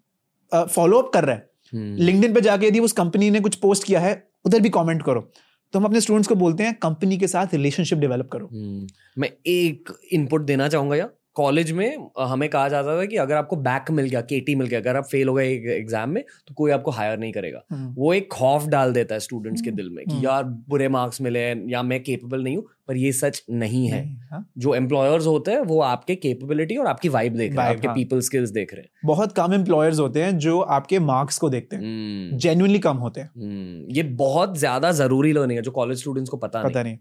फॉलो अप कर रहा है। हम्म। लिंक्डइन पे जाके यदि उस कंपनी ने कुछ पोस्ट किया है उधर भी कमेंट करो। तो हम अपने स्टूडेंट्स को बोलते हैं कंपनी के साथ रिलेशनशिप डेवलप करो। हम्म, मैं एक इनपुट देना चाहूँगा यार। कॉलेज में हमें कहा जाता था कि अगर आपको बैक मिल गया केटी मिल गया अगर आप फेल हो गए एग्ज़ाम में तो कोई आपको हायर नहीं करेगा। वो एक खौफ डाल देता है स्टूडेंट्स के दिल में कि हम्म। यार बुरे मार्क्स मिले हैं या मैं केपेबल नहीं हूँ पर ये सच नहीं है। नहीं, हाँ। जो एम्प्लॉयर्स होते हैं वो आपके केपेबिलिटी और आपकी वाइब देख रहे हैं आपके हाँ। पीपल स्किल्स देख रहे हैं। बहुत कम एम्प्लॉयर्स होते हैं जो आपके मार्क्स को देखते हैं। हम्म, जेन्युइनली कम होते हैं। हम्म, ये बहुत ज़्यादा ज़रूरी लर्निंग है जो कॉलेज स्टूडेंट्स को पता पता नहीं।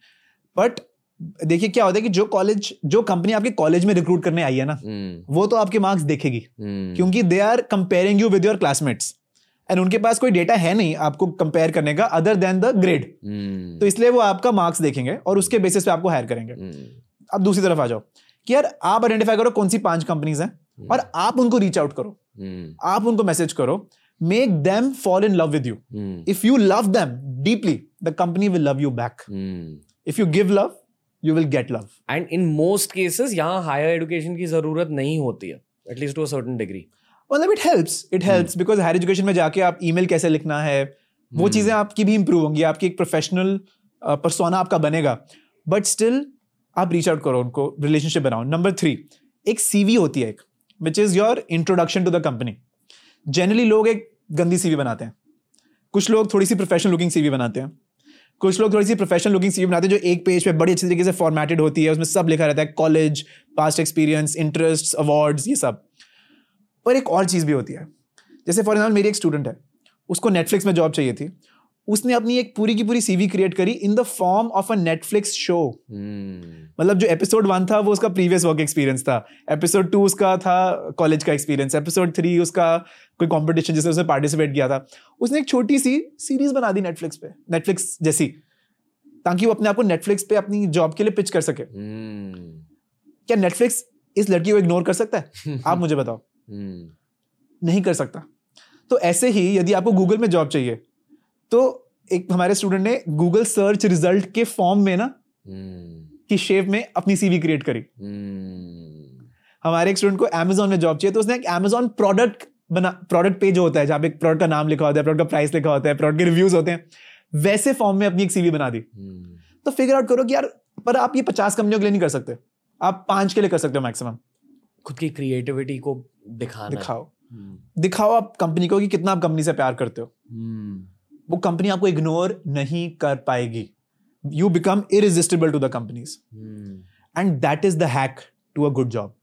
बट देखिए क्या होता है कि जो कॉलेज जो कंपनी आपके कॉलेज में रिक्रूट करने आई है ना हम्म, वो तो आपके मार्क्स देखेगी। हम्म, क्योंकि they are comparing you with your classmates and उनके पास कोई डेटा है नहीं आपको कंपेयर करने का अदर देन द ग्रेड तो इसलिए वो आपका मार्क्स देखेंगे और उसके बेसिस पे आपको हायर करेंगे। हम्म, अब दूसरी तरफ़ आ जाओ कि यार आप आइडेंटिफाई करो कौन सी पाँच कंपनीज़ हैं और आप उनको रीच आउट करो। आप उनको मैसेज करो make them fall in love with you if you love them deeply the company will love you back. If you give love you will get love and in most cases यहाँ हायर एजुकेशन की ज़रूरत नहीं होती है at least to a certain degree मतलब it helps it helps because higher education में जाके आप ईमेल कैसे लिखना है hmm. वो। चीज़ें आपकी भी इंप्रूव होंगी आपकी एक प्रोफेशनल परसोना आपका बनेगा। बट स्टिल आप रीच आउट करो उनको रिलेशनशिप बनाओ। नंबर थ्री एक सीवी होती है एक which is your introduction to the company generally लोग एक गंदी सीवी बनाते हैं। कुछ लोग थोड़ी सी प्रोफेशनल लुकिंग सीवी बनाते हैं। कुछ लोग थोड़ी सी प्रोफेशनल लुकिंग सीवी बनाते हैं जो एक पेज पे बड़ी अच्छी तरीके से फॉर्मेटेड होती है, उसमें सब लिखा रहता है college past experience interest awards ये सब। पर एक और चीज़ भी होती है। जैसे फॉर एग्ज़ाम्पल मेरी एक स्टूडेंट है, उसको नेटफ्लिक्स में जॉब चाहिए थी उसने अपनी एक पूरी की पूरी सीवी क्रिएट करी in the form of a Netflix show मतलब जो एपिसोड वन था वो उसका प्रीवियस वर्क एक्सपीरियंस था. एपिसोड टू उसका था कॉलेज का एक्सपीरियंस एपिसोड थ्री उसका कोई कंपटीशन जिसमें उसने पार्टिसिपेट किया था. उसने एक छोटी सी सीरीज़ बना दी नेटफ्लिक्स पे. नेटफ्लिक्स जैसी. ताकि वो अपने आप को नेटफ्लिक्स पे अपनी जॉब के लिए पिच कर सके. हम्म, क्या नेटफ्लिक्स इस लड़की को इग्नोर कर सकता है? आप मुझे बताओ. हम्म, नहीं कर सकता. तो ऐसे ही यदि आपको गूगल में जॉब चाहिए तो एक हमारे स्टूडेंट ने गूगल सर्च रिज़ल्ट के फॉर्म में ना हम्म, की शेप में अपनी सीवी क्रिएट करी। हम्म, हमारे एक स्टूडेंट को अमेजोन में जॉब चाहिए तो उसने एक अमेजोन प्रोडक्ट बना प्रोडक्ट पेज होता है जहाँ पे प्रोडक्ट का नाम लिखा होता है प्रोडक्ट का प्राइस लिखा होता है प्रोडक्ट के रिव्यूज़ होते हैं वैसे फॉर्म में अपनी एक सीवी बना दी। हम्म, तो फिगर आउट करो कि यार पर आप ये पचास कंपनियों के लिए नहीं कर सकते आप पाँच के लिए कर सकते हो मैक्सिमम खुद की क्रिएटिविटी को दिखाना। दिखाओ। दिखाओ आप कंपनी को कि कितना आप कंपनी से प्यार करते हो। वो कंपनी आपको इग्नोर नहीं कर पाएगी। You become irresistible to the companies and that is the hack to a good job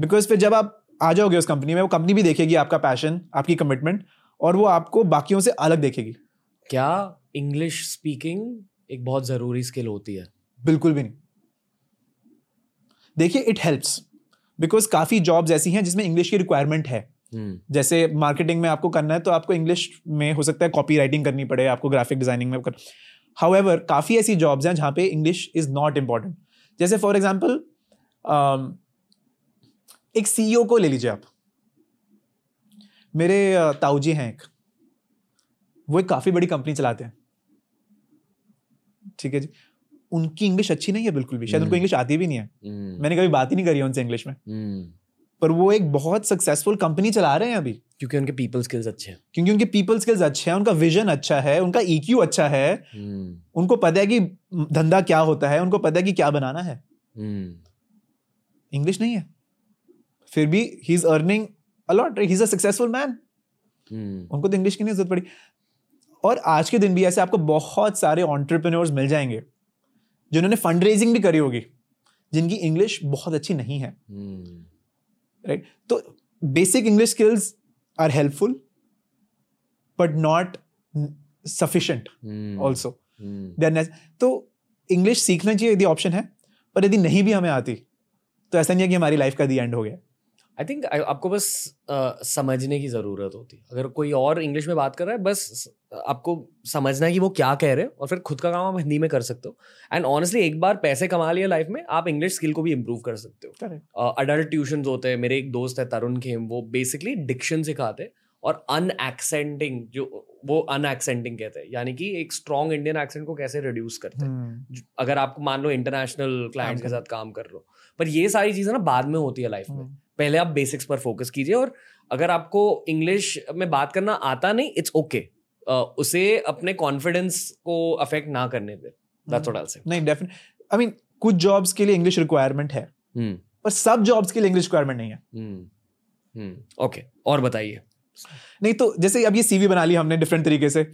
because फिर जब आप आ जाओगे उस कंपनी में वो कंपनी भी देखेगी आपका पैशन आपकी कमिटमेंट और वो आपको बाकियों से अलग देखेगी। क्या इंग्लिश स्पीकिंग एक बहुत ज़रूरी स्किल होती है? बिल्कुल भी नहीं। देखिए इट हेल्प्स बिकॉज़ काफ़ी जॉब्स ऐसी हैं जिसमें इंग्लिश की रिक्वायरमेंट है। जैसे मार्केटिंग में आपको करना है तो आपको इंग्लिश में हो सकता है कॉपी राइटिंग करनी पड़े आपको ग्राफिक डिज़ाइनिंग में कर। हाउएवर काफ़ी ऐसी जॉब्स हैं जहाँ पे इंग्लिश इज़ नॉट इंपॉर्टेंट जैसे फॉर एग्ज़ाम्पल एक सीईओ को ले लीजिए आप। मेरे अ, ताऊ जी हैं एक। वो एक काफ़ी बड़ी कंपनी चलाते हैं। ठीक है जी? उनकी इंग्लिश अच्छी नहीं है बिल्कुल भी। शायद उनको हम्म। इंग्लिश आती भी नहीं है। हम्म, मैंने कभी बात ही नहीं करी उनसे इंग्लिश में। हम्म, पर वो एक बहुत सक्सेसफुल कंपनी चला रहे हैं अभी। क्योंकि उनके पीपल स्किल्स अच्छे हैं। क्योंकि उनके पीपल स्किल्स अच्छे हैं उनका विजन अच्छा है उनका ईक्यू अच्छा है। हम्म, उनको पता है कि धंधा क्या होता है उनको पता है कि क्या बनाना है। हम्म, इंग्लिश नहीं है। फिर भी he is earning a lot he is a successful man उनको तो इंग्लिश की नहीं ज़रूरत पड़ी। और आज के दिन भी ऐसे आपको बहुत सारे ऑन्टरप्रेन्योर्स मिल जाएँगे जिन्होंने फंड रेजिंग भी करी होगी जिनकी इंग्लिश बहुत अच्छी नहीं है। हम्म, राइट तो basic English skills are helpful but not sufficient hmm, also तो इंग्लिश सीखना चाहिए यदि ऑप्शन है पर यदि नहीं भी हमें आती तो ऐसा नहीं है कि हमारी लाइफ का दी एंड हो गया। आई थिंक आपको बस समझने की ज़रूरत होती है। अगर कोई और इंग्लिश में बात कर रहा है बस आपको समझना है कि वो क्या कह रहे हैं और फिर खुद का काम आप हिंदी में कर सकते हो। एंड ऑनेस्टली एक बार पैसे कमा लिए लाइफ में आप इंग्लिश स्किल को भी इम्प्रूव कर सकते हो। अडल्ट ट्यूशन होते हैं मेरे एक दोस्त है तरुण खेम वो बेसिकली डिक्शन सिखाते हैं और अन एक्सेंटिंग जो वो अन एक्सेंटिंग कहते हैं। यानी कि एक स्ट्रॉन्ग इंडियन एक्सेंट को कैसे रिड्यूस करते हैं। हम्म, अगर आप मान लो इंटरनेशनल क्लाइंट के साथ काम कर रहे हो। पर ये सारी चीज़ें ना बाद में होती है लाइफ में। हम्म, पहले आप बेसिक्स पर फोकस कीजिए और अगर आपको इंग्लिश में बात करना आता नहीं इट्स ओके okay. uh, उसे अपने कॉन्फिडेंस को अफेक्ट ना करने दे. दैट्स व्हाट आई से नहीं डेफिनेट आई मीन कुछ जॉब्स के लिए इंग्लिश रिक्वायरमेंट है हम्म पर सब जॉब्स के लिए इंग्लिश रिक्वायरमेंट नहीं है. हम्म हम्म ओके और बताइए. नहीं तो जैसे अब ये सीवी बना ली हमने डिफरेंट तरीके से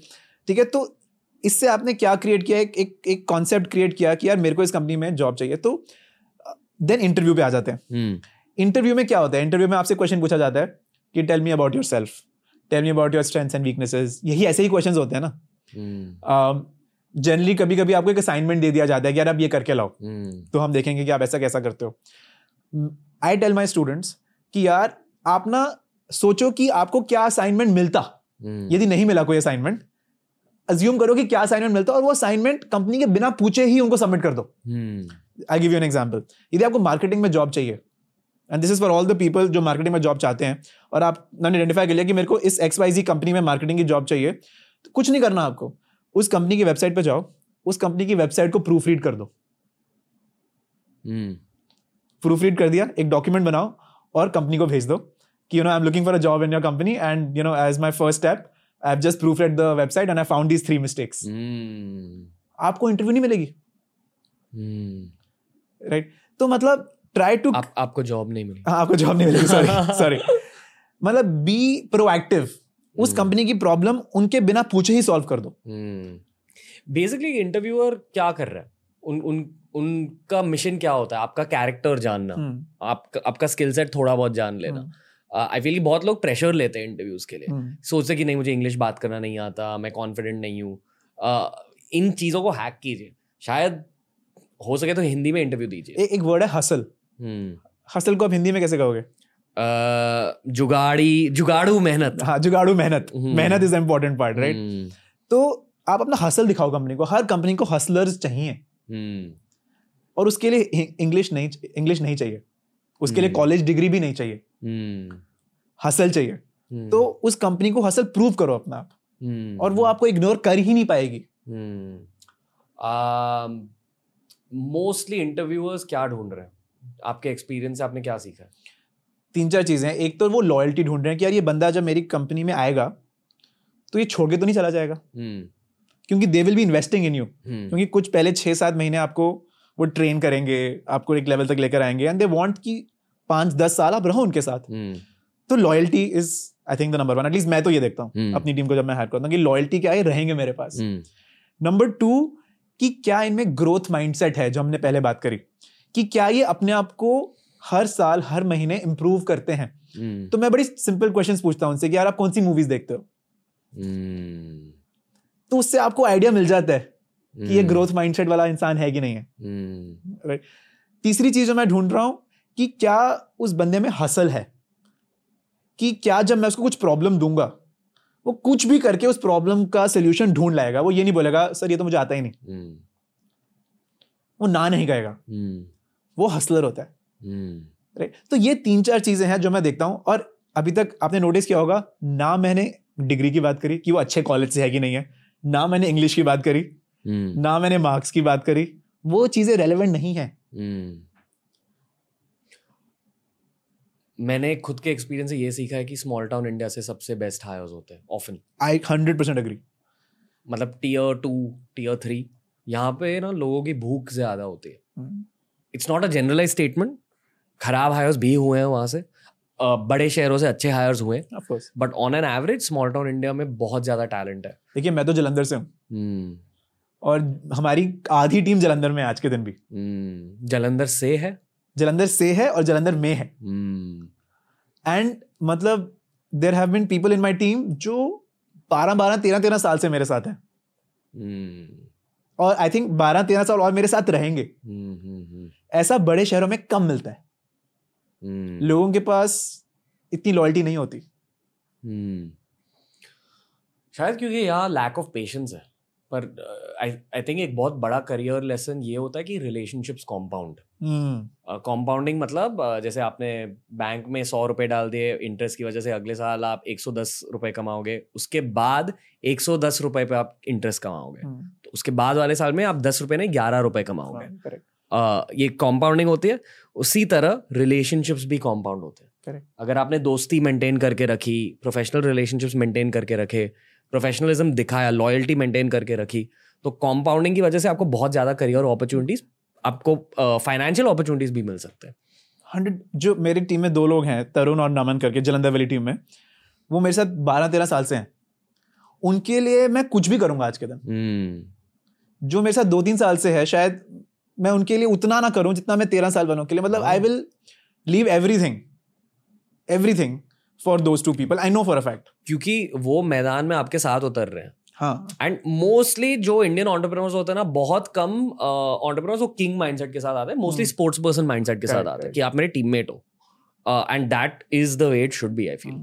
ठीक है? तो इससे आपने क्या क्रिएट किया? एक एक एक कॉन्सेप्ट क्रिएट किया कि यार मेरे को इस कंपनी में जॉब चाहिए तो देन इंटरव्यू पे आ जाते हैं। हम्म इंटरव्यू में क्या होता है? इंटरव्यू में आपसे क्वेश्चन पूछा जाता है कि tell me about yourself tell me about your strengths and weaknesses यही ऐसे ही क्वेश्चन होते हैं ना। जनरली कभी कभी आपको एक असाइनमेंट दे दिया जाता है कि यार आप ये करके लाओ। हम्म। तो हम देखेंगे कि आप ऐसा कैसा करते हो। आई टेल माई स्टूडेंट्स कि यार आप ना सोचो कि आपको क्या असाइनमेंट मिलता। हम्म। यदि नहीं मिला कोई असाइनमेंट अज्यूम करो कि क्या असाइनमेंट मिलता और वो असाइनमेंट कंपनी के बिना पूछे ही उनको सबमिट कर दो। I give you an example यदि आपको मार्केटिंग में जॉब चाहिए and this is for all the people जो मार्केटिंग में जॉब चाहते हैं। और आपने आइडेंटिफाई कर लिया कि मेरे को इस एक्स वाई जी कंपनी में मार्केटिंग की जॉब चाहिए। तो कुछ नहीं करना आपको। उस कंपनी की वेबसाइट पर जाओ। उस कंपनी की वेबसाइट को प्रूफ रीड कर दो। प्रूफ रीड कर दिया। एक डॉक्यूमेंट बनाओ और कंपनी को भेज दो कि you know I am looking for a job in your company and you know as my first step I have just proof read the website and I found these three mistakes आपको इंटरव्यू नहीं मिलेगी। Right right? तो मतलब ट्राई टू आप, आपको जॉब नहीं मिली। हाँ आपको जॉब नहीं मिलेगी सॉरी सॉरी मतलब बी प्रोएक्टिव उस कंपनी की प्रॉब्लम उनके बिना पूछे ही सॉल्व कर दो। बेसिकली इंटरव्यूअर क्या कर रहा है? उन उन उनका मिशन क्या होता है? आपका कैरेक्टर जानना। हम्म, आप आपका स्किल सेट थोड़ा बहुत जान लेना। आई फील बहुत लोग प्रेशर लेते हैं इंटरव्यूज़ के लिए। सोचते कि नहीं मुझे इंग्लिश बात करना नहीं आता मैं कॉन्फिडेंट नहीं हूँ। Uh, इन चीज़ों को हैक कीजिए। शायद हो सके तो हिंदी में इंटरव्यू दीजिए। एक वर्ड है हसल हसल को आप हिंदी में कैसे कहोगे? जुगाड़ी जुगाड़ू मेहनत। हाँ जुगाड़ू मेहनत। हम्म। मेहनत is important part right hmm, तो आप अपना हसल दिखाओ कंपनी को। हर कंपनी को हसलर्स चाहिए। हम्म, और उसके लिए इंग्लिश नहीं इंग्लिश नहीं चाहिए। उसके लिए हम्म। कॉलेज डिग्री भी नहीं चाहिए। हम्म, हसल चाहिए। हम्म, तो उस कंपनी को हसल प्रूव करो अपना आप। हम्म, और वो आपको इग्नोर कर ही नहीं पाएगी। मोस्टली इंटरव्यूअर्स क्या ढूंढ रहे हैं? आपके एक्सपीरियंस से आपने क्या सीखा? तीन चार चीज़ें हैं। एक तो वो लॉयल्टी ढूंढ रहे हैं कि यार ये बंदा जब मेरी कंपनी में आएगा तो ये छोड़ के तो नहीं चला जाएगा। हम्म, क्योंकि they will be investing in you क्योंकि कुछ पहले छह सात महीने आपको वो ट्रेन करेंगे आपको एक लेवल तक लेकर आएँगे एंड दे वांट कि पाँच दस साल आप रहो उनके साथ। हम्म, तो loyalty is I think the number one at least मैं तो ये देखता हूँ हम्म। अपनी टीम को जब मैं हायर करता हूँ कि लॉयल्टी क्या है? रहेंगे मेरे पास। नंबर टू कि क्या इनमें ग्रोथ माइंडसेट है जो हमने पहले बात करी। कि क्या ये अपने आप को हर साल हर महीने इंप्रूव करते हैं? हम्म, तो मैं बड़ी सिंपल क्वेश्चन पूछता हूँ उनसे कि यार आप कौन सी मूवीज़ देखते हो? हम्म, तो उससे आपको आइडिया मिल जाता है कि ये हम्म, ग्रोथ माइंडसेट वाला इंसान है कि नहीं है। हम्म, तीसरी चीज़ जो मैं ढूंढ रहा हूँ कि क्या उस बंदे में हसल है? कि क्या जब मैं उसको कुछ प्रॉब्लम दूँगा वो कुछ भी करके उस प्रॉब्लम का सोल्यूशन ढूंढ लाएगा वो ये नहीं बोलेगा सर ये तो मुझे आता ही नहीं। हम्म, वो ना नहीं कहेगा। हम्म, वो हसलर होता है। हम्म, राइट तो ये तीन चार चीज़ें हैं जो मैं देखता हूँ और अभी तक आपने नोटिस किया होगा ना मैंने डिग्री की बात करी कि वो अच्छे कॉलेज से है कि नहीं है ना मैंने इंग्लिश की बात करी हम्म, ना मैंने मार्क्स की बात करी वो चीज़ें रेलेवेंट नहीं है। हम्म। मैंने खुद के एक्सपीरियंस से ये सीखा है कि स्मॉल टाउन इंडिया से सबसे बेस्ट हायर्स होते हैं often I hundred percent agree मतलब टीयर टू टीयर थ्री यहाँ पे ना लोगों की भूख ज़्यादा होती है। It's not a generalize statement खराब हायर्स भी हुए हैं वहाँ से। बड़े शहरों से अच्छे हायर्स हुए but on an average small town India में बहुत ज़्यादा टैलेंट है। देखिए मैं तो जलंधर से हूँ। हम्म, और हमारी आधी टीम जलंधर में आज के दिन भी। हम्म, जलंधर से है। जलंधर से है और जलंधर में है। हम्म, एंड मतलब there have been people in my team जो बारह बारह तेरह तेरह साल से मेरे साथ हैं। हम्म, और आई थिंक बारह तेरह साल और मेरे साथ रहेंगे। हम्म, हम्म, हम्म, ऐसा बड़े शहरों में कम मिलता है। हम्म, लोगों के पास इतनी लॉयल्टी नहीं होती। हम्म। शायद क्योंकि यहाँ लैक ऑफ़ पेशेंस है पर आई आई थिंक एक बहुत बड़ा करियर लेसन ये होता है कि रिलेशनशिप्स कॉम्पाउंड कॉम्पाउंडिंग मतलब uh, जैसे आपने बैंक में सौ रुपए डाल दिए इंटरेस्ट की वजह से अगले साल आप एक सौ दस रुपए कमाओगे उसके बाद एक सौ दस रुपए पे आप इंटरेस्ट कमाओगे। हम्म, तो उसके बाद वाले साल में आप दस रुपए नहीं ग्यारह रुपए कमाओगे। हाँ, uh, ये कॉम्पाउंडिंग होती है उसी तरह रिलेशनशिप्स भी कॉम्पाउंड होते हैं। Correct. अगर आपने दोस्ती मेंटेन करके रखी प्रोफेशनल रिलेशनशिप्स मेंटेन करके रखे प्रोफेशनलिज्म दिखाया लॉयल्टी मेंटेन करके रखी तो कॉम्पाउंडिंग की वजह से आपको बहुत ज़्यादा करियर अपॉर्चुनिटीज़ आपको फाइनेंशियल uh, अपॉर्चुनिटीज़ भी मिल सकते हैं। हंड्रेड जो मेरी टीम में दो लोग हैं तरुण और नमन करके जलंधर वाली टीम में वो मेरे साथ बारह तेरह साल से हैं। उनके लिए मैं कुछ भी करूँगा आज के दिन। हम्म। जो मेरे साथ दो तीन साल से है शायद मैं उनके लिए उतना ना करूँ जितना मैं तेरह साल वालों के लिए मतलब I will leave everything everything for those two people I know for a fact क्योंकि वो मैदान में आपके साथ उतर रहे हैं। हाँ। एंड मोस्टली जो इंडियन ऑन्टरप्रेनर्स होते हैं ना बहुत कम ऑन्टरप्रेनर्स वो किंग माइंडसेट के साथ आते हैं। मोस्टली। स्पोर्ट्स पर्सन माइंडसेट के साथ आते हैं कि आप मेरे टीममेट हो। And that is the way it should be I feel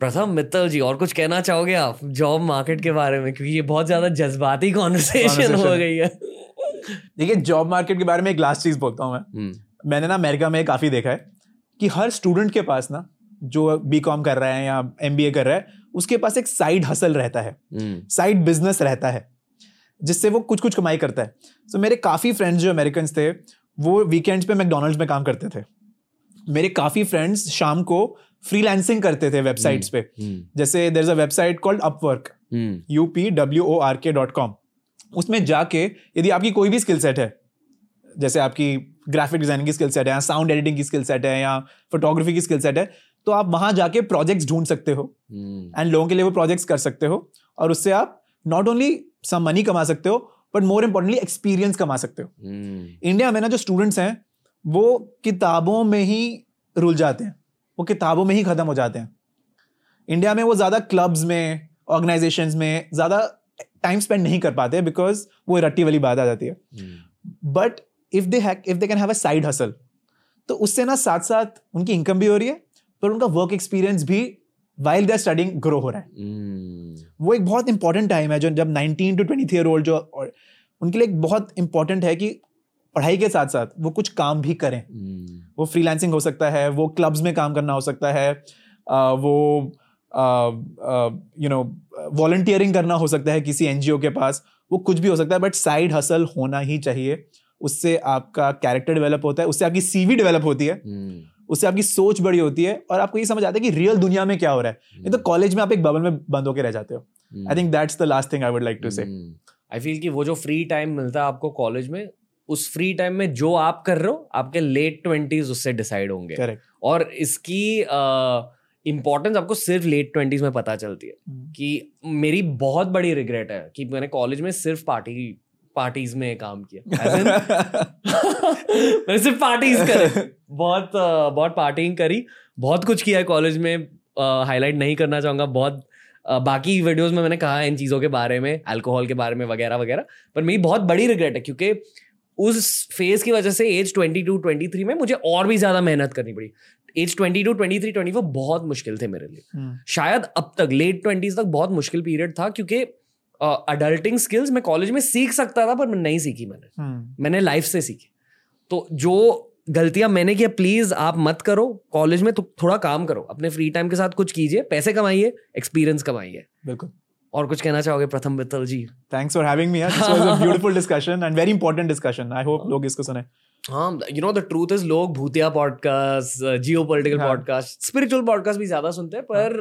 Pratham Mittal ji और कुछ कहना चाहोगे आप जॉब मार्केट के बारे में? क्योंकि ये बहुत ज़्यादा जज्बाती कॉन्वर्सेशन हो गई है। देखिए जॉब मार्केट के बारे में एक लास्ट चीज़ बोलता हूँ मैं। हम्म। मैंने ना अमेरिका में काफ़ी देखा है कि हर स्टूडेंट के पास ना जो बी कॉम कर रहा है या एम बी ए कर रहा है उसके पास एक साइड हसल रहता है। हम्म। साइड बिज़नेस रहता है जिससे वो कुछ कुछ कमाई करता है। सो so, मेरे काफ़ी फ्रेंड्स जो अमेरिकन थे वो वीकेंड्स पे मैकडोनल्ड्स में काम करते थे। मेरे काफ़ी फ्रेंड्स शाम को फ्रीलांसिंग करते थे वेबसाइट्स पे। हम्म जैसे there is a website called Upwork U P W O R K dot com उसमें जाके यदि आपकी कोई भी स्किल सेट है जैसे आपकी ग्राफिक डिज़ाइनिंग की स्किल सेट है या साउंड एडिटिंग की स्किल सेट है या फोटोग्राफी की स्किल सेट है तो आप वहाँ जाके प्रोजेक्ट्स ढूंढ सकते हो। एंड लोगों के लिए वो प्रोजेक्ट्स कर सकते हो। और उससे आप नॉट ओनली सम मनी कमा सकते हो बट मोर इम्पोर्टेंटली एक्सपीरियंस कमा सकते हो। इंडिया में ना जो स्टूडेंट्स हैं वो किताबों में ही रुल जाते हैं। वो किताबों में ही खत्म हो जाते हैं। इंडिया में वो ज़्यादा क्लब्स में ऑर्गेनाइजेशंस में ज़्यादा टाइम स्पेंड नहीं कर पाते बिकॉज़ वो रट्टी वाली बात आ जाती है। But if they if they can have a side hustle तो उससे ना साथ साथ उनकी इनकम भी हो रही है पर उनका वर्क एक्सपीरियंस भी while they are studying grow हो रहा है। हम्म। वो एक बहुत इंपॉर्टेंट टाइम है जो जब 19 टू ट्वेंटी थ्री ओल्ड जो और उनके लिए एक बहुत इंपॉर्टेंट है कि पढ़ाई के साथ साथ वो कुछ काम भी करें। हम्म। वो फ्रीलांसिंग हो सकता है वो क्लब्स में काम करना हो सकता है आ, वो यू नो वॉल्टियरिंग करना हो सकता है किसी एनजीओ के पास वो कुछ भी हो सकता है बट साइड हसल होना ही चाहिए। उससे आपका कैरेक्टर डेवलप होता है उससे आपकी सीवी डेवलप होती है हम्म। उससे आपकी सोच बड़ी होती है और आपको ये समझ आता है कि रियल दुनिया में क्या हो रहा है। नहीं तो कॉलेज में आप एक बबल में बंद होकर रह जाते हो। I think that's the last thing I would like to say I feel कि वो जो फ्री टाइम मिलता है आपको कॉलेज में उस फ्री टाइम में जो आप कर रहे हो आपके लेट ट्वेंटीज उससे डिसाइड होंगे। करेक्ट और इसकी इम्पोर्टेंस आपको सिर्फ़ लेट ट्वेंटीज में पता चलती है कि मेरी बहुत बड़ी रिग्रेट है कि मैंने कॉलेज में सिर्फ़ पार्टी पार्टीज़ में काम किया। मैंने सिर्फ़ पार्टीज़ करे। बहुत अ, बहुत पार्टिंग करी। बहुत कुछ किया है कॉलेज में। हाईलाइट uh, नहीं करना चाहूँगा। बहुत अ, बाकी वीडियोस में मैंने कहा इन चीज़ों के बारे में अल्कोहल के बारे में वगैरह वगैरह। पर मेरी बहुत बड़ी रिग्रेट है क्योंकि उस फ़ेज़ की वजह से age twenty two twenty three में मुझे और भी ज़्यादा मेहनत करनी पड़ी। Age twenty two twenty three twenty four बहुत मुश्किल थे मेरे लिए। शायद अब तक लेट ट्वेंटीज तक बहुत मुश्किल पीरियड था क्योंकि अडल्टिंग स्किल्स मैं कॉलेज में सीख सकता था पर मैं नहीं सीखी मैंने। मैंने लाइफ से सीखी। तो जो गलतियाँ मैंने किया प्लीज़ आप मत करो। कॉलेज में तो थोड़ा काम करो। अपने फ्री टाइम के साथ कुछ कीजिए पैसे कमाइए एक्सपीरियंस कमाइए। बिल्कुल। और कुछ कहना चाहोगे Pratham Mittal ji? Thanks for having me this was a beautiful discussion and very important discussion I hope लोग इसको सुने। हाँ you know the truth is लोग भूतिया पॉडकास्ट जियो पोलिटिकल हाँ। पॉडकास्ट स्पिरिचुअल पॉडकास्ट भी ज़्यादा सुनते हैं पर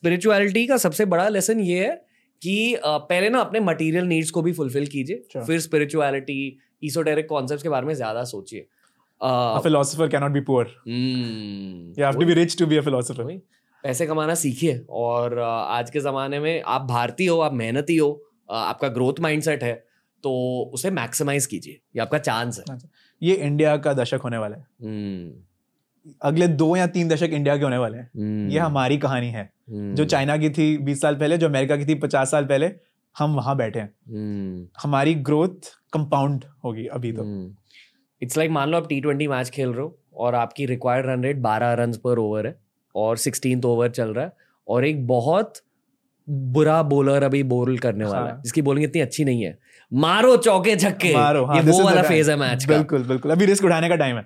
स्पिरिचुअलिटी का सबसे बड़ा लेसन ये है कि uh, पहले ना अपने मटेरियल नीड्स को भी फुलफिल कीजिए Sure. फिर स्पिरिचुअलिटी ईसोटेरिक कॉन्सेप्ट्स के बारे में ज़्यादा सोचिए। A uh, philosopher cannot be poor. Hmm, you have to be rich to be a philosopher। पैसे कमाना सीखिए। और आज के ज़माने में आप भारतीय हो आप मेहनती हो आपका ग्रोथ माइंडसेट है तो उसे मैक्सिमाइज कीजिए। ये आपका चांस है। ये इंडिया का दशक होने वाला है। हम्म, अगले दो या तीन दशक इंडिया के होने वाले हैं। हम्म, ये हमारी कहानी है। हम्म, जो चाइना की थी बीस साल पहले जो अमेरिका की थी पचास साल पहले हम वहाँ बैठे हैं। हमारी ग्रोथ कंपाउंड होगी अभी तो। इट्स लाइक मान लो आप टी ट्वेंटी मैच खेल रहे हो और आपकी रिक्वायर्ड रन रेट बारह रन पर ओवर है। और सिक्सटीन ओवर चल रहा है और एक बहुत बुरा बॉलर अभी बोल करने वाला है हाँ। जिसकी बॉलिंग इतनी अच्छी नहीं है। मारो चौके छक्के। मारो हाँ, ये वो वाला फ़ेज़ है मैच का। बिल्कुल बिल्कुल। अभी रिस्क उठाने का टाइम है।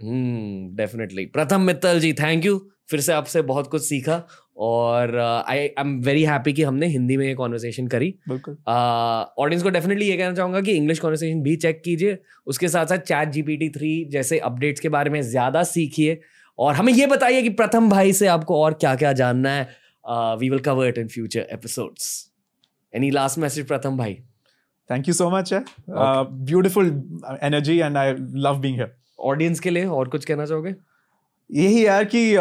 डेफिनेटली प्रथम मित्तल जी थैंक यू फिर से आपसे बहुत कुछ सीखा और I I am very happy कि हमने हिंदी में ये कॉन्वर्सेशन करी। बिल्कुल। ऑडियंस uh, को डेफिनेटली ये कहना चाहूँगा कि इंग्लिश कॉन्वर्सेशन भी चेक कीजिए। उसके साथ साथ चैट जीपीटी थ्री जैसे अपडेट्स के बारे में ज़्यादा सीखिए। और हमें ये बताइए कि प्रथम भाई से आपको और क्या क्या जानना है? We will cover it in future episodes any last message Pratham भाई? थैंक यू सो मच है beautiful energy and I love being here audience के लिए और कुछ कहना चाहोगे? यही यार कि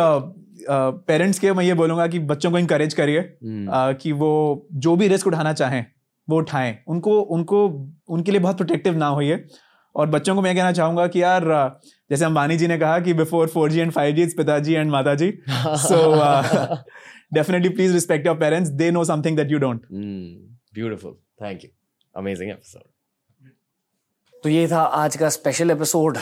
पेरेंट्स के मैं ये बोलूँगा कि बच्चों को इंकरेज करिए हम्म, uh, कि वो जो भी रिस्क उठाना चाहें वो उठाएँ। उनको उनको उनके लिए बहुत प्रोटेक्टिव ना होइए। और बच्चों को मैं कहना चाहूँगा कि यार जैसे अंबानी जी ने कहा कि before four G and five G पिताजी एंड माता जी so uh, definitely please respect your parents. They know something that you don't. Beautiful thank you amazing episode तो ये था आज का स्पेशल एपिसोड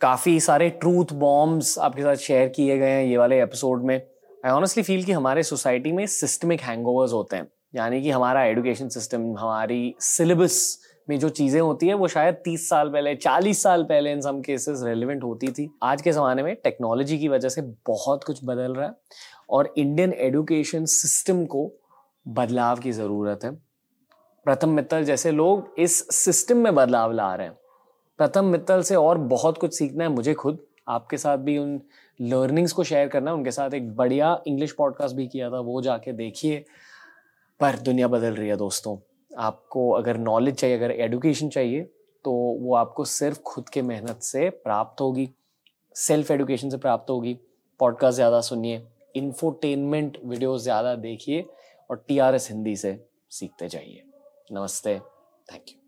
काफ़ी सारे ट्रूथ बॉम्ब्स आपके साथ शेयर किए गए हैं ये वाले एपिसोड में. आई ऑनेस्टली फील कि हमारे सोसाइटी में सिस्टमिक हैंगओवर्स होते हैं. यानी कि हमारा एजुकेशन सिस्टम हमारी सिलेबस में जो चीज़ें होती है, वो शायद तीस साल पहले, चालीस साल पहले इन सम केसेस रेलिवेंट होती थी। आज के ज़माने में टेक्नोलॉजी की वजह से बहुत कुछ बदल रहा है और इंडियन एडुकेशन सिस्टम को बदलाव की ज़रूरत है। प्रथम मित्तल जैसे लोग इस सिस्टम में बदलाव ला रहे हैं। प्रथम मित्तल से और बहुत कुछ सीखना है, मुझे खुद, आपके साथ भी उन लर्निंग्स को शेयर करना है, उनके साथ एक बढ़िया इंग्लिश पॉडकास्ट भी किया था, वो जाके देखिए। पर दुनिया बदल रही है दोस्तों। आपको अगर नॉलेज चाहिए, अगर एडुकेशन चाहिए तो वो आपको सिर्फ़ खुद के मेहनत से प्राप्त होगी सेल्फ एडुकेशन से प्राप्त होगी। पॉडकास्ट ज़्यादा सुनिए इन्फोटेनमेंट वीडियो ज़्यादा देखिए और टीआरएस हिंदी से सीखते जाइए। नमस्ते थैंक यू